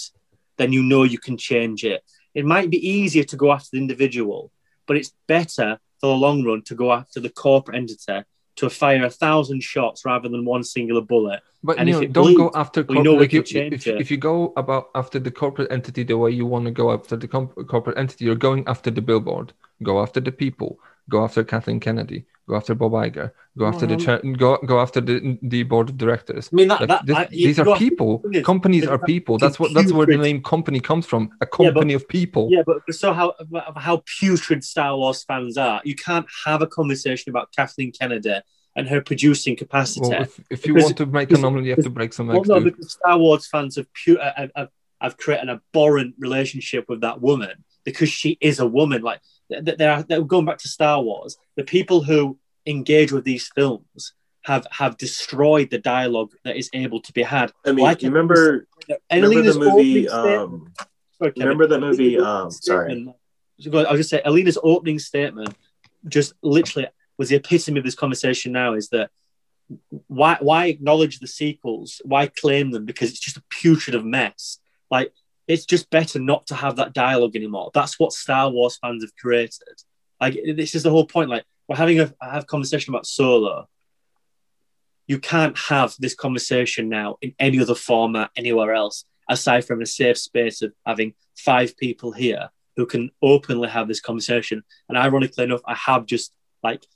then you know you can change it. It might be easier to go after the individual, but it's better for the long run to go after the corporate entity to fire a thousand shots rather than one singular bullet. But And you know, don't go bleeds, after we corp- know we like can you, change if, it. if you go about after the corporate entity the way you want to go after the com- corporate entity, you're going after the billboard. Go after the people. Go after Kathleen Kennedy, go after Bob Iger, go after the go go after the the board of directors. I mean, that- Like, that- this- I- these are people. Companies are people. That's what that's where the name company comes from. A Yeah, but- company of people. Yeah, but so how how putrid Star Wars fans are, you can't have a conversation about Kathleen Kennedy and her producing capacity. Well, if, if you Because- want to make a anomaly, you have to break some Well, no, because Star Wars fans have, pu- have, have, have created an abhorrent relationship with that woman because she is a woman. Like th- they're, they're going back to Star Wars. The people who engage with these films have have destroyed the dialogue that is able to be had. I mean, Like you remember, remember the movie? Um, Sorry, remember that movie? Um, sorry. statement- So go- I'll just say, Alina's opening statement just literally was the epitome of this conversation. Now is that why why acknowledge the sequels? Why claim them? Because it's just a putrid of mess. Like it's just better not to have that dialogue anymore. That's what Star Wars fans have created. Like this is the whole point. Like we're having a have conversation about Solo. You can't have this conversation now in any other format anywhere else aside from a safe space of having five people here who can openly have this conversation. And ironically enough, I have just like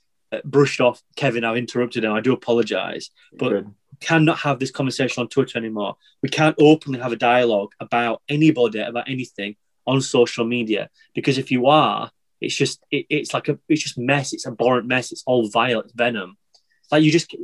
brushed off Kevin. I've interrupted him. I do apologize, but Good. Cannot have this conversation on Twitter anymore. We can't openly have a dialogue about anybody about anything on social media because if you are, it's just it, it's like a it's just mess. It's abhorrent mess. It's all vile. It's venom. Like you just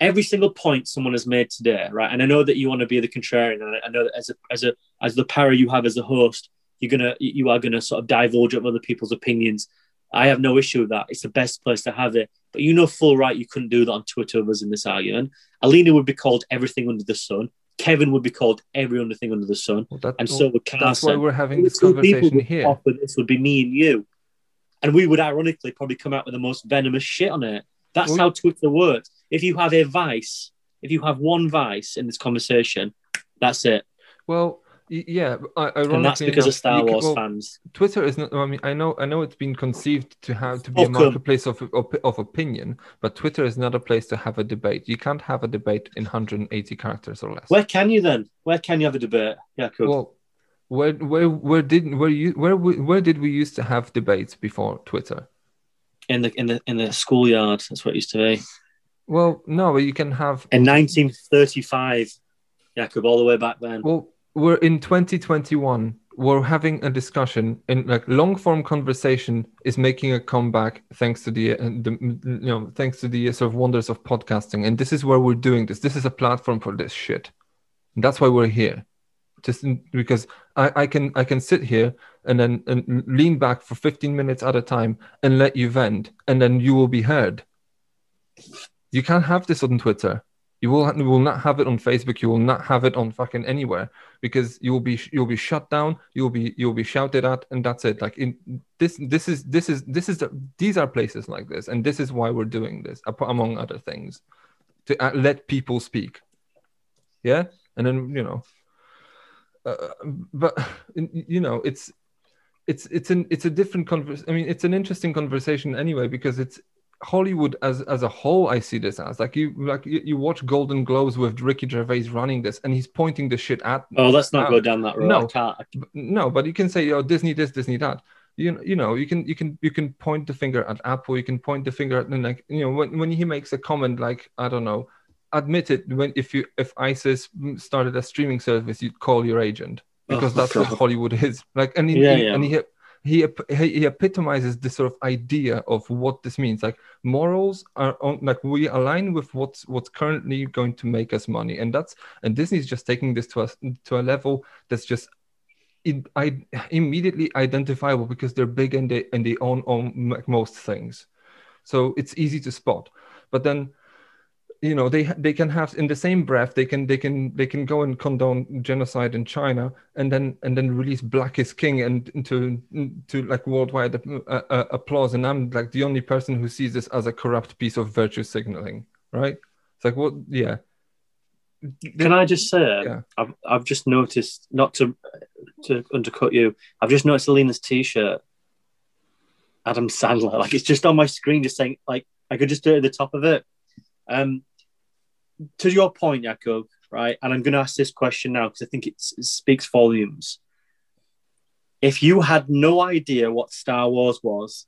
every single point someone has made today, right? And I know that you want to be the contrarian, and I- I know that as a as a as the power you have as a host, you're gonna you are gonna sort of divulge of other people's opinions. I have no issue with that. It's the best place to have it. But you know full right you couldn't do that on Twitter with us in this argument. Alina would be called everything under the sun. Kevin would be called every other thing under the sun. that- and so would Carson. That's why we're having The this two people conversation here. off with this would be me and you. And we would ironically probably come out with the most venomous shit on it. That's Well- how Twitter works. If you have a vice, if you have one vice in this conversation, that's it. Well, yeah, I- ironically And that's because of enough, Star you can- Wars well, fans. Twitter is not. I mean, I know, I know, it's been conceived to have to be a marketplace of, of of opinion, but Twitter is not a place to have a debate. You can't have a debate in 180 characters or less. Where can you then? Where can you have a debate? Yeah, cool. Well, where where where did where you where we- where did we used to have debates before Twitter? in the in the in the schoolyard, that's what it used to be. Well, no, but you can have. In 1935, Jakub, all the way back then. Well, we're in 2021. We're having a discussion in like long form conversation is making a comeback thanks to the, uh, the you know thanks to the sort of wonders of podcasting, and this is where we're doing this. This is a platform for this shit. And that's why we're here, just because I, I can I can sit here and then and lean back for 15 minutes at a time and let you vent, and then you will be heard. You can't have this on Twitter. You will you will not have it on Facebook. You will not have it on fucking anywhere because you will be you'll be shut down. You'll be you'll be shouted at, and that's it. Like in this this is this is this is the, these are places like this, and this is why we're doing this, among other things, to uh, let people speak. Yeah, and then you know, uh, but you know it's it's it's an it's a different convers. I mean, it's an interesting conversation anyway because it's Hollywood as as a whole. I see this as like you like you, you watch Golden Globes with Ricky Gervais running this, and he's pointing the shit at. Oh, let's not at- go down that road. No, I can't. b- no, but you can say, oh, Disney this, Disney that. You you know, you can you can you can point the finger at Apple. You can point the finger at and like you know when when he makes a comment like I don't know, admit it when if you if ISIS started a streaming service, you'd call your agent because Oh, that's what Hollywood is. Like and he, Yeah, he- yeah. and he he he epitomizes this sort of idea of what this means. Like morals are on, like we align with what's what's currently going to make us money, and that's and Disney's just taking this to us to a level that's just it, I, immediately identifiable because they're big and they and they own own most things, so it's easy to spot. But then, you know, they they can have in the same breath they can they can they can go and condone genocide in China and then and then release Black is King and to to like worldwide uh, uh, applause. And I'm like the only person who sees this as a corrupt piece of virtue signaling, right? It's like what? Yeah. Can I just say, Yeah. I've, I've just noticed, not to to undercut you, I've just noticed Alina's t-shirt, Adam Sandler, like it's just on my screen, just saying, like I could just do it at the top of it. Um, to your point, Jakub, right? And I'm going to ask this question now because I think it speaks volumes. If you had no idea what Star Wars was,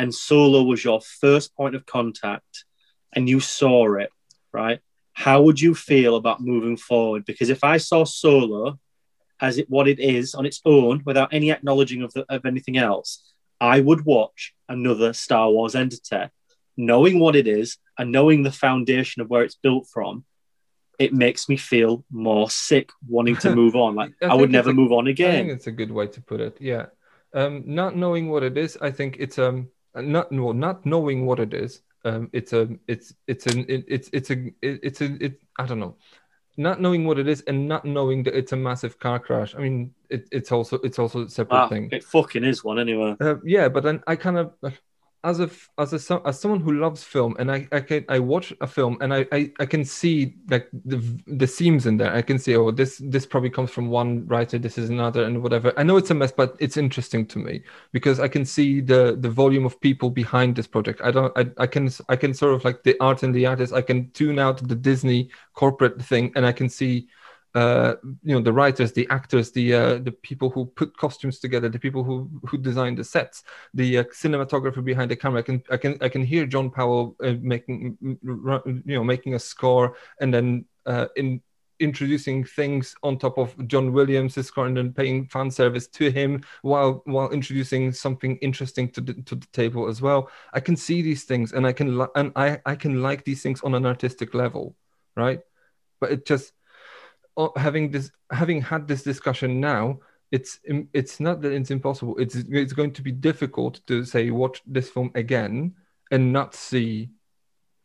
and Solo was your first point of contact and you saw it, right? How would you feel about moving forward? Because if I saw Solo as it what it is on its own without any acknowledging of, the, of anything else, I would watch another Star Wars entity, knowing what it is and knowing the foundation of where it's built from. It makes me feel more sick, wanting to move on. Like I, I would never a- move on again. I think it's a good way to put it. Yeah. Um, not knowing what it is, I think it's um not well, not knowing what it is. Um, it's a it's it's an it, it's it's a it, it's a it I don't know. Not knowing what it is and not knowing that it's a massive car crash. I mean, it, it's also it's also a separate Ah, thing. it fucking is one anyway. Uh, yeah, but then I kind of as a as a as someone who loves film and I I can I watch a film and I I, I can see like the the seams in there. I can see oh this this probably comes from one writer, this is another, and whatever. I know it's a mess, but it's interesting to me because I can see the the volume of people behind this project. I don't I, I can I can sort of like the art and the artist. I can tune out the Disney corporate thing and I can see uh you know the writers the actors the uh the people who put costumes together the people who who design the sets the uh, cinematographer behind the camera. I can i can i can hear john powell uh, making you know making a score and then uh in introducing things on top of john williams' score and then paying fan service to him while while introducing something interesting to the, to the table as well. I can see these things and i can li- and i i can like these things on an artistic level right? But it just having this having had this discussion now it's it's not that it's impossible it's it's going to be difficult to say watch this film again and not see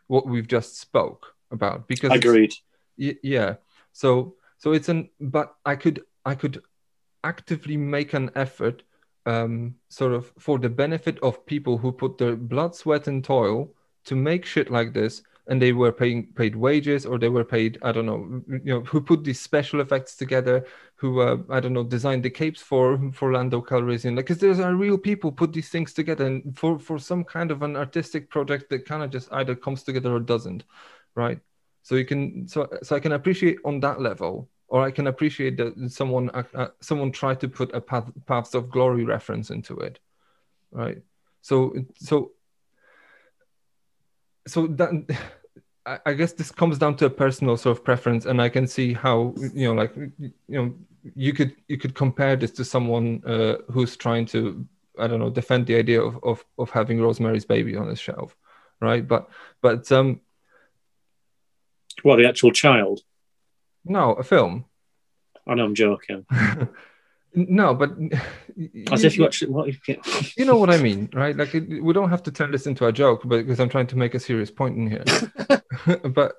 what we've just spoke about because Agreed. yeah so so it's an but i could i could actively make an effort um sort of for the benefit of people who put their blood sweat and toil to make shit like this and they were paying paid wages or they were paid i don't know you know who put these special effects together who uh, i don't know designed the capes for for lando calrissian. Like because there's are real people put these things together and for for some kind of an artistic project that kind of just either comes together or doesn't right? So you can so so i can appreciate on that level or i can appreciate that someone uh, uh, someone tried to put a path, paths of glory reference into it right? So so so that I- guess this comes down to a personal sort of preference, and I can see how you know, like you know, you could you could compare this to someone uh, who's trying to I don't know defend the idea of, of of having Rosemary's Baby on his shelf, right? But but um What the actual child? no, a film. I know I'm joking. No, but As if you actually what you you know what I mean, right? Like it, we don't have to turn this into a joke, but because I'm trying to make a serious point in here. but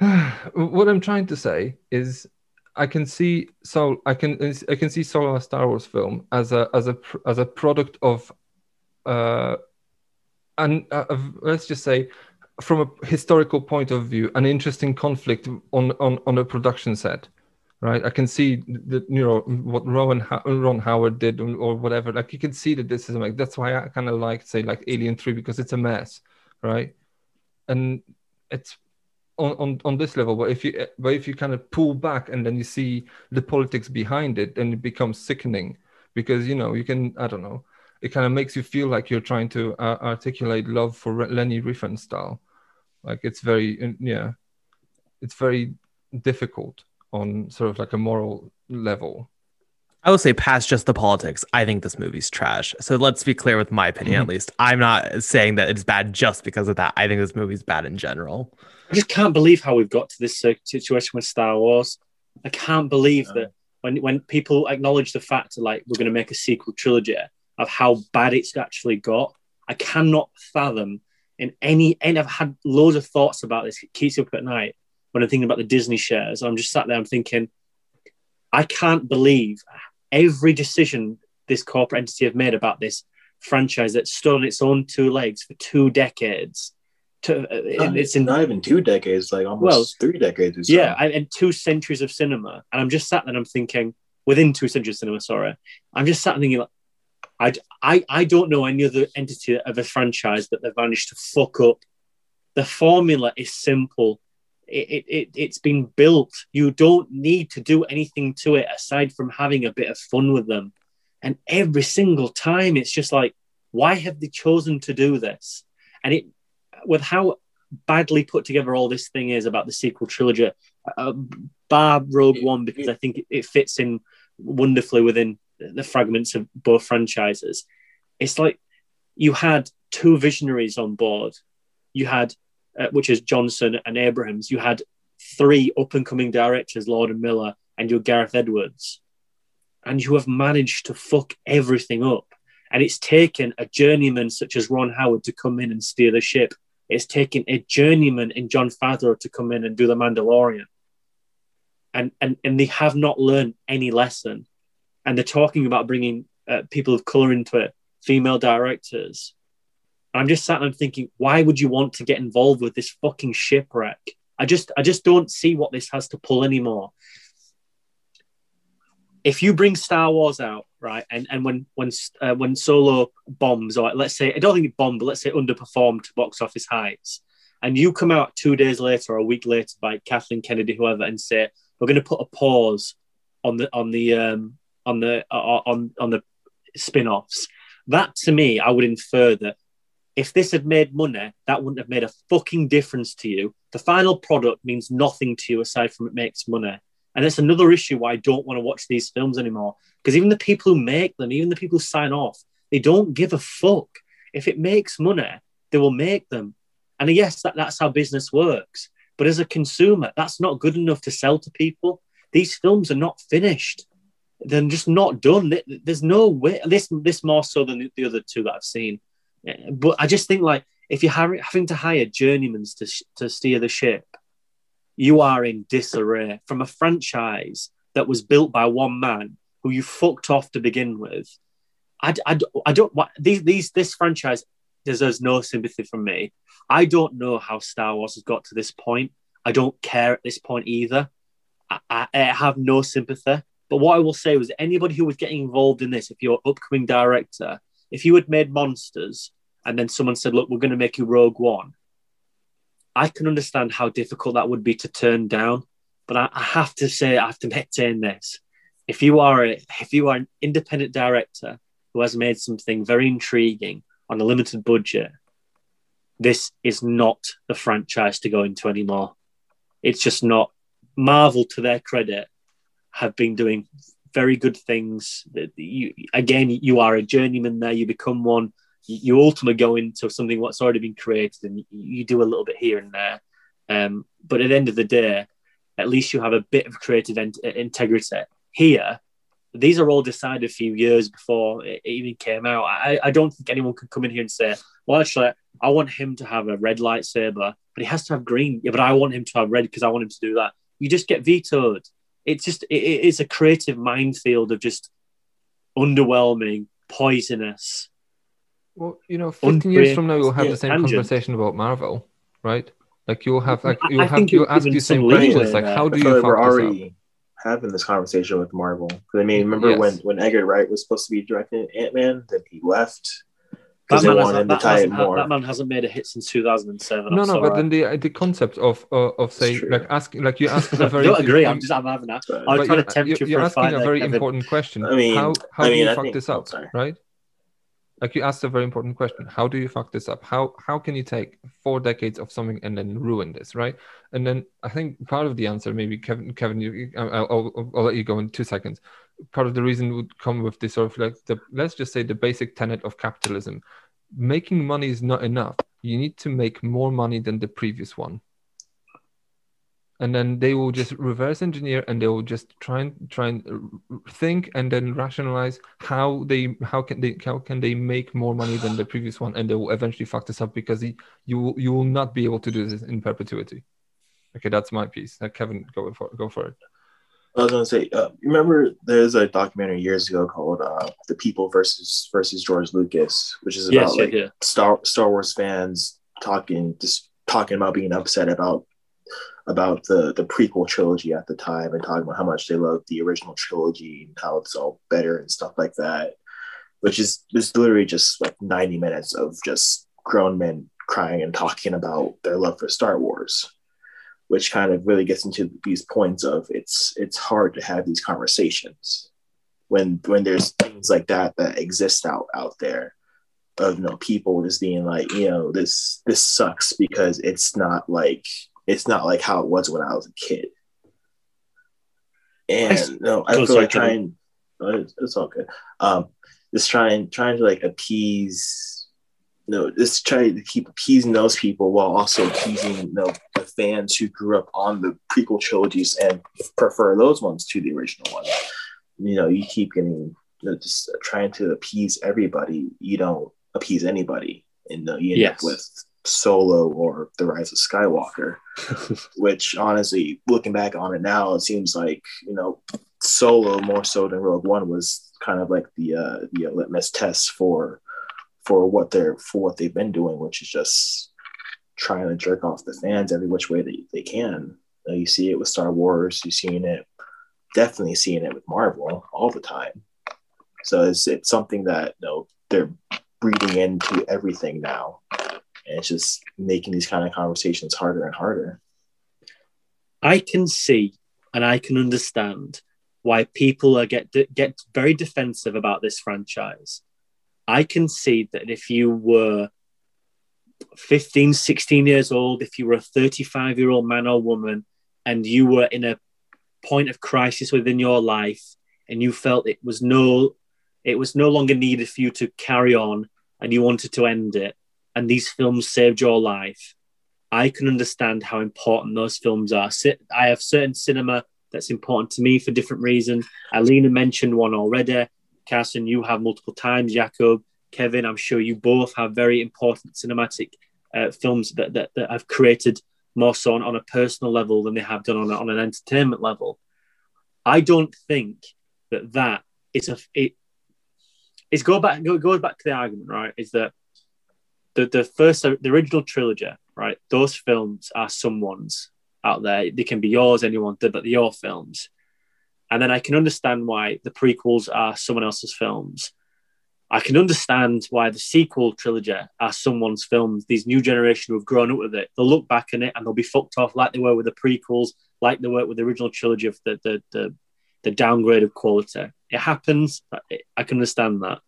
what I'm trying to say is I can see so I can I can see Solo a Star Wars film as a as a as a product of uh and uh, let's just say from a historical point of view an interesting conflict on on on a production set right? I can see that you know what rowan Ho- ron howard did or whatever. Like you can see that this is like that's why i kind of like say like alien 3 because it's a mess right? And it's on, on on this level but if you but if you kind of pull back and then you see the politics behind it then it becomes sickening. Because you know you can i don't know it kind of makes you feel like you're trying to uh, articulate love for Re- leni riefenstahl like it's very yeah it's very difficult on sort of like a moral level I will say, past just the politics, I think this movie's trash. So let's be clear with my opinion, at Mhm. least. I'm not saying that it's bad just because of that. I think this movie's bad in general. I just can't believe how we've got to this situation with Star Wars. I can't believe that when when people acknowledge the fact that like we're going to make a sequel trilogy of how bad it's actually got, I cannot fathom in any. And I've had loads of thoughts about this. It keeps me up at night when I'm thinking about the Disney shares. I'm just sat there. I'm thinking, I can't believe every decision this corporate entity have made about this franchise that stood on its own two legs for two decades. To, uh, Not- it's in not even two decades, like almost Well, three decades. Or yeah, and, and two centuries of cinema. And I'm just sat there and I'm thinking, within two centuries of cinema, sorry. I'm just sat there thinking, like, I, I, I don't know any other entity of a franchise that they've managed to fuck up. The formula is simple. It, it, it, it's been built. You don't need to do anything to it aside from having a bit of fun with them. And every single time, it's just like, why have they chosen to do this? And it, with how badly put together all this thing is about the sequel trilogy, uh, bar Rogue One, because I think it, it fits in wonderfully within the fragments of both franchises. It's like you had two visionaries on board. You had, uh, which is Johnson and Abrams. You had three up and coming directors, Lord and Miller, and your Gareth Edwards, and you have managed to fuck everything up. And it's taken a journeyman such as Ron Howard to come in and steer the ship. It's taken a journeyman in Jon Favreau to come in and do the Mandalorian. And, and, and they have not learned any lesson. And they're talking about bringing uh, people of color into it, female directors. And I'm just sat I'm thinking, why would you want to get involved with this fucking shipwreck? I just I just don't see what this has to pull anymore. If you bring Star Wars out, right, and and when when uh, when Solo bombs, or let's say I don't think it bombed, but let's say underperformed to box office heights, and you come out two days later or a week later by Kathleen Kennedy, whoever, and say we're going to put a pause on the on the um, on the uh, on on the spin-offs. That to me, I would infer that if this had made money, that wouldn't have made a fucking difference to you. The final product means nothing to you aside from it makes money. And it's another issue why I don't want to watch these films anymore. Because even the people who make them, even the people who sign off, they don't give a fuck. If it makes money, they will make them. And yes, that, that's how business works. But as a consumer, that's not good enough to sell to people. These films are not finished. They're just not done. There's no way. This this more so than the other two that I've seen. But I just think like if you're having to hire journeymans to to steer the ship, you are in disarray from a franchise that was built by one man who you fucked off to begin with. I, I, I don't these these this franchise deserves no sympathy from me. I don't know how Star Wars has got to this point. I don't care at this point either. I, I, I have no sympathy. But what I will say was anybody who was getting involved in this, if you're upcoming director, if you had made monsters and then someone said, "Look, we're going to make you Rogue One," I can understand how difficult that would be to turn down. But I, I have to say, I have to maintain this: if you are a, if you are an independent director who has made something very intriguing on a limited budget, this is not the franchise to go into anymore. It's just not. Marvel, to their credit, have been doing very good things. You, again, you are a journeyman there. You become one you ultimately go into something what's already been created and you do a little bit here and there. Um, but at the end of the day, at least you have a bit of creative in- integrity. Here, these are all decided a few years before it even came out. I, I don't think anyone could come in here and say, well, actually, I want him to have a red lightsaber, but he has to have green. Yeah, but I want him to have red because I want him to do that. You just get vetoed. It's just, it, it's a creative minefield of just underwhelming, poisonous, well, you know, 15 years from now, you'll have the same tangent. conversation about Marvel, right? Like you'll have, like you'll I have, you'll ask you same questions, like how do you? Like we're already having this conversation with Marvel. Because I mean, remember yes. when when Edgar Wright was supposed to be directing Ant Man, then he left because they wanted him to tie it more. That man hasn't made a hit since 2007. No, I'm no, sorry. but then the the concept of uh, of say like asking like you ask a very. I don't agree. I'm just I'm having that. I'm trying to tempt you. You're asking a very important question. I mean, how how I mean, do you I fuck think, this up, right? Like you asked a very important question. How do you fuck this up? How how can you take four decades of something and then ruin this right? And then i think part of the answer maybe kevin kevin you i'll, I'll, I'll let you go in two seconds. Part of the reason would come with this sort of like the let's just say the basic tenet of capitalism. Making money is not enough. You need to make more money than the previous one and then they will just reverse engineer and they will just try and try and think and then rationalize how they how can they how can they make more money than the previous one and they will eventually fuck this up because he, you will you will not be able to do this in perpetuity. Okay that's my piece. Uh, kevin go for go for it. I was gonna say, uh, remember there's a documentary years ago called uh, "The People versus versus George Lucas," which is about yes, like yeah. Star Star Wars fans talking, just talking about being upset about about the the prequel trilogy at the time and talking about how much they loved the original trilogy and how it's all better and stuff like that, which is just literally just like 90 minutes of just grown men crying and talking about their love for Star Wars, which kind of really gets into these points of it's it's hard to have these conversations when when there's things like that that exist out out there of you know people just being like you know this this sucks because it's not like it's not like how it was when I was a kid. And no, I Oh, feel like trying. no, It's, it's all good. Um, just trying trying to like appease. No, just trying to keep appeasing those people while also appeasing you know, the fans who grew up on the prequel trilogies and prefer those ones to the original ones. You know, you keep getting you know, just trying to appease everybody. You don't appease anybody, and uh, you end Yes. up with Solo or The Rise of Skywalker which honestly, looking back on it now, it seems like you know, Solo more so than Rogue One was kind of like the uh, the litmus test for for what they're for what they've been doing, which is just trying to jerk off the fans every which way they, they can. Uh, you see it with Star Wars, you're seeing it, definitely seeing it with Marvel all the time. So it's it's something that you know they're breeding into everything now. And it's just making these kind of conversations harder and harder. I can see and I can understand why people are get get very defensive about this franchise. I can see that if you were 15, 16 years old, if you were a 35 year old man or woman, and you were in a point of crisis within your life, and you felt it was no, it was no longer needed for you to carry on, and you wanted to end it, and these films saved your life, I can understand how important those films are. I have certain cinema that's important to me for different reasons. Alina mentioned one already. Carson, you have multiple times. Jakub, Kevin, I'm sure you both have very important cinematic uh, films that, that, that have created more so on, on a personal level than they have done on, on an entertainment level. I don't think that that is a it. It's go back go, goes back to the argument, right? Is that the the first the original trilogy, right? Those films are someone's out there. They can be yours, anyone, but they're your films. And then I can understand why the prequels are someone else's films. I can understand why the sequel trilogy are someone's films. These new generation who have grown up with it, they'll look back on it and they'll be fucked off like they were with the prequels, like they were with the original trilogy of the the the, the downgrade of quality. It happens. I can understand that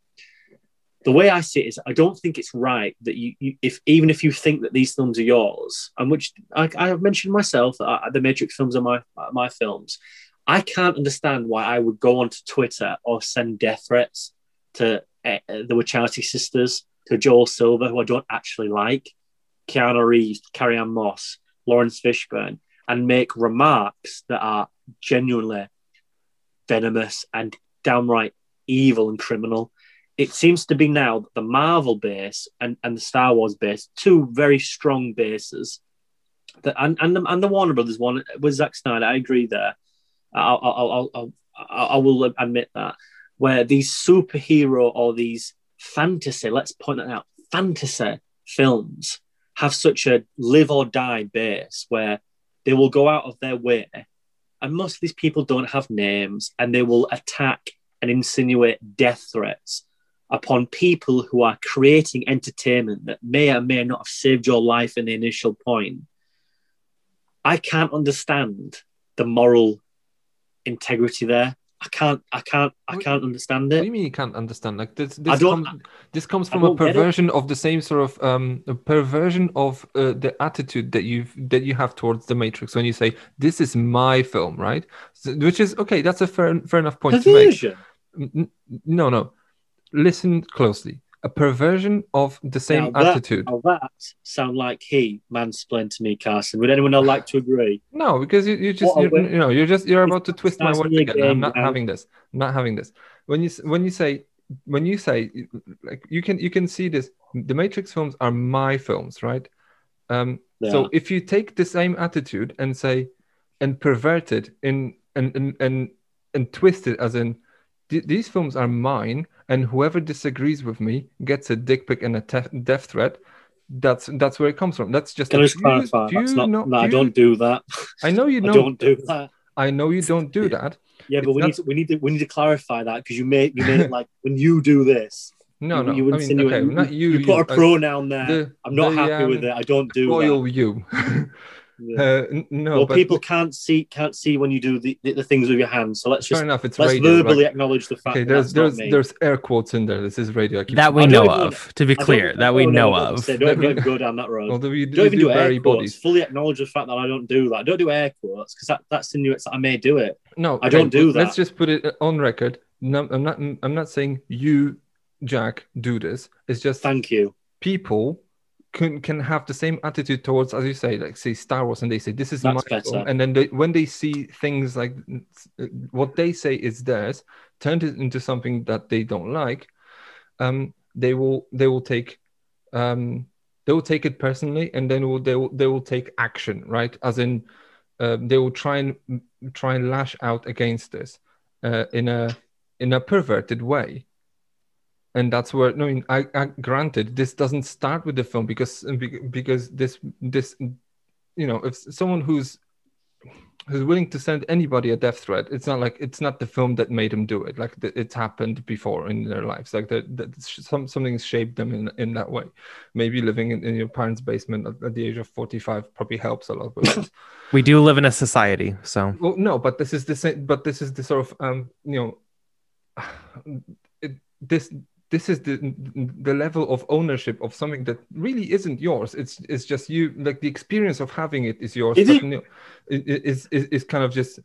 the way I see it is, I don't think it's right that you, you if even if you think that these films are yours, and which I, I have mentioned myself, the Matrix films are my my films. I can't understand why I would go onto Twitter or send death threats to uh, the Wachowski sisters, to Joel Silver, who I don't actually like, Keanu Reeves, Carrie-Anne Moss, Laurence Fishburne, and make remarks that are genuinely venomous and downright evil and criminal it seems to be now that the Marvel base and, and the Star Wars base, two very strong bases, that and and the, and the Warner Brothers one with Zack Snyder, I agree there. I'll, I'll, I'll, I'll, I will admit that. Where these superhero or these fantasy, let's point that out, fantasy films have such a live or die base where they will go out of their way, and most of these people don't have names, and they will attack and insinuate death threats upon people who are creating entertainment that may or may not have saved your life in the initial point. I can't understand the moral integrity there. I can't, I can't, I can't understand What do it. you mean you can't understand? Like this, I this, don't- comes, this comes from a perversion of the same sort of um, a perversion of uh, the attitude that you that you have towards the Matrix when you say this is my film, right? So- which is okay. That's a fair fair enough point to make. Perversion. N- n- No, no. Listen closely. A perversion of the same Now that- attitude. now that sound like he mansplained to me, Carson. Would anyone like to agree? No, because you, you just you, you know you're just you're about to twist my words again. I'm not having this. I'm not having this. When you when you say when you say like you can you can see this. The Matrix films are my films, right? Um, They so if you take the same attitude and say and pervert it in and and and, and twist it as in "Th- these films are mine, and whoever disagrees with me gets a dick pic and a te- death threat. That's that's where it comes from. That's just Can I just clarify? That's not, no- no, I don't do that. I know you I don't. don't do that. I know you don't do that. Yeah, but It's we not- need to we need to we need to clarify that because you made you made it like when you do this. No, you, no. You I mean, okay, you, not you. you put a pronoun there. the- I'm not the, happy with um, it. I don't do Royal that. you. Yeah. Uh, no, well, but people can't see can't see when you do the, the, the things with your hands. So let's fair just enough. It's let's radio. verbally right? acknowledge the fact Okay, that there's not there's me. there's air quotes in there. This is radio. Keep That we know don't even- of. To be clear, that we know of. Don't, don't even go down that road. Although you, don't even you do, air bury quotes. bodies. Fully acknowledge the fact that I don't do that. I Don't do air quotes because that, that's insinuates that I may do it. No, I don't do that. Let's just put it on record. No, I'm not. I'm not saying you, Jack, do this. It's just Thank you. people can can have the same attitude towards, as you say, like say Star Wars, and they say this is That's my better. film, and then they, when they see things like what they say is theirs, turned it into something that they don't like, um, they will they will take, um, they will take it personally, and then will, they will they will take action, right? As in, um, they will try and try and lash out against this uh, in a in a perverted way and that's where no, I mean, I, I granted this doesn't start with the film because because this this you know if someone who's who's willing to send anybody a death threat it's not like it's not the film that made him do it. Like it's happened before in their lives. Like that that some something's shaped them in in that way. Maybe living in, in your parents basement at, at the age of 45 probably helps a lot We do live in a society, so. Well, no, but this is the same. But this is the sort of um, you know, it, this this is the the level of ownership of something that really isn't yours. It's it's just you. Like the experience of having it is yours. Is it- you it- it- is is is kind of just.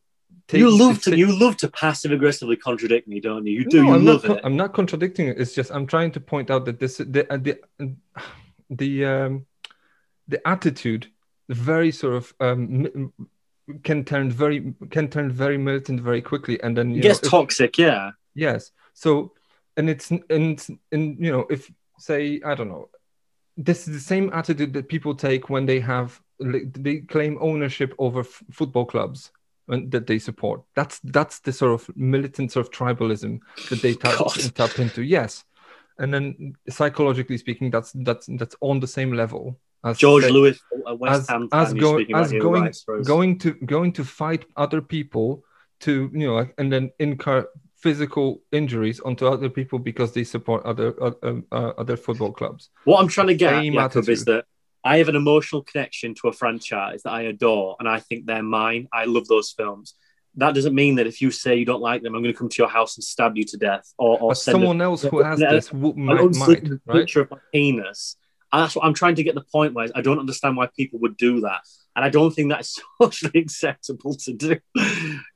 you love to ta- you love to passive aggressively contradict me, don't you? You do. no, you I'm love not, it. I'm not contradicting it. It's just I'm trying to point out that this the the the um, the attitude, very sort of um, can turn very can turn very militant very quickly, and then you gets know, if- toxic, yeah. Yes. So, and it's and and you know if say I don't know, this is the same attitude that people take when they have they claim ownership over f- football clubs and that they support. That's that's the sort of militant sort of tribalism that they tap, tap into. Yes. And then psychologically speaking, that's that's that's on the same level as George Lewis, as, Ham as, go- you're speaking about as going going to going to fight other people to you know and then incur physical injuries onto other people because they support other uh, um, uh, other football clubs. What I'm trying to get at, Same Jakub, is that I have an emotional connection to a franchise that I adore, and I think they're mine. I love those films. That doesn't mean that if you say you don't like them, I'm going to come to your house and stab you to death, or, or send a- someone else who has an- this an might, might right? picture of my penis. And that's what I'm trying to get the point where I don't understand why people would do that, and I don't think that's socially acceptable to do.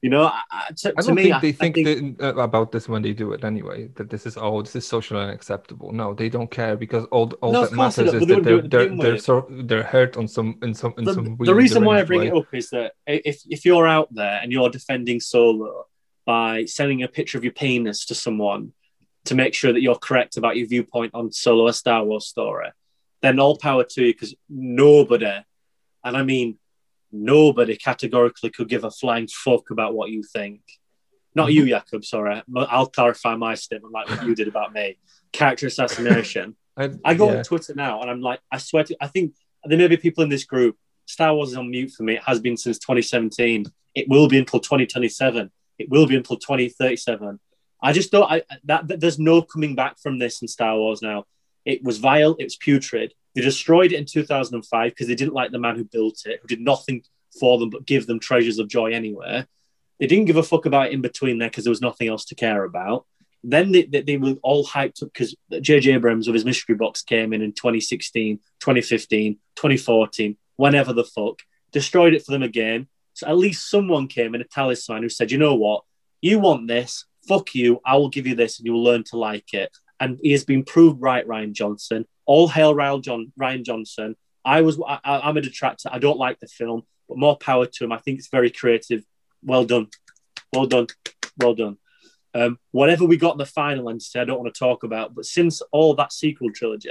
You know, I, I- to, I don't me, think they I think, think that, uh, about this when they do it anyway. That this is oh, this is socially unacceptable. No, they don't care because all all No, that matters is that they're they're they're, so, they're hurt on some in some in the, some the reason why I bring way. it up is that if if you're out there and you're defending solo by sending a picture of your penis to someone to make sure that you're correct about your viewpoint on solo a Star Wars story, then all power to you because nobody, and I mean nobody categorically could give a flying fuck about what you think. Not you, mm-hmm. Jakub, sorry. I'll clarify my statement like what you did about me. Character assassination. I, I go yeah. on Twitter now and I'm like, I swear to I think there may be people in this group. Star Wars is on mute for me. It has been since 2017. It will be until 2027. It will be until 2037. I just don't. I that, that there's no coming back from this in Star Wars now. It was vile. It was putrid. They destroyed it in 2005 because they didn't like the man who built it, who did nothing for them but give them treasures of joy anywhere. They didn't give a fuck about in between there because there was nothing else to care about. Then they, they, they were all hyped up because J.J. Abrams with his mystery box came in in 2016, 2015, 2014, whenever the fuck, destroyed it for them again. So at least someone came in a talisman who said, you know what, you want this, fuck you, I will give you this and you will learn to like it. And he has been proved right, Rian Johnson. All hail Rian, John, Rian Johnson. I was, I, I'm a detractor. I don't like the film, but more power to him. I think it's very creative. Well done. Well done. Well done. Um, whatever we got in the final entity, I don't want to talk about. But since all that sequel trilogy,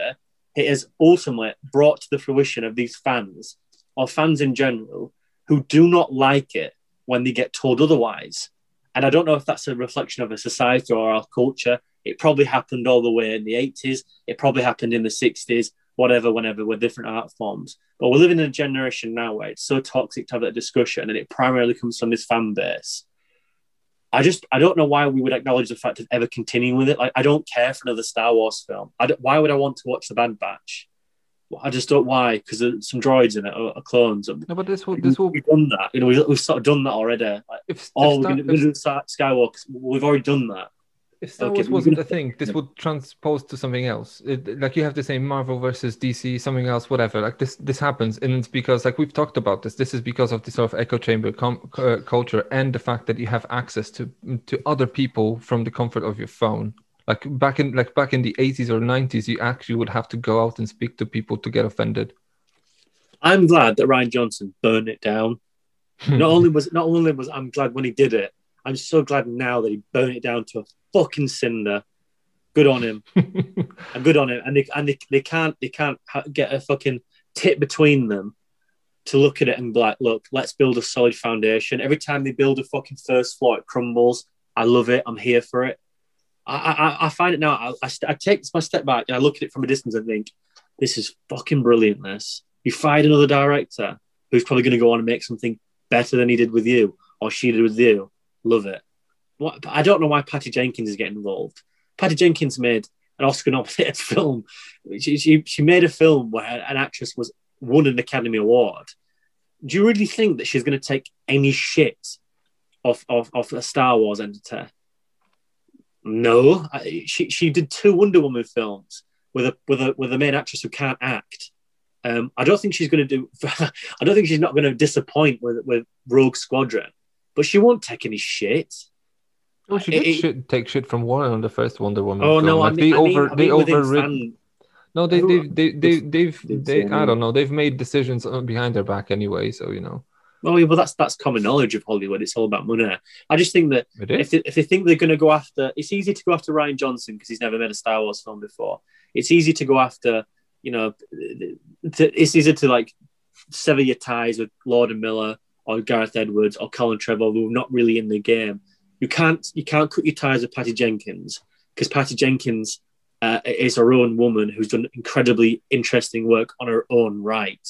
it has ultimately brought to the fruition of these fans, or fans in general, who do not like it when they get told otherwise. And I don't know if that's a reflection of a society or our culture. It probably happened all the way in the 80s. It probably happened in the 60s, whatever, whenever, with different art forms. But we're living in a generation now where it's so toxic to have that discussion, and it primarily comes from this fan base. I just I don't know why we would acknowledge the fact of ever continuing with it. Like I don't care for another Star Wars film. Why would I want to watch the Bad Batch? I just don't why because there's some droids in it or, or clones. No, but this will this will We've done that. You know, we've, we've sort of done that already. Like, if, oh, if we're Star- going to if- do Skywalker. We've already done that. If Star Okay, Wars wasn't a thing, this would transpose to something else. It, like you have to say Marvel versus DC, something else, whatever. Like this, this happens, and it's because, like we've talked about this. This is because of the sort of echo chamber com- uh, culture and the fact that you have access to to other people from the comfort of your phone. Like back in like back in the eighties or nineties, you actually would have to go out and speak to people to get offended. I'm glad that Rian Johnson burned it down. not only was not only was I'm glad when he did it, I'm so glad now that he burned it down to a fucking cinder. Good on him. and good on him. And they and they, they can't they can't ha- get a fucking tip between them to look at it and be like, look, let's build a solid foundation. Every time they build a fucking first floor, it crumbles. I love it. I'm here for it. I I, I find it now. I, I, I take my step back and I look at it from a distance and think, this is fucking brilliant. This you fired another director who's probably going to go on and make something better than he did with you or she did with you. Love it. What I don't know why Patty Jenkins is getting involved. Patty Jenkins made an Oscar-nominated film. She, she, she made a film where an actress was won an Academy Award. Do you really think that she's going to take any shit off of, of a Star Wars entity? No, I- she she did two Wonder Woman films with a with a with a main actress who can't act. Um, I don't think she's going to do. I don't think she's not going to disappoint with with Rogue Squadron, but she won't take any shit. Oh, she did it- shit, take shit from Warren on the first Wonder Woman. Oh film. no, I mean, they I mean, over I they mean within overrid- No, they they they they they've they I don't know. They've made decisions uh, behind their back anyway, so you know. Well, yeah, well, that's that's common knowledge of Hollywood. It's all about money. I just think that if they, if they think they're going to go after, it's easy to go after Rian Johnson because he's never made a Star Wars film before. It's easy to go after, you know, to, it's easy to like sever your ties with Lord and Miller or Gareth Edwards or Colin Trevorrow, who are not really in the game. You can't you can't cut your ties with Patty Jenkins because Patty Jenkins uh, is her own woman who's done incredibly interesting work on her own right.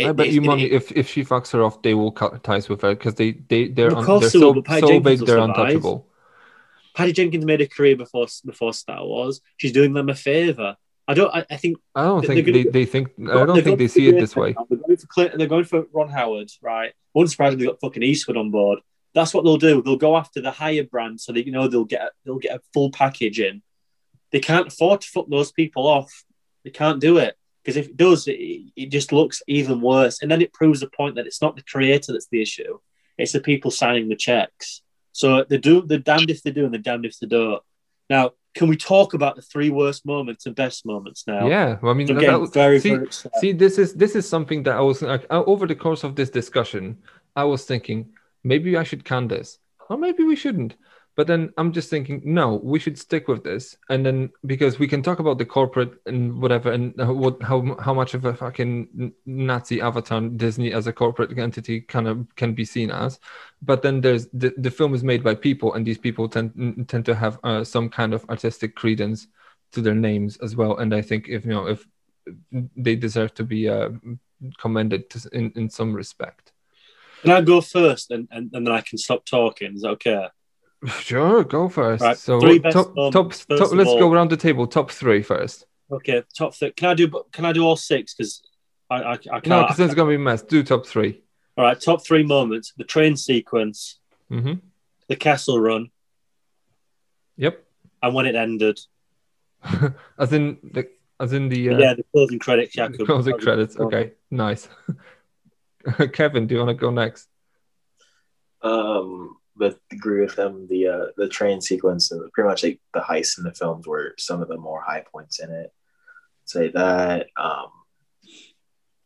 I It- bet you it- money if if she fucks her off, they will cut ties with her because they they they're un- they're so will, so Jenkins big they're untouchable. Patty Jenkins made a career before before Star Wars. She's doing them a favor. I don't. I, I think I don't think they, they think I don't think they see it this way. They're going for Clinton, They're going for Ron Howard, right? Unsurprisingly, they got fucking Eastwood on board. That's what they'll do. They'll go after the higher brand, so they you know they'll get they'll get a full package in. They can't afford to fuck those people off. They can't do it because if it does, it, it just looks even worse. And then it proves the point that it's not the creator that's the issue; it's the people signing the checks. So they do. They're damned if they do, and they're damned if they don't. Now, can we talk about the three worst moments and best moments now? Yeah, well, I mean, that- very, see, very see, this is this is something that I was like uh, over the course of this discussion, I was thinking maybe I should can this, or maybe we shouldn't. But then I'm just thinking, no, we should stick with this, and then because we can talk about the corporate and whatever, and what how how much of a fucking Nazi avatar Disney as a corporate entity kind of can be seen as, but then there's the, the film is made by people, and these people tend tend to have uh, some kind of artistic credence to their names as well. And I think if you know if they deserve to be uh, commended in in some respect. Can I go first and, and, and then I can stop talking? Is that okay? Sure, go first. Right, So three best top, moments, top, top let's go around the table. Top three first. Okay, top three. Can I do? Can I do all six? Because I, I, I can't. No, because it's gonna be a mess. Do top three. All right, top three moments: the train sequence, Mm-hmm. the castle run, Yep. and when it ended. As in the as in the uh, yeah, the closing credits. Yeah, closing credits. Okay, nice. Kevin, do you want to go next? Um, but agree with them. The uh, the train sequence and pretty much like the heist in the films were some of the more high points in it. Say that. Um,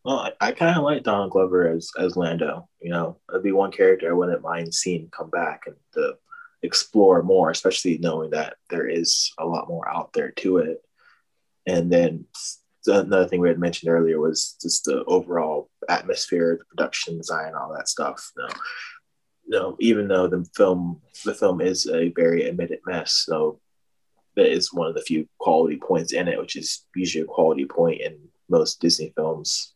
well, I, I kind of like Donald Glover as as Lando. You know, it'd be one character I wouldn't mind seeing come back and to explore more, especially knowing that there is a lot more out there to it. And then another thing we had mentioned earlier was just the overall atmosphere, the production design, all that stuff. You know, no, even though the film the film is a very admitted mess, so that is one of the few quality points in it, which is usually a quality point in most Disney films.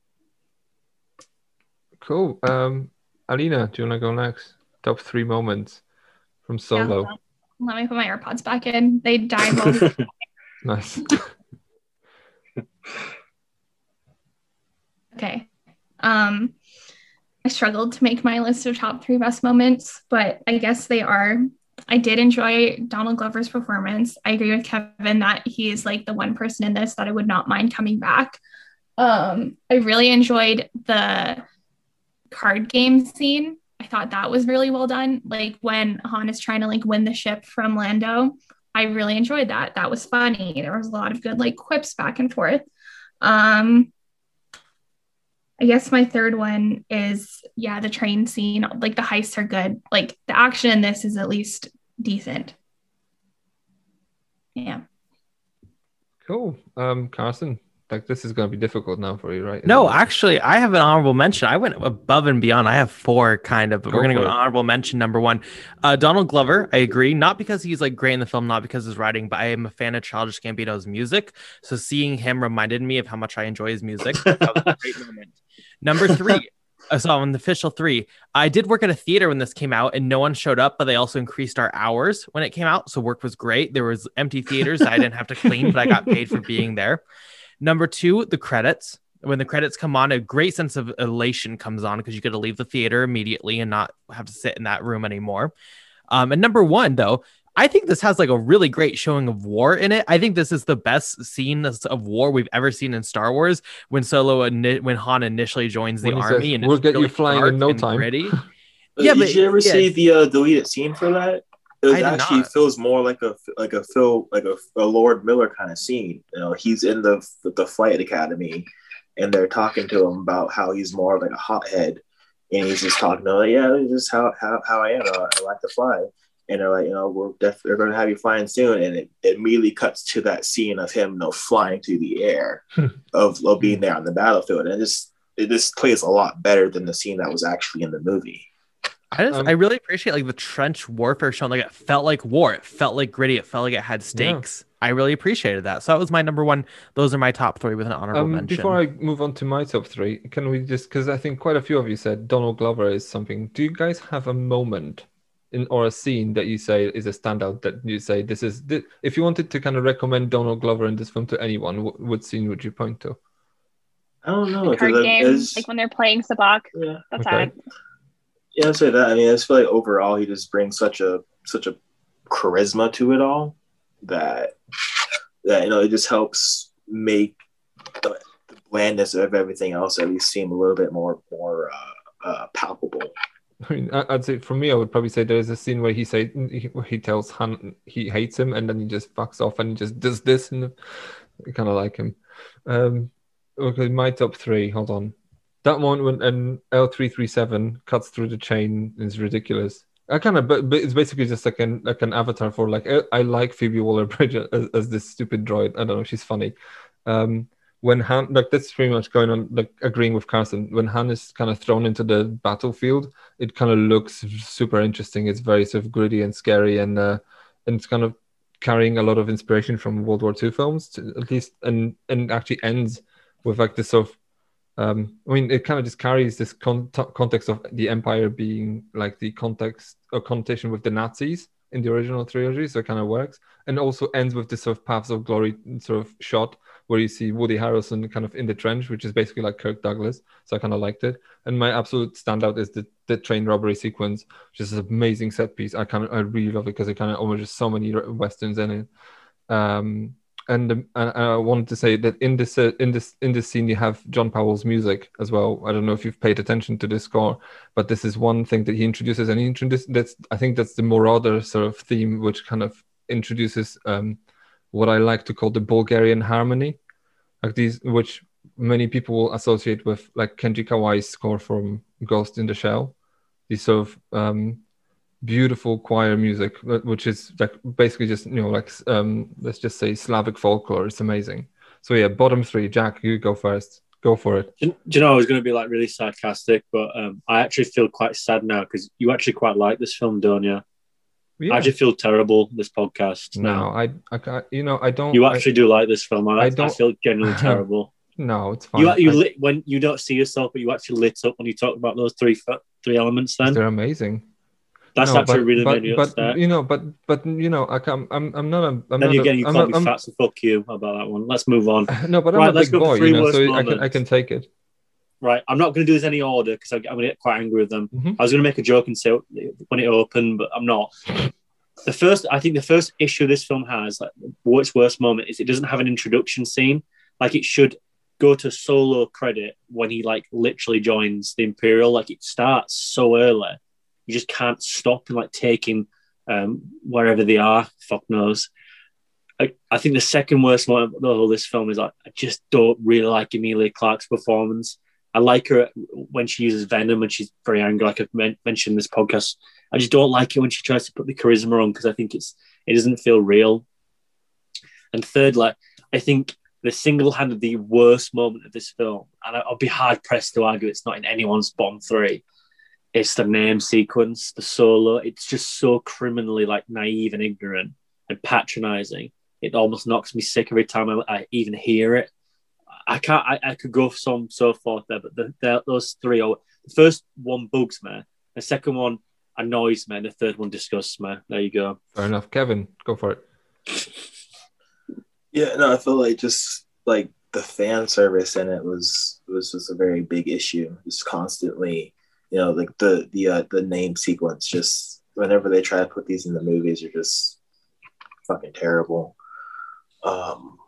Cool. Um, Alina, do you want to go next? Top three moments from Solo. Yeah, let me put my AirPods back in. They died while Nice. Um, I struggled to make my list of top three best moments, but I guess they are. I did enjoy Donald Glover's performance. I agree with Kevin that he is like the one person in this that I would not mind coming back. Um, I really enjoyed the card game scene. I thought that was really well done. Like when Han is trying to like win the ship from Lando, I really enjoyed that. That was funny. There was a lot of good like quips back and forth. Um, I guess my third one is yeah, the train scene. Like the heists are good. Like the action in this is at least decent. Yeah. Cool. Um, Carson, like this is going to be difficult now for you, right? No, actually, I have an honorable mention. I went above and beyond. I have four kind of, but Go we're gonna go it. honorable mention number one. Uh, Donald Glover. I agree, not because he's like great in the film, not because of his writing, but I am a fan of Childish Gambino's music. So seeing him reminded me of how much I enjoy his music. That was a great moment. Number three. I saw on the official three. I did work at a theater when this came out, and no one showed up. But they also increased our hours when it came out, so work was great. There was empty theaters I didn't have to clean, but I got paid for being there. Number two, the credits. When the credits come on, a great sense of elation comes on because you get to leave the theater immediately and not have to sit in that room anymore. Um, and number one, though, I think this has like a really great showing of war in it. I think this is the best scene of of war we've ever seen in Star Wars. When Solo, ini- when Han initially joins the When army, says, and "We'll it's get you flying in no time." gritty. Yeah, did but- you ever yeah. see the uh, deleted scene for that? It was I actually not. feels more like a like a Phil like a, a Lord Miller kind of scene. You know, he's in the the flight academy, and they're talking to him about how he's more like a hothead, and he's just talking to like, yeah, this is how how, how I am. I, I like to fly. And they're like, you know, we're definitely we're going to have you flying soon. And it, it immediately cuts to that scene of him, you know, flying through the air, of, of being there on the battlefield. And it just it just plays a lot better than the scene that was actually in the movie. I just, Um, I really appreciate like the trench warfare shown. Like it felt like war. It felt like gritty. It felt like it had stakes. I really appreciated that. So that was my number one. Those are my top three with an honorable Um, mention. before I move on to my top three, can we just because I think quite a few of you said Donald Glover is something. Do you guys have a moment in or a scene that you say is a standout that you say this is thi- if you wanted to kind of recommend Donald Glover in this film to anyone, what, what scene would you point to? I don't know. The card it game, is- like when they're playing Sabacc. Yeah. That's Okay. it. Yeah, I'd say that. I mean, I just feel like overall he just brings such a such a charisma to it all that that you know it just helps make the, the blandness of everything else at least seem a little bit more more uh, uh, palpable. I mean, I'd say for me, I would probably say there's a scene where he say he, he tells Han he hates him, and then he just fucks off and just does this, and kind of like him. Um, okay, my top three. Hold on, that one when an L three three seven cuts through the chain is ridiculous. I kind of, but, but it's basically just like an like an avatar for like I, I like Phoebe Waller Bridge as, as this stupid droid. I don't know, she's funny. Um, when Han like that's pretty much going on like agreeing with Carson. When Han is kind of thrown into the battlefield, it kind of looks super interesting. It's very sort of gritty and scary, and uh, and it's kind of carrying a lot of inspiration from World War II films, to, at least, and and actually ends with like this sort of. Um, I mean, it kind of just carries this con- context of the Empire being like the context or connotation with the Nazis in the original trilogy, so it kind of works, and also ends with this sort of paths of glory sort of shot where you see Woody Harrelson kind of in the trench, which is basically like Kirk Douglas. So I kind of liked it. And my absolute standout is the, the train robbery sequence, which is an amazing set piece. I kind of I really love it because it kind of homages so many westerns in it. Um, and, um, and I wanted to say that in this uh, in this in this scene you have John Powell's music as well. I don't know if you've paid attention to this score, but this is one thing that he introduces, and he introduces that's I think that's the Marauder sort of theme, which kind of introduces um, what I like to call the Bulgarian harmony, like these, which many people will associate with like Kenji Kawai's score from Ghost in the Shell. These sort of um, beautiful choir music, which is like basically just you know like um, let's just say Slavic folklore. It's amazing. So yeah, bottom three. Jack, you go first. Go for it. Do, you know I was going to be like really sarcastic, but um, I actually feel quite sad now because you actually quite like this film, don't you? Yeah. I actually feel terrible this podcast No, now. I, I, you know, I don't. You I- actually do like this film. I, I I, don't- feel genuinely terrible. no, it's fine. You you I- lit when you don't see yourself, but you actually lit up when you talk about those three three elements. Then they're amazing. That's No, actually but- really but, but. You know, but but you know, I can, I'm I'm not a. I'm then not again, a, you I'm not, I'm- fat, so fuck you about that one. Let's move on. No, but I'm Right, a let's big go boy, three you know, so I can I can take it. right, I'm not going to do this any order because I'm going to get quite angry with them. Mhm. I was going to make a joke and say when it opened, but I'm not. The first, I think, the first issue this film has, like, its worst moment is it doesn't have an introduction scene. Like it should go to solo credit when he like literally joins the Imperial. Like it starts so early, you just can't stop and like taking um, wherever they are. Fuck knows. I, I think the second worst moment of the whole this film is like I just don't really like Emilia Clarke's performance. I like her when she uses Venom and she's very angry, like I've men- mentioned this podcast. I just don't like it when she tries to put the charisma on because I think it's it doesn't feel real. And third, like I think the single-handedly worst moment of this film, and I- I'll be hard pressed to argue it's not in anyone's bottom three. It's the name sequence, the solo. It's just so criminally like naive and ignorant and patronizing. It almost knocks me sick every time I, I even hear it. I can't. I, I could go some so forth there, but the, the, those three are the first one bugs me, the second one annoys me, and the third one disgusts me. There you go. Fair enough. Kevin, go for it. Yeah, no, I feel like just like the fan service in it was was just a very big issue. Just constantly, you know, like the the uh, the name sequence. Just whenever they try to put these in the movies, are just fucking terrible. Um,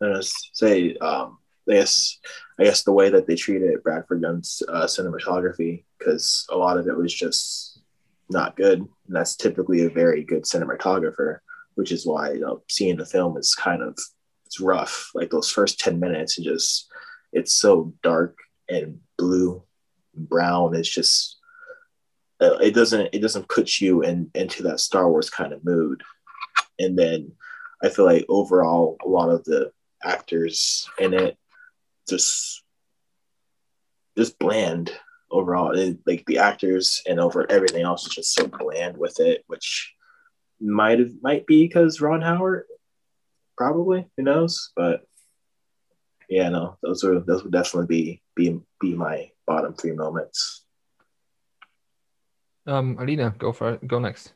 and I say, um, I guess I guess the way that they treated Bradford Young's uh, cinematography, because a lot of it was just not good, and that's typically a very good cinematographer which is why you know seeing the film is kind of it's rough. Like those first ten minutes, and just it's so dark and blue, brown. It's just uh, it doesn't it doesn't put you in into that Star Wars kind of mood. And then I feel like overall, a lot of the actors in it just just bland overall. It- like the actors and over everything else is just so bland with it, which might have might be because Ron Howard, probably who knows, but yeah, no, those are those would definitely be be be my bottom three moments. Um, Alina, go for it. Go next.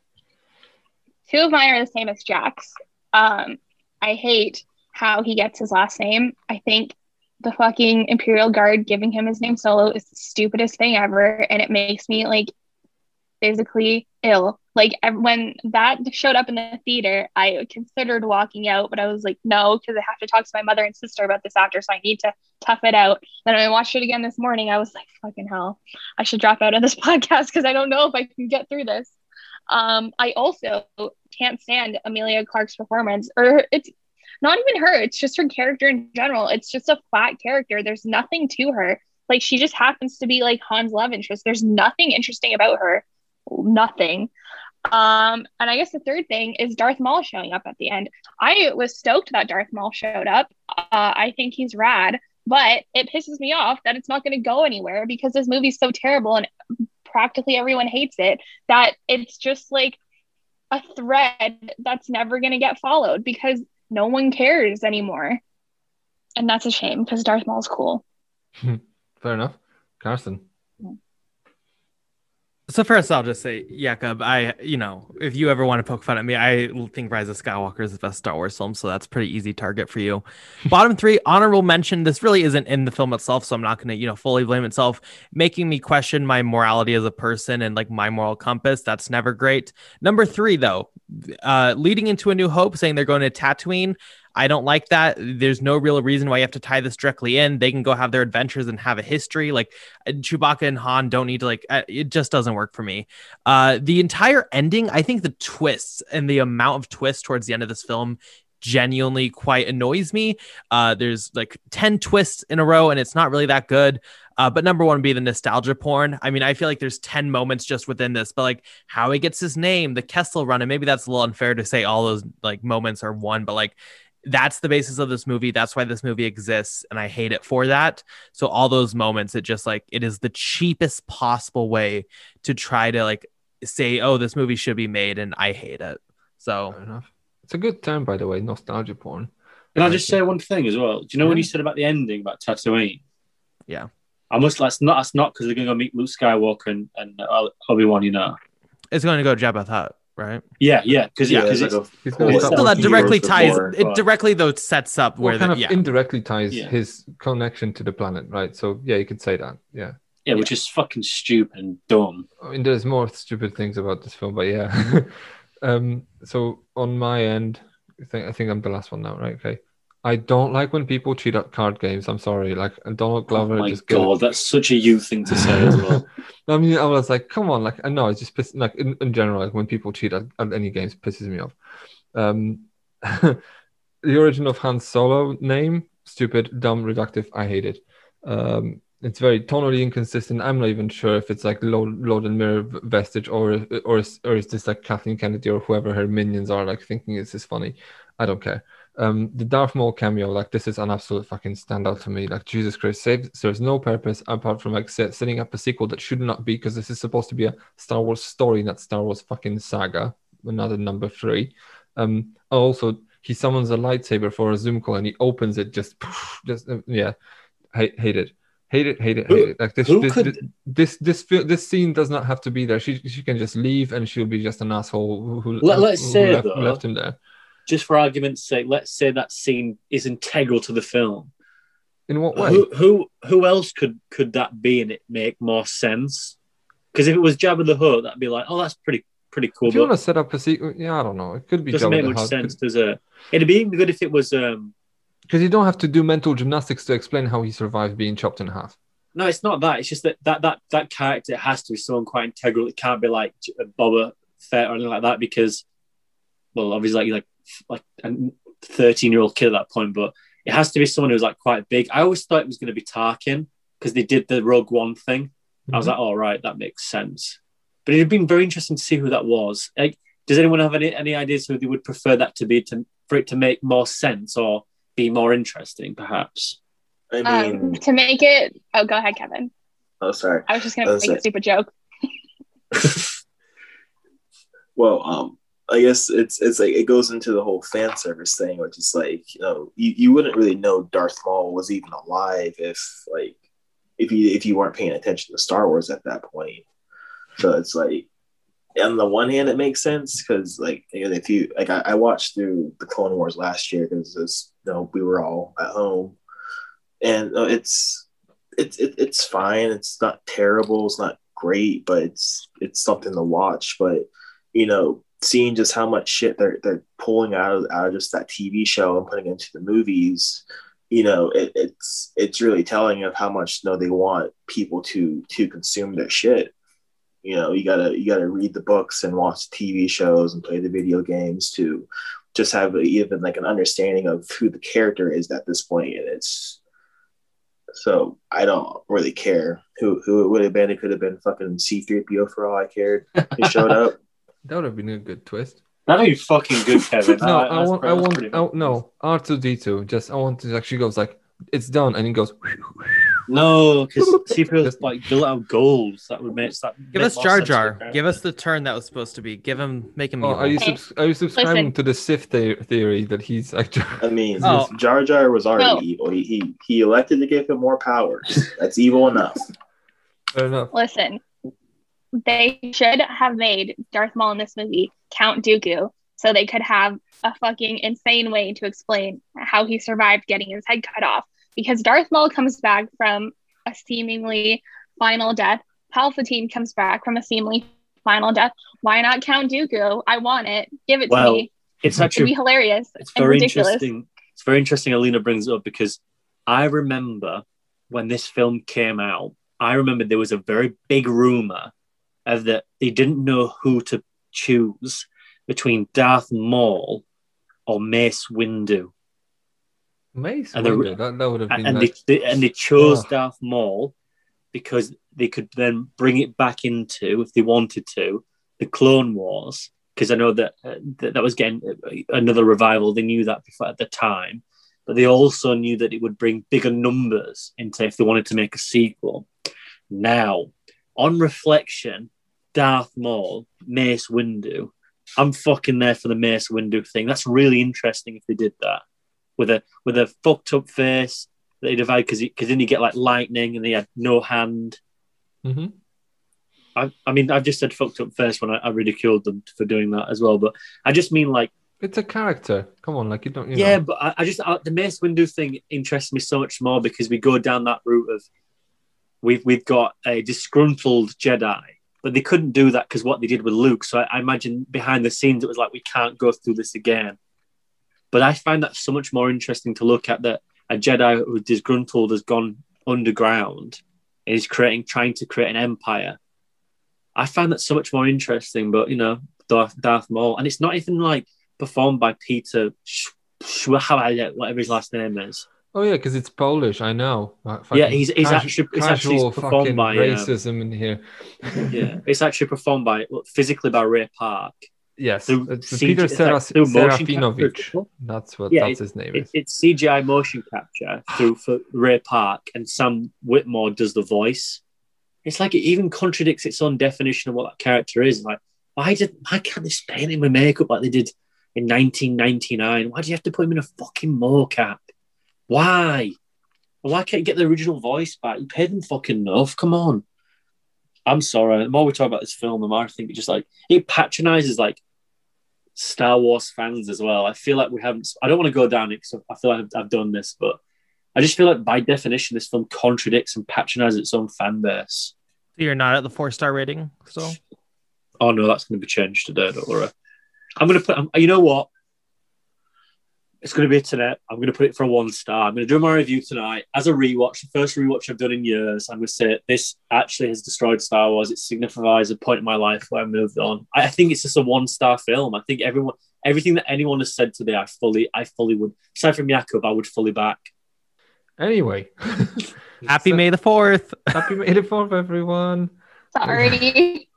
Two of mine are the same as Jack's. Um, I hate how he gets his last name. I think the fucking Imperial Guard giving him his name solo is the stupidest thing ever, and it makes me like physically ill. Like when that showed up in the theater, I considered walking out, but I was like, no, because I have to talk to my mother and sister about this after, so I need to tough it out. Then I watched it again this morning, I was like, fucking hell, I should drop out of this podcast because I don't know if I can get through this. Um, I also can't stand Emilia Clarke's performance, or it's not even her, it's just her character in general. It's just a flat character. There's nothing to her. Like she just happens to be like Han's love interest. There's nothing interesting about her. Nothing. Um, and I guess the third thing is Darth Maul showing up at the end. I was stoked that Darth Maul showed up. Uh, I think he's rad, but it pisses me off that it's not going to go anywhere because this movie's so terrible and practically everyone hates it that it's just like a thread that's never going to get followed because no one cares anymore. And that's a shame because Darth Maul's cool. Fair enough. Carson. So first, I'll just say, Jakub, I, you know, if you ever want to poke fun at me, I think Rise of Skywalker is the best Star Wars film, so that's pretty easy target for you. Bottom three, honorable mention. This really isn't in the film itself, so I'm not going to, you know, fully blame itself. Making me question my morality as a person and like my moral compass. That's never great. Number three, though, uh, leading into A New Hope, saying they're going to Tatooine. I don't like that. There's no real reason why you have to tie this directly in. They can go have their adventures and have a history. Like uh, Chewbacca and Han don't need to like. uh, It just doesn't work for me. Uh, the entire ending, I think the twists and the amount of twists towards the end of this film genuinely quite annoys me. Uh, there's like 10 twists in a row and it's not really that good. Uh, but number one would be the nostalgia porn. I mean, I feel like there's 10 moments just within this, but like how he gets his name, the Kessel run, and maybe that's a little unfair to say all those like moments are one, but like that's the basis of this movie. That's why this movie exists. And I hate it for that. So all those moments, it just like it is the cheapest possible way to try to like say, oh, this movie should be made, and I hate it. So enough. It's a good term, by the way, nostalgia porn. Can I just say one thing as well? Do you know when Yeah. you said about the ending about Tatooine? Yeah. I must. That's not. That's not because they're going to go meet Luke Skywalker and, and uh, Obi Wan. You know. it's going to go Jabba the Hutt. Right? Yeah, yeah, because yeah, Yeah, because it's it's, a He's gonna whole stop Still, that directly ties. before. It directly though sets up Well, where kind the, of yeah. indirectly ties Yeah. his connection to the planet, right? So yeah, you could say that. Yeah. yeah, which is fucking stupid and dumb. I mean, there's more stupid things about this film, but yeah. um, so on my end, I think I think I'm the last one now, right? Okay. I don't like when people cheat at card games. I'm sorry. Like Donald Oh Glover my just god, that's such a you thing to say as well. I mean, I was like, come on, like, I know it's just piss- like in, in general, like when people cheat at, at any games, pisses me off. Um, the origin of Han Solo name, stupid, dumb, reductive. I hate it. Um, it's very tonally inconsistent. I'm not even sure if it's like Lord, Lord and Miller vestige or or or is this like Kathleen Kennedy or whoever her minions are like thinking this is funny. I don't care. Um, the Darth Maul cameo, like this is an absolute fucking standout to me. Like Jesus Christ, saves, serves no purpose apart from like set, setting up a sequel that should not be because this is supposed to be a Star Wars story, not Star Wars fucking saga. Another number three. Um, also he summons a lightsaber for a Zoom call and he opens it just, just uh, yeah, hate, hate it. Hate it, hate it, hate it. Like this, this, could- this, this, fi- this scene does not have to be there. She, she can just leave, and she'll be just an asshole who, Let- let's who left, though, left him there. Just for argument's sake, let's say that scene is integral to the film. In what way? Who who who else could could that be and it make more sense? Because if it was Jabba the Hutt, that'd be like, oh, that's pretty pretty cool. if you want to set up a sequel, yeah, I don't know. It could be doesn't Jabba make much Hutt, sense, does it? It'd be even good if it was. um because you don't have to do mental gymnastics to explain how he survived being chopped in half. No, it's not that. It's just that that that that character has to be someone quite integral. It can't be like Boba Fett or anything like that because, well, obviously like like like a thirteen year old kid at that point, but it has to be someone who's like quite big. I always thought it was going to be Tarkin because they did the Rogue One thing. I was Mhm. like, all right, that makes sense. But it'd been very interesting to see who that was. Like, does anyone have any any ideas who they would prefer that to be to for it to make more sense or be more interesting, perhaps? I mean, Um, to make it, oh, go ahead, Kevin. oh, sorry. I was just gonna That's make a stupid joke. Well, um, I guess it's it's like it goes into the whole fan service thing, which is like you know you, you wouldn't really know Darth Maul was even alive if like if you if you weren't paying attention to Star Wars at that point. So it's like on the one hand it makes sense because like if you like I, I watched through the Clone Wars last year because you know we were all at home, and uh, it's it's it, it's fine. It's not terrible. It's not great, but it's it's something to watch. But you know, seeing just how much shit they're they're pulling out of out of just that TV show and putting into the movies, you know, it, it's it's really telling of how much you know they want people to to consume their shit. You know, you gotta you gotta read the books and watch TV shows and play the video games to just have even like an understanding of who the character is at this point. And it's so I don't really care who who it would have been. It could have been fucking C3PO for all I cared. He showed up. That would have been a good twist. That'd be fucking good, Kevin. no, That- I want, I want, pretty oh no, R two D two. Just I want to actually goes like it's done, and he goes. No, because CPO's like built out goals. That would make that. Give make us Jar Jar. Give us the turn that was supposed to be. Give him, make him. Oh, evil. are you subs- are you subscribing listen. to the Sith the- theory that he's like? I mean, Oh. Jar Jar was already No. evil. He, he he elected to give him more powers. That's evil enough. Fair enough. Listen, they should have made Darth Maul in this movie Count Dooku so they could have a fucking insane way to explain how he survived getting his head cut off. Because Darth Maul comes back from a seemingly final death. Palpatine comes back from a seemingly final death. Why not Count Dooku? I want it. Give it to Well, me. It's It'd be actually hilarious it's very ridiculous. interesting. It's very interesting. Alina brings it up because I remember when this film came out. I remember there was a very big rumor of that they didn't know who to choose between Darth Maul or Mace Windu, Mace And Windu, that, that would have been and like, they, they and they chose Oh. Darth Maul because they could then bring it back into, if they wanted to, the Clone Wars. Because I know that, uh, that that was getting another revival. They knew that before at the time, but they also knew that it would bring bigger numbers into if they wanted to make a sequel. Now, on reflection, Darth Maul, Mace Windu, I'm fucking there for the Mace Windu thing. That's really interesting if they did that with a with a fucked up face that he divided because because then you get like lightning and he had no hand. Mhm. I, I mean, I've just said fucked up first when I, I ridiculed them for doing that as well. But I just mean like, It's a character. Come on, like you don't. You yeah, know. but I, I just I, the Mace Windu thing interests me so much more because we go down that route of we've we've got a disgruntled Jedi, but they couldn't do that because what they did with Luke. So I, I imagine behind the scenes it was like we can't go through this again. But I find that so much more interesting to look at that a Jedi who's disgruntled has gone underground and is creating trying to create an empire. I find that so much more interesting. But you know, Darth, Darth Maul, and it's not even like performed by Peter how I whatever his last name is. Oh yeah, because it's Polish. I know. Uh, Yeah, he's- he's casu- actually- it's actually casual performed by, uh, racism in here. Yeah, it's actually performed by well, physically by Ray Park. Yes, through it's CG Peter Seras- through motion capture. Serafinowicz. That's what Yeah, that's it- his name it- it's CGI motion capture through for Ray Park, and Sam Witwer does the voice. It's like it even contradicts its own definition of what that character is. Like, why did why can't they paint him with makeup like they did in 1999? Why do you have to put him in a fucking mocap? Why? Why can't you get the original voice back? You paid them fucking enough. Come on. I'm sorry. The more we talk about this film, the more I think it just like it patronizes like Star Wars fans as well. I feel like we haven't. I don't want to go down it because I feel like I've, I've done this, but I just feel like by definition, this film contradicts and patronizes its own fan base. You're not at the four star rating so. Oh no, that's going to be changed today. Don't worry. I'm going to put. You know what? It's going to be tonight. I'm going to put it for a one star. I'm going to do my review tonight as a rewatch. The first rewatch I've done in years. I'm going to say this actually has destroyed Star Wars. It signifies a point in my life where I moved on. I, I think it's just a one star film. I think everyone, everything that anyone has said today, I fully, I fully would. Aside from Jakub, I would fully back. Anyway, Happy May the Fourth. Happy May the Fourth, everyone. Sorry.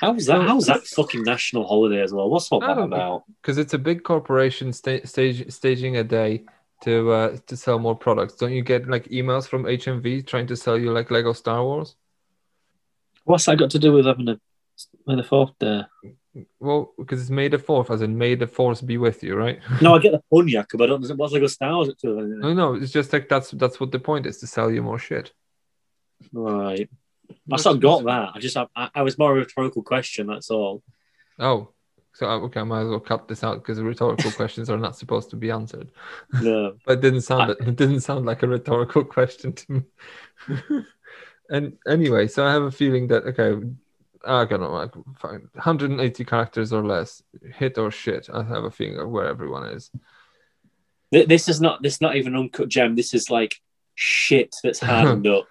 How's that? How's that fucking national holiday as well? What's all that about? Because it's a big corporation sta- stage, staging a day to uh, to sell more products. Don't you get like emails from HMV trying to sell you like Lego Star Wars? What's that got to do with having a May the Fourth day? Well, because it's May the Fourth, as in May the Force be with you, right? No, I get the pun, Jakub. I don't. What's Lego Star Wars? No, no, it's just like that's that's what the point is to sell you more shit. Right. I sort of got that. I just, I, I was more of a rhetorical question. That's all. Oh, so uh, okay, I might as well cut this out because rhetorical questions are not supposed to be answered. No. But it didn't sound it didn't sound like a rhetorical question to me. and anyway, so I have a feeling that okay, I don't know, like fine, 180 characters or less, hit or shit. I have a feeling of where everyone is. This is not. This is not even uncut gem. This is like shit that's hardened up.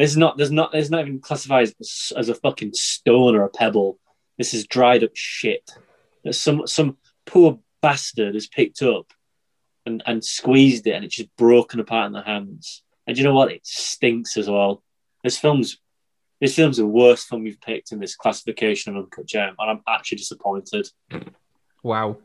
This is not. There's not. There's not even classified as, as a fucking stone or a pebble. This is dried up shit that some some poor bastard has picked up and and squeezed it, and it's just broken apart in their hands. And you know what? It stinks as well. This film's this film's the worst film we've picked in this classification of uncut gem, and I'm actually disappointed. Wow.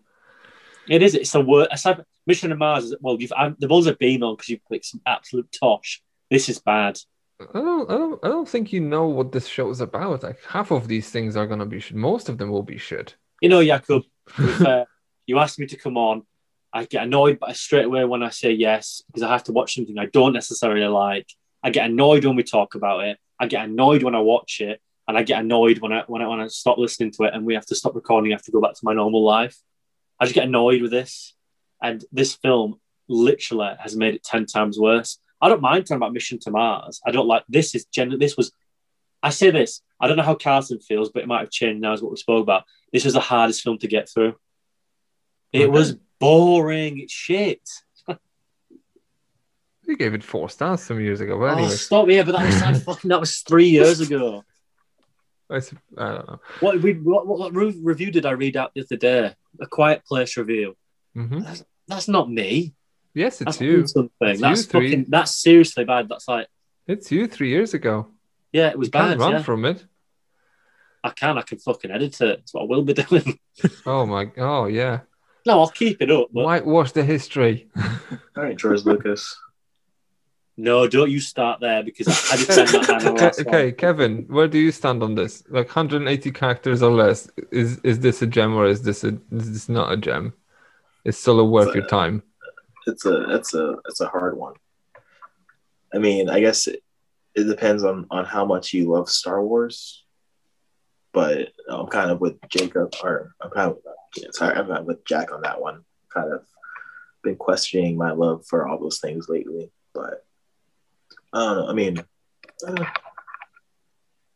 It is. It's the worst. Aside from Mission to Mars, is, well, you've I'm, the ones I've been on because you've picked some absolute tosh. This is bad. I don't, I don't, I don't think you know what this show is about. Like half of these things are gonna be shit. Most of them will be shit. You know, to be you asked me to come on. I get annoyed by straight away when I say yes because I have to watch something I don't necessarily like. I get annoyed when we talk about it. I get annoyed when I watch it, and I get annoyed when I when I when I stop listening to it and we have to stop recording. I have to go back to my normal life. I just get annoyed with this, and this film literally has made it ten times worse. I don't mind talking about Mission to Mars. I don't like this. Is gen- this was. I say this. I don't know how Carson feels, but it might have changed now. Is what we spoke about. This was the hardest film to get through. It Okay. was boring. It's shit. You gave it four stars some years ago. But Oh, stop here! But that was like fucking. That was three years ago. I don't know. What we what, what, review did I read out the other day? A Quiet Place review. hmm That's, that's not me. Yes, it's That's you. something. It's that's you three. That's seriously bad. That's like. It's you three years ago. Yeah, it was You can't bad. run yeah. from it. I can. I can fucking edit it. That's what I will be doing. Oh my. Oh yeah. no, I'll keep it up. But Whitewash the history. All right, George Lucas. no, don't you start there because I, I did send that man the okay, one. Kevin, where do you stand on this? Like 180 characters or less. Is is this a gem or is this a is this not a gem? It's still worth your time. It's a it's a it's a hard one. I mean, I guess it, it depends on on how much you love Star Wars. But I'm kind of with Jakub, or I'm kind of yeah, sorry, I'm of with Jack on that one. Kind of been questioning my love for all those things lately, but I don't know. I mean, uh,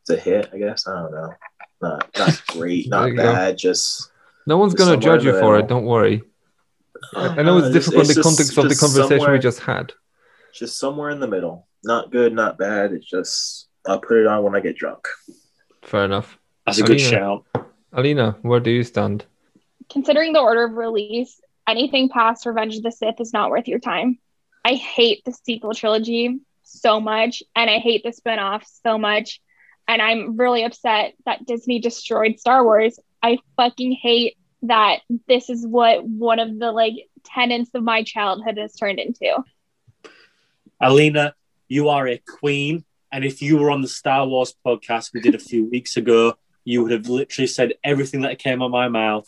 it's a hit, I guess. I don't know. Not not great, not you go. bad. Just No one's just gonna judge you for it. Don't worry. I I know Uh, it's it's- difficult in it's the just- context of the conversation we just had. just somewhere in the middle. Not good, not bad. It's just I'll put it on when I get drunk. Fair enough. That's a good shout. Alina, where do you stand? Considering the order of release, anything past Revenge of the Sith is not worth your time. I hate the sequel trilogy so much, and I hate the spinoff so much. And I'm really upset that Disney destroyed Star Wars. I fucking hate that this is what one of the like tenets of my childhood has turned into. Alina, you are a queen. And if you were on the Star Wars podcast we did a few weeks ago, you would have literally said everything that came out of my mouth.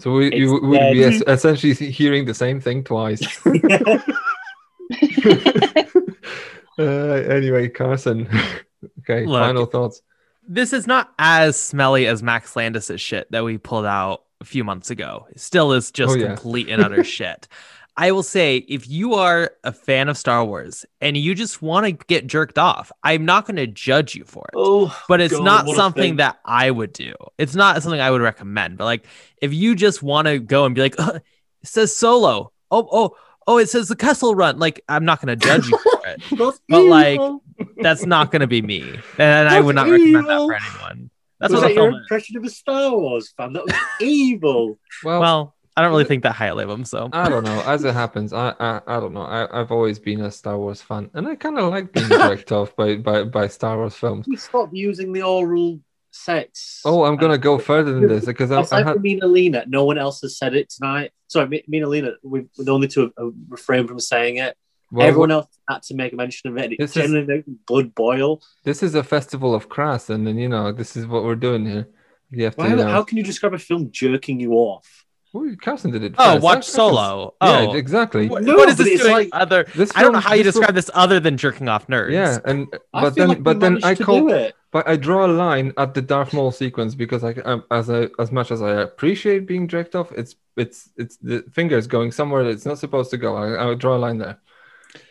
So we, you It's would be es- essentially hearing the same thing twice. uh, anyway, Carson. okay, Look. final thoughts. This is not as smelly as Max Landis' shit that we pulled out a few months ago. It still is just Oh, yeah. complete and utter shit. I will say, if you are a fan of Star Wars and you just want to get jerked off, I'm not going to judge you for it. Oh, but it's God, not something that I would do. It's not something I would recommend. But like, if you just want to go and be like, "Ugh, it says solo. Oh, oh, oh, it says the Kessel Run. Like, I'm not going to judge you for it. but like, that's not going to be me, and I would not recommend that for anyone. That's was what that your film. impression of a Star Wars fan? That was evil. Well, Well, I don't really think that highly of him. So I don't know. As it happens, I I, I don't know. I, I've always been a Star Wars fan, and I kind of like being jerked off by, by, by Star Wars films. We stopped using the oral sex. Oh, I'm gonna go further than this because I, I Aside had from me and Alina, no one else has said it tonight. Sorry, me, me and Alina, we've we're the only two have refrained from saying it. Well, Everyone else had to make a mention of it. It This is- made blood boil. this is a festival of crass, and then you know this is what we're doing here. You have to. Why, you know, how uh, can you describe a film jerking you off? Well, Carson did it. Oh, watch That- Solo. Yeah, Oh. exactly. What- No, what is this doing like- other? This I don't know how you this film- describe this other than jerking off nerds. Yeah, and but then like but then I call it. but I draw a line at the Darth Maul sequence because I um, as I as much as I appreciate being jerked off, it's it's it's the fingers going somewhere that it's not supposed to go. I, I would draw a line there.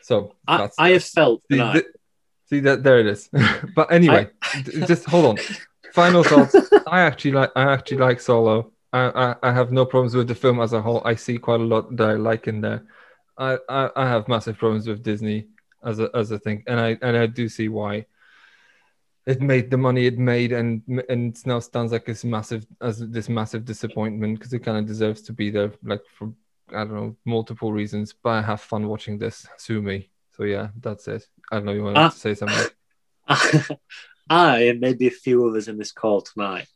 So I, that's I have felt see, tonight. th- see that there it is. but anyway, d- just hold on. Final thoughts. I actually like I actually like Solo. I, I I have no problems with the film as a whole. I see quite a lot that I like in there. I, I, I have massive problems with Disney as a as a thing, and I and I do see why it made the money it made, and and now stands like this massive as this massive disappointment because it kind of deserves to be there, like for I don't know multiple reasons. But I have fun watching this. Sue me. So yeah, that's it. I don't know. You want Ah. to say something? I and maybe a few others in this call tonight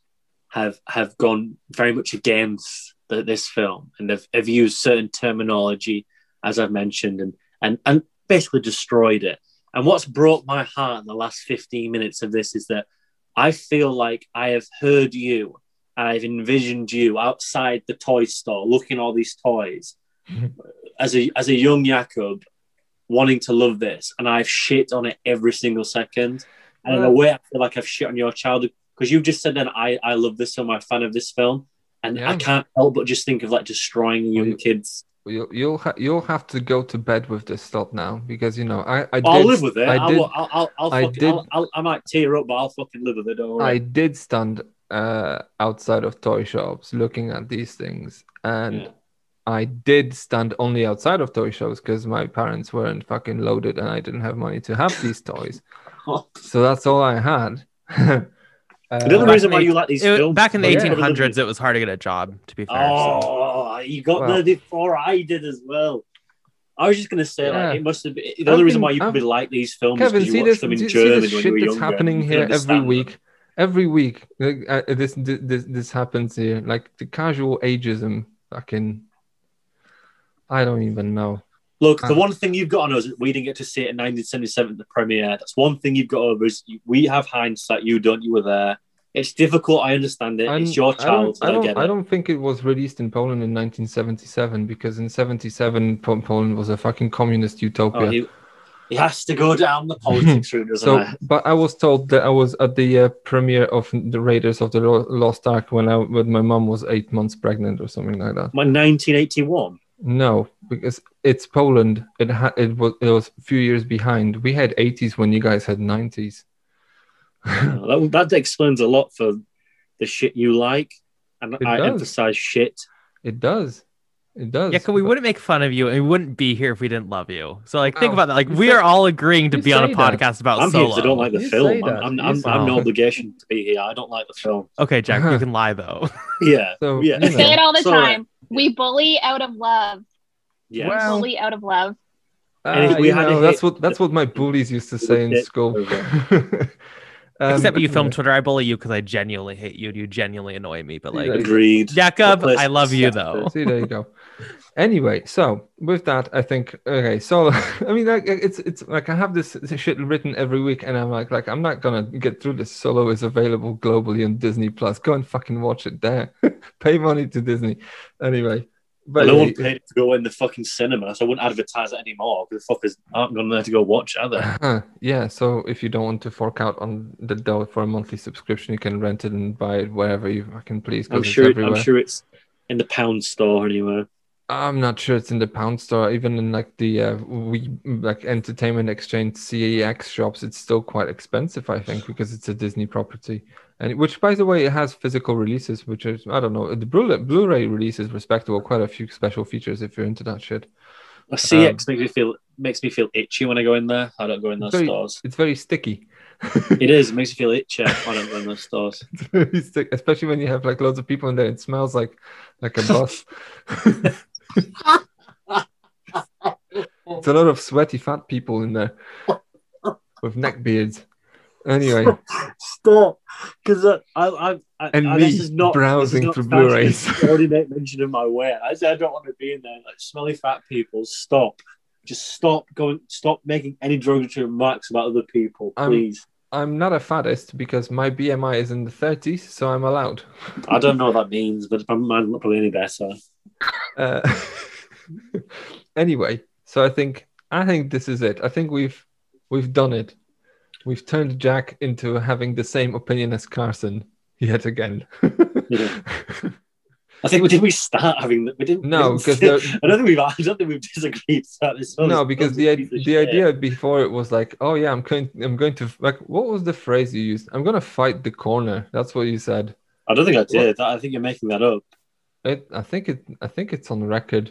have have gone very much against the, this film and have, have used certain terminology, as I've mentioned, and and and basically destroyed it. And what's broke my heart in the last 15 minutes of this is that I feel like I have heard you, and I've envisioned you outside the toy store looking at all these toys as a as a young Jakub wanting to love this, and I've shit on it every single second. And in a way, I feel like I've shit on your childhood because you've just said that I I love this film, I'm a fan of this film, and Yeah. I can't help but just think of like destroying young you- kids. You'll you'll, ha- you'll have to go to bed with this thought now because you know I I did, I'll live with it. I did will, I'll, I'll, I'll, I fucking, did- I'll, I'll, I might tear up, but I'll fucking live with it. Don't I did stand uh, outside of toy shops looking at these things, and Yeah. I did stand only outside of toy shops because my parents weren't fucking loaded and I didn't have money to have these toys. So that's all I had. Uh, the other reason why the- you like these It- films back in the 1800s, it was hard to get a job. To be fair, so. Oh, you got Well- there before I did as well. I was just gonna say, Yeah. like, it must have been the I've only reason why you I've- probably like these films Kevin, because you see watched this, them in see- see German this when you shit were that's younger. happening here every understand them. week. Every week, like, uh, this, this this happens here. Like the casual ageism, fucking. I don't even know. Look, the one thing you've got on us, we didn't get to see it in 1977 the premiere. That's one thing you've got over us. We have hindsight. You don't. You were there. It's difficult. I understand it. I'm- it's your I child. don't, I I, don't, get I don't think it was released in Poland in 1977 because in 77 Poland was a fucking communist utopia. Oh, he, He has to go down the politics route, doesn't So, he? but I was told that I was at the uh, premiere of the Raiders of the Lost Ark when I when my mom was eight months pregnant or something like that. My 1981. No, because it's Poland. It had it was it was a few years behind. We had 80s when you guys had 90s. that, that explains a lot for the shit you like, and It I does. emphasize shit. It does. It does. Yeah, because we wouldn't make fun of you and we wouldn't be here if we didn't love you. So like think Oh, about that. Like we say- are all agreeing to be on a say that. podcast about I'm here solo. because I don't like the You film. I'm, I'm, I'm, I'm no obligation to be here. I don't like the film. Okay, Jack, you uh-huh. can lie though. Yeah, So, yeah. you know. say it all the Sorry. time. We bully out of love. Yeah. Well- bully out of love. And if Ah, we you had know, that's what that's what my bullies used to say in school. over. Um, Except you film. Twitter, I bully you because I genuinely hate you. and You genuinely annoy me. But like, Agreed. Jakub, Replace I love you though. See, there you go. Anyway, so with that, I think okay. So I mean, like it's it's like I have this, this shit written every week, and I'm like, like I'm not gonna get through this. Solo is available globally on Disney Plus. Go and fucking watch it there. Pay money to Disney. Anyway, but But no yeah, one paid to go in the fucking cinema, so I wouldn't advertise it anymore because the fuckers aren't going there to go watch, are they? Huh, yeah, so if you don't want to fork out on the dough for a monthly subscription, you can rent it and buy it wherever you fucking please. I'm sure. everywhere. I'm sure it's in the pound store anywhere. I'm not sure it's in the pound store, even in like the uh, we like entertainment exchange CEX shops. It's still quite expensive, I think, because it's a Disney property, and which, by the way, it has physical releases, which is I don't know. The Blu- Blu-ray release is respectable, quite a few special features if you're into that shit. A CX um, makes me feel makes me feel itchy when I go in there. I don't go in those very, stores. it's very sticky. It is. It makes me feel itchy. I don't go in those stores. It's very stick, especially when you have like loads of people in there. It smells like like a bus. it's a lot of sweaty fat people in there with neck beards. Anyway, Stop, because uh, I, I, I, And I- me this is not browsing is through Blu-rays. I already make mention of my weight. I said I don't want to be in there. Like smelly fat people, stop. Just stop going. Stop making any derogatory remarks about other people, I'm- please. I'm not a fattest because my BMI is in the 30s, so I'm allowed. I don't know what that means, but mine's not probably any better. Uh, anyway, so I think I think this is it. I think we've we've done it. We've turned Jack into having the same opinion as Carson yet again. Yeah. I think we did. We start having that. We didn't. No, because I don't think we've. I don't think we've disagreed. about this no, because the whole i- piece of the shit. idea before it was like, oh yeah, I'm going I'm going to like what was the phrase you used? I'm gonna fight the corner. That's what you said. I don't think I did. I think you're making that up. It, I think it I think it's on record.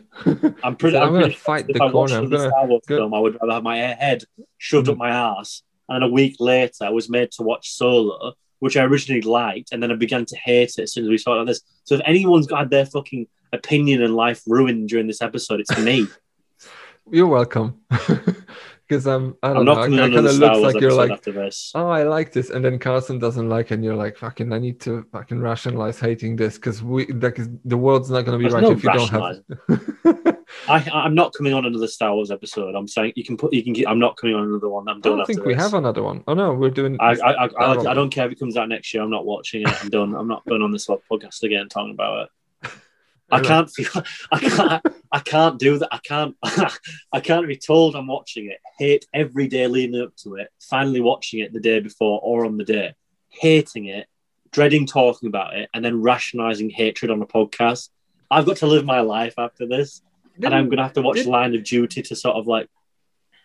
I'm pretty. I'm I'm, gonna fight the I corner. I'm gonna Star Wars go- film. I would rather have my head shoved up my ass. And then a week later, I was made to watch Solo, which I originally liked, and then I began to hate it as soon as we saw started this. So if anyone's got their fucking opinion and life ruined during this episode, it's me. You're welcome. Because I'm um, I I'm don't not know. coming I kind of Star looks like you're episode like after this. oh, I like this, and then Carson doesn't like, it, and you're like, fucking, I need to fucking rationalize hating this because we like the world's not gonna be There's right no if you don't have. I, I'm not coming on another Star Wars episode. I'm saying you can put, you can. Get, I'm not coming on another one. I'm done. I don't think we this. have another one. Oh no, we're doing. I, I, I, I, I don't care if it comes out next year. I'm not watching it. I'm done. I'm not going on this podcast again talking about it. I can't feel. I can't. I can't do that. I can't. I can't be told I'm watching it. Hate every day leading up to it. Finally watching it the day before or on the day, hating it, dreading talking about it, and then rationalizing hatred on a podcast. I've got to live my life after this, and I'm going to have to watch Line of Duty to sort of like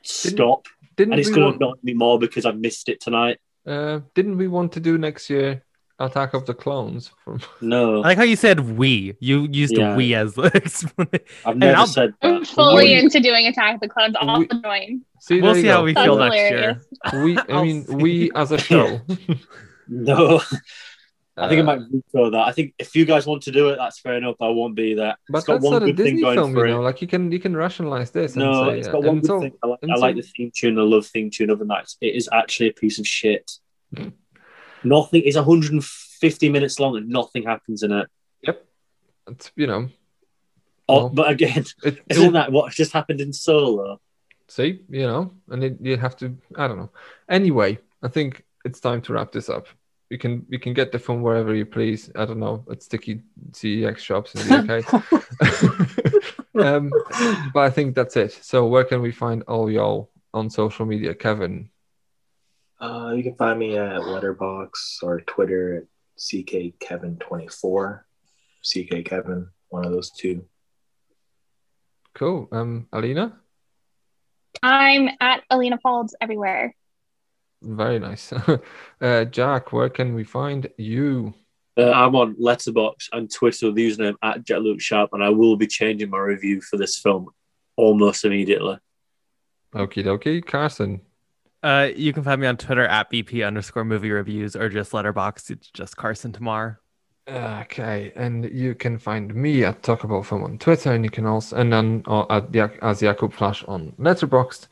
stop. Didn't and it's we going to want- annoy me more because I've missed it tonight. Uh, didn't we want to do next year Attack of the Clones? From No, I like how you said we. You used Yeah. we as the explanation. I've And never I'll- said I'm that. fully We- into doing Attack of the Clones. All We- annoying. see, We'll there you see how we That's feel next year. We, I mean, we as a show. No, I think I Uh, might veto that. I think if you guys want to do it, that's fair enough. I won't be there. But it's got that's one not a good thing Disney going film, for you it. know. Like you can you can rationalize this. And no, say, it's got one and good thing. I like, I like the theme tune. I love theme tune of the night. It is actually a piece of shit. Nothing. is 150 minutes long and nothing happens in it. Yep, it's you know. Oh, Well, but again, It, isn't it- that what just happened in Solo? see, you know, and it, you have to. I don't know. Anyway, I think it's time to wrap this up. You can you can get the phone wherever you please. I don't know at sticky CEX shops in the UK. um, but I think that's it. So where can we find all y'all on social media, Kevin? Uh, you can find me at Letterboxd or Twitter at CK Kevin 24. CK Kevin, one of those two. Cool. Um, Alina? I'm at Alina Faulds everywhere. Very nice. uh, Jack, where can we find you? Uh, I'm on Letterboxd and Twitter with the username at JakLukeSharp, and I will be changing my review for this film almost immediately. Okie dokie. Carson. Uh, you can find me on Twitter at BP underscore movie reviews or just Letterboxd. It's just Carson Timar. Okay, and you can find me at Talk About Film on Twitter, and you can also and then uh, at as Jakub Flasz on Letterboxd.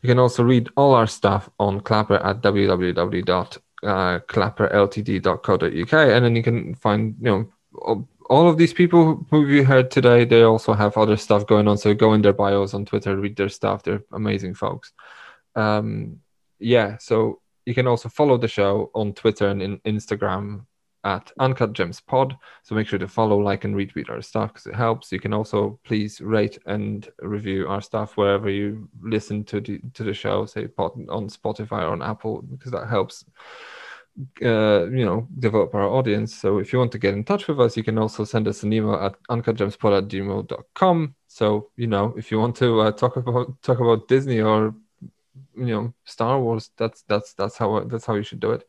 You can also read all our stuff on Clapper at www.clapperltd.co.uk, and then you can find you know all- all of these people who you heard today. They also have other stuff going on, so go in their bios on Twitter, read their stuff. They're amazing folks. Um, yeah, so you can also follow the show on Twitter and in Instagram at Uncut Gems Pod. So make sure to follow, like, and retweet our stuff because it helps. You can also please rate and review our stuff wherever you listen to the to the show, say on Spotify or on Apple, because that helps. Uh, you know, develop our audience. So if you want to get in touch with us, you can also send us an email at uncutgemspod at gmail.com. So, you know, if you want to uh, talk about talk about Disney or you know Star Wars, that's that's that's how that's how you should do it.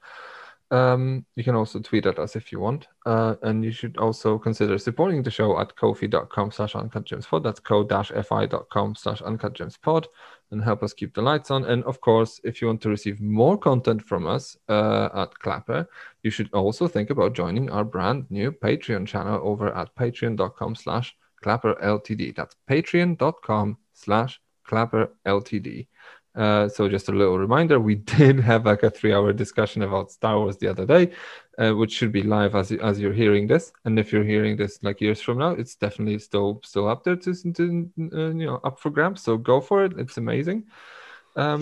Um, you can also tweet at us if you want. Uh, and you should also consider supporting the show at kofi.com slash uncutgemspod. That's ko-fi.com slash uncutgemspod and help us keep the lights on. And of course, if you want to receive more content from us uh, at Clapper, you should also think about joining our brand new Patreon channel over at patreon.com slash clapperltd. That's patreon.com slash clapperltd. Uh, so just a little reminder, we did have like a three-hour discussion about Star Wars the other day, uh, which should be live as as you're hearing this. And if you're hearing this like years from now, it's definitely still still up there to, to uh, you know up for grabs. So go for it. It's amazing. Um,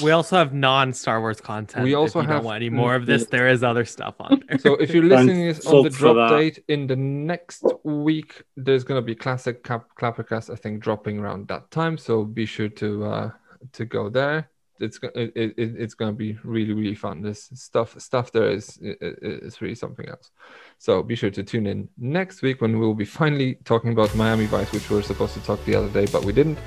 We also have non Star Wars content. We also if you have- don't want any more of this. There is other stuff on there. So if you're listening is on the drop date in the next week, there's gonna be classic cap Clappercast, I think, dropping around that time. So be sure to uh to go there. It's it, it, it- it's gonna be really really fun. This stuff stuff there is i- i- is really something else. So be sure to tune in next week when we'll be finally talking about Miami Vice, which we were supposed to talk the other day, but we didn't.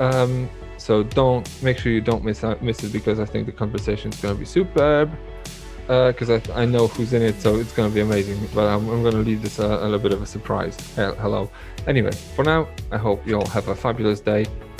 Um, so don't make sure you don't miss out miss it because I think the conversation is gonna be superb because I, I know who's in it, so it's going to be amazing. But I'm, I'm going to leave this a, a little bit of a surprise. Hello. Anyway, for now, I hope you all have a fabulous day,